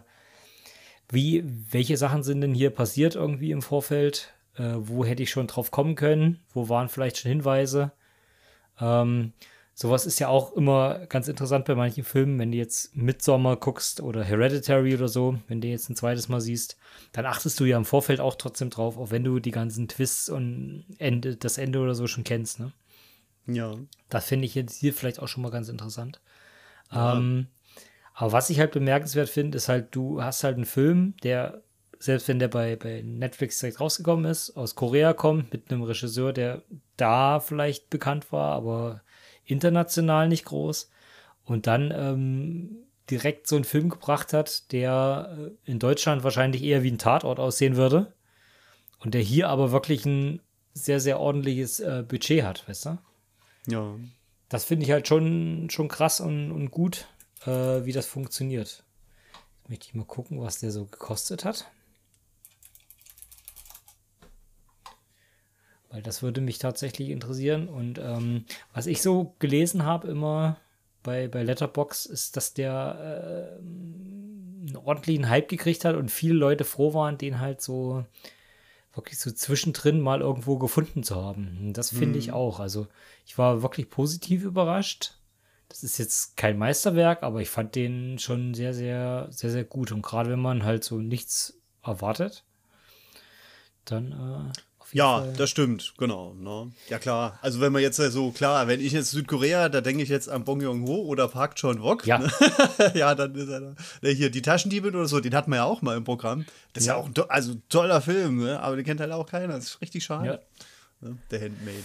Speaker 2: wie, welche Sachen sind denn hier passiert irgendwie im Vorfeld? Äh, wo hätte ich schon drauf kommen können? Wo waren vielleicht schon Hinweise? Ähm, sowas ist ja auch immer ganz interessant bei manchen Filmen, wenn du jetzt Midsommar guckst oder Hereditary oder so, wenn du jetzt ein zweites Mal siehst, dann achtest du ja im Vorfeld auch trotzdem drauf, auch wenn du die ganzen Twists und Ende, das Ende oder so schon kennst, ne?
Speaker 3: Ja.
Speaker 2: Das finde ich jetzt hier vielleicht auch schon mal ganz interessant. Ja. Ähm, aber was ich halt bemerkenswert finde, ist halt, du hast halt einen Film, der, selbst wenn der bei, bei Netflix direkt rausgekommen ist, aus Korea kommt, mit einem Regisseur, der da vielleicht bekannt war, aber international nicht groß. Und dann ähm, direkt so einen Film gebracht hat, der äh, in Deutschland wahrscheinlich eher wie ein Tatort aussehen würde. Und der hier aber wirklich ein sehr, sehr ordentliches äh, Budget hat, weißt du?
Speaker 3: Ja.
Speaker 2: Das finde ich halt schon, schon krass und, und gut, äh, wie das funktioniert. Jetzt möchte ich mal gucken, was der so gekostet hat. Weil das würde mich tatsächlich interessieren. Und ähm, was ich so gelesen habe immer bei, bei Letterbox ist, dass der äh, einen ordentlichen Hype gekriegt hat und viele Leute froh waren, den halt so wirklich so zwischendrin mal irgendwo gefunden zu haben. Das finde ich mhm. auch. Also ich war wirklich positiv überrascht. Das ist jetzt kein Meisterwerk, aber ich fand den schon sehr, sehr, sehr, sehr gut. Und gerade wenn man halt so nichts erwartet, dann äh,
Speaker 3: ja, Fall. das stimmt, genau. Ne? Ja, klar. Also, wenn man jetzt so, klar, wenn ich jetzt Südkorea, da denke ich jetzt an Bong Joon-ho oder Park Chan-wook.
Speaker 2: Ja.
Speaker 3: Ne? ja, dann ist er da. Ne, hier, die Taschendiebin oder so, den hat man ja auch mal im Programm. Das ist ja, ja auch ein also, toller Film, ne? aber den kennt halt auch keiner. Das ist richtig schade. Ja. Ne? Der Handmaiden.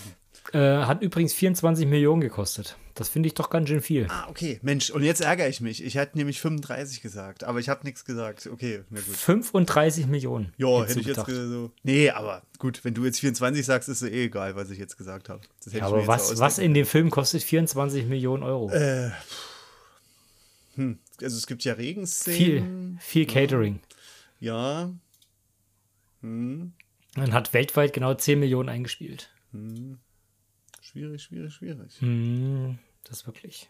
Speaker 2: Äh, hat übrigens 24 Millionen gekostet. Das finde ich doch ganz schön viel.
Speaker 3: Ah, okay. Mensch, und jetzt ärgere ich mich. Ich hätte nämlich 35 gesagt, aber ich habe nichts gesagt. Okay,
Speaker 2: na gut. 35 Millionen.
Speaker 3: Ja, hätte ich jetzt so. Nee, aber gut, wenn du jetzt 24 sagst, ist es eh egal, was ich jetzt gesagt habe.
Speaker 2: Ja, aber was, was in dem Film kostet 24 Millionen Euro?
Speaker 3: Äh, hm. Also es gibt ja Regenszenen.
Speaker 2: Viel, viel Catering.
Speaker 3: Ja. Hm.
Speaker 2: Man hat weltweit genau 10 Millionen eingespielt.
Speaker 3: Hm. Schwierig, schwierig, schwierig.
Speaker 2: Hm, das wirklich.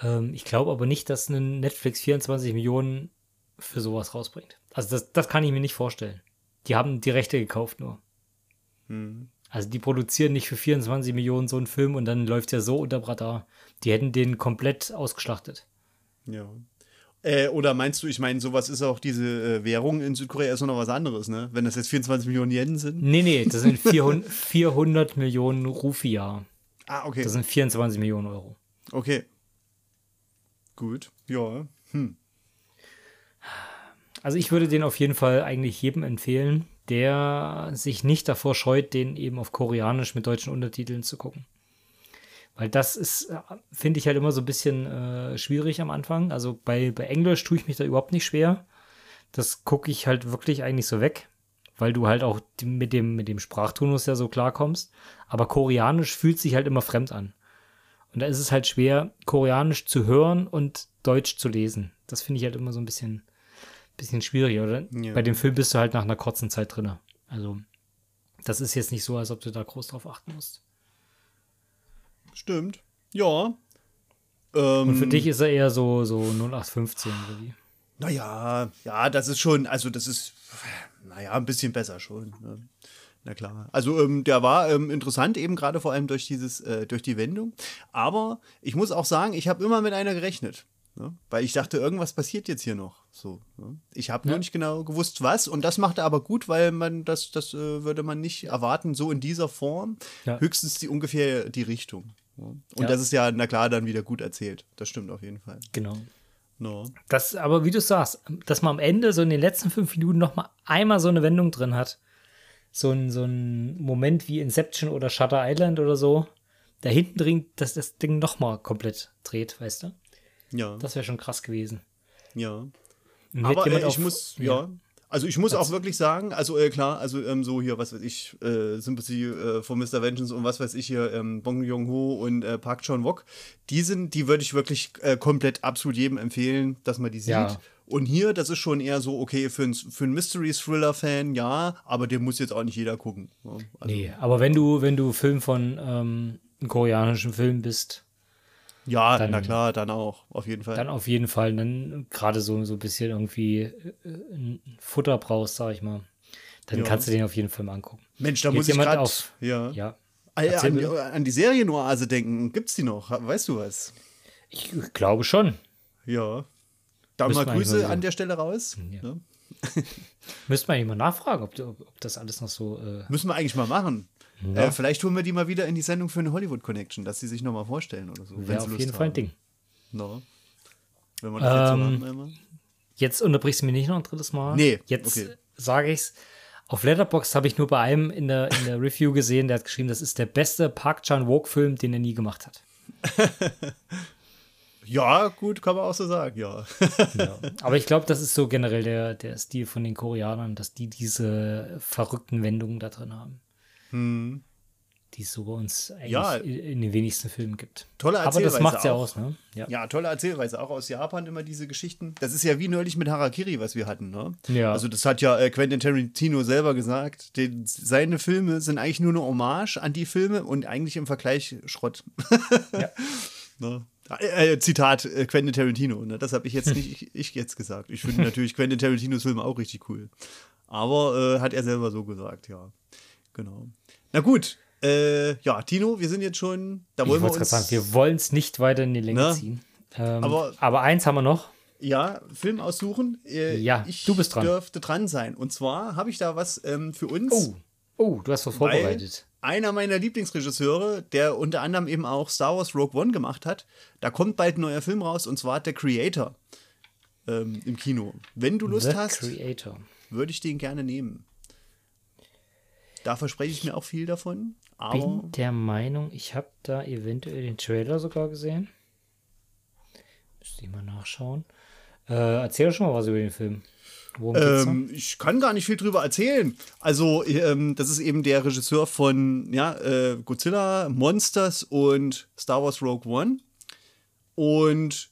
Speaker 2: Ähm, ich glaube aber nicht, dass ein Netflix 24 Millionen für sowas rausbringt. Also das, das kann ich mir nicht vorstellen. Die haben die Rechte gekauft nur.
Speaker 3: Hm.
Speaker 2: Also die produzieren nicht für 24 Millionen so einen Film und dann läuft der so unter Radar. Die hätten den komplett ausgeschlachtet.
Speaker 3: Ja. Äh, oder meinst du, ich meine, sowas ist auch diese äh, Währung in Südkorea ist noch was anderes, ne? Wenn das jetzt 24 Millionen Yen sind?
Speaker 2: Nee, nee, das sind 400, 400 Millionen Rufia.
Speaker 3: Ah, okay.
Speaker 2: Das sind 24 Millionen Euro.
Speaker 3: Okay. Gut, ja. Hm.
Speaker 2: Also ich würde den auf jeden Fall eigentlich jedem empfehlen, der sich nicht davor scheut, den eben auf Koreanisch mit deutschen Untertiteln zu gucken. Weil das ist, äh, finde ich halt immer so ein bisschen äh, schwierig am Anfang. Also bei, bei Englisch tue ich mich da überhaupt nicht schwer. Das gucke ich halt wirklich eigentlich so weg, weil du halt auch mit dem, mit dem Sprachtonus ja so klarkommst. Aber Koreanisch fühlt sich halt immer fremd an. Und da ist es halt schwer, Koreanisch zu hören und Deutsch zu lesen. Das finde ich halt immer so ein bisschen, bisschen schwierig, oder? Ja. Bei dem Film bist du halt nach einer kurzen Zeit drin. Also, das ist jetzt nicht so, als ob du da groß drauf achten musst.
Speaker 3: Stimmt. Ja.
Speaker 2: Ähm, Und für dich ist er eher so, so 0815 oder wie?
Speaker 3: Naja, ja, das ist schon, also das ist, naja, ein bisschen besser schon. Ne? Na klar. Also ähm, der war ähm, interessant, eben gerade vor allem durch dieses, äh, durch die Wendung. Aber ich muss auch sagen, ich habe immer mit einer gerechnet. Ne? Weil ich dachte, irgendwas passiert jetzt hier noch. So, ne? Ich habe ja. nur nicht genau gewusst, was. Und das macht er aber gut, weil man das, das äh, würde man nicht erwarten, so in dieser Form. Ja. Höchstens die ungefähr die Richtung. Und ja. das ist ja, na klar, dann wieder gut erzählt. Das stimmt auf jeden Fall.
Speaker 2: Genau.
Speaker 3: No.
Speaker 2: Das, aber wie du sagst, dass man am Ende so in den letzten fünf Minuten noch mal einmal so eine Wendung drin hat. So ein, so ein Moment wie Inception oder Shutter Island oder so. Da hinten drin, dass das Ding noch mal komplett dreht, weißt du?
Speaker 3: Ja.
Speaker 2: Das wäre schon krass gewesen.
Speaker 3: Ja. Aber äh, ich auf, muss, ja. ja. Also ich muss auch wirklich sagen, also äh, klar, also ähm, so hier, was weiß ich, äh, Sympathy äh, for Mr. Vengeance und was weiß ich hier, ähm, Bong Joon-ho und äh, Park Chan-wook, die sind, die würde ich wirklich äh, komplett absolut jedem empfehlen, dass man die sieht. Ja. Und hier, das ist schon eher so, okay, für, ein, für einen Mystery-Thriller-Fan, ja, aber den muss jetzt auch nicht jeder gucken.
Speaker 2: Also, nee, aber wenn du, wenn du Film von ähm, einem koreanischen Film bist,
Speaker 3: Ja,
Speaker 2: Dann-
Speaker 3: na klar, dann auch, auf jeden Fall.
Speaker 2: Dann auf jeden Fall, dann gerade so, so ein bisschen irgendwie äh, ein Futter brauchst, sag ich mal. Dann
Speaker 3: Ja.
Speaker 2: kannst du den auf jeden Fall mal angucken.
Speaker 3: Mensch, da
Speaker 2: Jetzt
Speaker 3: muss ich
Speaker 2: jemand auf-
Speaker 3: ja.
Speaker 2: Ja.
Speaker 3: An, an die Serienoase denken. Gibt's die noch? Weißt du was?
Speaker 2: Ich glaube schon.
Speaker 3: Ja. Da mal Grüße
Speaker 2: mal
Speaker 3: an der Stelle raus.
Speaker 2: Ja.
Speaker 3: Ne?
Speaker 2: Müsste man eigentlich mal nachfragen, ob, ob, ob das alles noch so. Äh,
Speaker 3: Müssen wir eigentlich mal machen.
Speaker 2: Ja.
Speaker 3: Äh, vielleicht holen wir die mal wieder in die Sendung für eine Hollywood Connection, dass sie sich nochmal vorstellen oder so. sie
Speaker 2: auf
Speaker 3: Lust
Speaker 2: jeden Fall ein. Ding.
Speaker 3: No. Wenn wir das jetzt so
Speaker 2: Ähm,
Speaker 3: haben, einmal.
Speaker 2: Jetzt unterbrichst du mich nicht noch ein drittes Mal.
Speaker 3: Nee,
Speaker 2: Jetzt
Speaker 3: okay.
Speaker 2: sage ich's. Auf Letterboxd habe ich nur bei einem in der, in der Review gesehen, der hat geschrieben, das ist der beste Park Chan-wook-Film, den er nie gemacht hat.
Speaker 3: Ja, gut, kann man auch so sagen, ja.
Speaker 2: Ja. Aber ich glaube, das ist so generell der, der Stil von den Koreanern, dass die diese verrückten Wendungen da drin haben. Die es so bei uns eigentlich
Speaker 3: Hm. Ja.
Speaker 2: in, den wenigsten Filmen gibt.
Speaker 3: Tolle
Speaker 2: Aber das
Speaker 3: Erzählweise
Speaker 2: macht's ja aus, ne? Ja.
Speaker 3: Ja, tolle Erzählweise, auch aus Japan immer diese Geschichten. Das ist ja wie neulich mit Harakiri, was wir hatten, ne?
Speaker 2: Ja.
Speaker 3: Also das hat ja äh, Quentin Tarantino selber gesagt. Den, seine Filme sind eigentlich nur eine Hommage an die Filme und eigentlich im Vergleich Schrott.
Speaker 2: Ja.
Speaker 3: ne? äh, äh, Zitat Quentin Tarantino, ne? Das habe ich jetzt nicht ich, ich jetzt gesagt. Ich finde natürlich Quentin Tarantinos Filme auch richtig cool. Aber äh, hat er selber so gesagt, ja. Genau. Na gut. Äh, ja, Tino, wir sind jetzt schon, da
Speaker 2: Ich
Speaker 3: wollen wir
Speaker 2: wollte gerade
Speaker 3: uns
Speaker 2: sagen, wir wollen es nicht weiter in die Länge
Speaker 3: Ne?
Speaker 2: ziehen. Ähm,
Speaker 3: Aber-
Speaker 2: aber, eins haben wir noch.
Speaker 3: Ja, Film aussuchen. Äh,
Speaker 2: Ja,
Speaker 3: ich
Speaker 2: du bist dran.
Speaker 3: dürfte dran sein. Und zwar habe ich da was ähm, für uns.
Speaker 2: Oh, oh, du hast was vorbereitet.
Speaker 3: Einer meiner Lieblingsregisseure, der unter anderem eben auch Star Wars Rogue One gemacht hat, da kommt bald ein neuer Film raus und zwar The Creator ähm, im Kino. Wenn du Lust
Speaker 2: The
Speaker 3: hast, würde ich den gerne nehmen. Da verspreche ich mir auch viel davon. Aber
Speaker 2: Bin der Meinung, ich habe da eventuell den Trailer sogar gesehen. Müsste ich mal nachschauen. Äh, erzähl doch schon mal was über den Film.
Speaker 3: Ähm, ich kann gar nicht viel drüber erzählen. Also, ähm, das ist eben der Regisseur von ja, äh, Godzilla, Monsters und Star Wars Rogue One. Und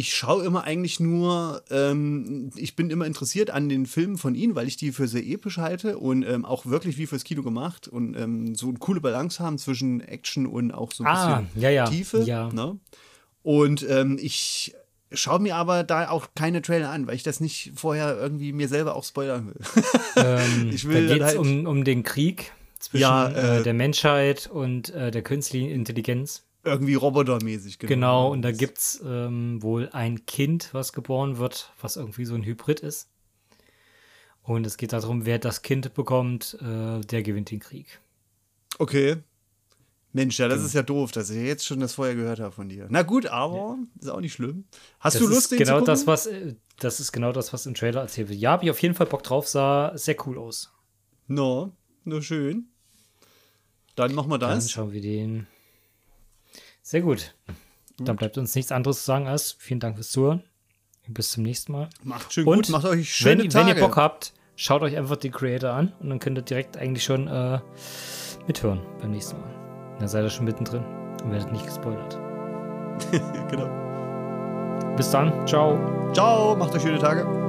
Speaker 3: ich schaue immer eigentlich nur, ähm, ich bin immer interessiert an den Filmen von ihm, weil ich die für sehr episch halte und ähm, auch wirklich wie fürs Kino gemacht und ähm, so eine coole Balance haben zwischen Action und auch so ein
Speaker 2: Ah,
Speaker 3: bisschen
Speaker 2: ja, ja,
Speaker 3: Tiefe.
Speaker 2: ja.
Speaker 3: Ne? Und ähm, ich schaue mir aber da auch keine Trailer an, weil ich das nicht vorher irgendwie mir selber auch spoilern will.
Speaker 2: Ähm,
Speaker 3: ich will
Speaker 2: da geht es
Speaker 3: halt-
Speaker 2: um, um den Krieg zwischen
Speaker 3: Ja,
Speaker 2: äh,
Speaker 3: äh,
Speaker 2: der Menschheit und äh, der künstlichen Intelligenz.
Speaker 3: Irgendwie robotermäßig, genau.
Speaker 2: Genau, und da gibt es ähm, wohl ein Kind, was geboren wird, was irgendwie so ein Hybrid ist. Und es geht darum, wer das Kind bekommt, äh, der gewinnt den Krieg.
Speaker 3: Okay. Mensch, ja, das
Speaker 2: Genau.
Speaker 3: ist ja doof, dass ich jetzt schon das vorher gehört habe von dir. Na gut, aber ist auch nicht schlimm. Hast
Speaker 2: Das
Speaker 3: du Lust, den
Speaker 2: genau
Speaker 3: zu
Speaker 2: das,
Speaker 3: gucken?
Speaker 2: was äh, das ist genau das, was im Trailer erzählt wird. Ja, habe ich auf jeden Fall Bock drauf, sah sehr cool aus.
Speaker 3: No, nur schön. Dann machen wir
Speaker 2: Dann
Speaker 3: das.
Speaker 2: schauen wir den. Sehr gut. Dann bleibt uns nichts anderes zu sagen als vielen Dank fürs Zuhören. Bis zum nächsten Mal.
Speaker 3: Macht schön
Speaker 2: Und
Speaker 3: gut, macht euch schöne
Speaker 2: wenn,
Speaker 3: Tage.
Speaker 2: wenn ihr Bock habt, schaut euch einfach den Creator an und dann könnt ihr direkt eigentlich schon äh, mithören beim nächsten Mal. Dann seid ihr schon mittendrin und werdet nicht gespoilert.
Speaker 3: genau.
Speaker 2: Bis dann. Ciao.
Speaker 3: Ciao, macht euch schöne Tage.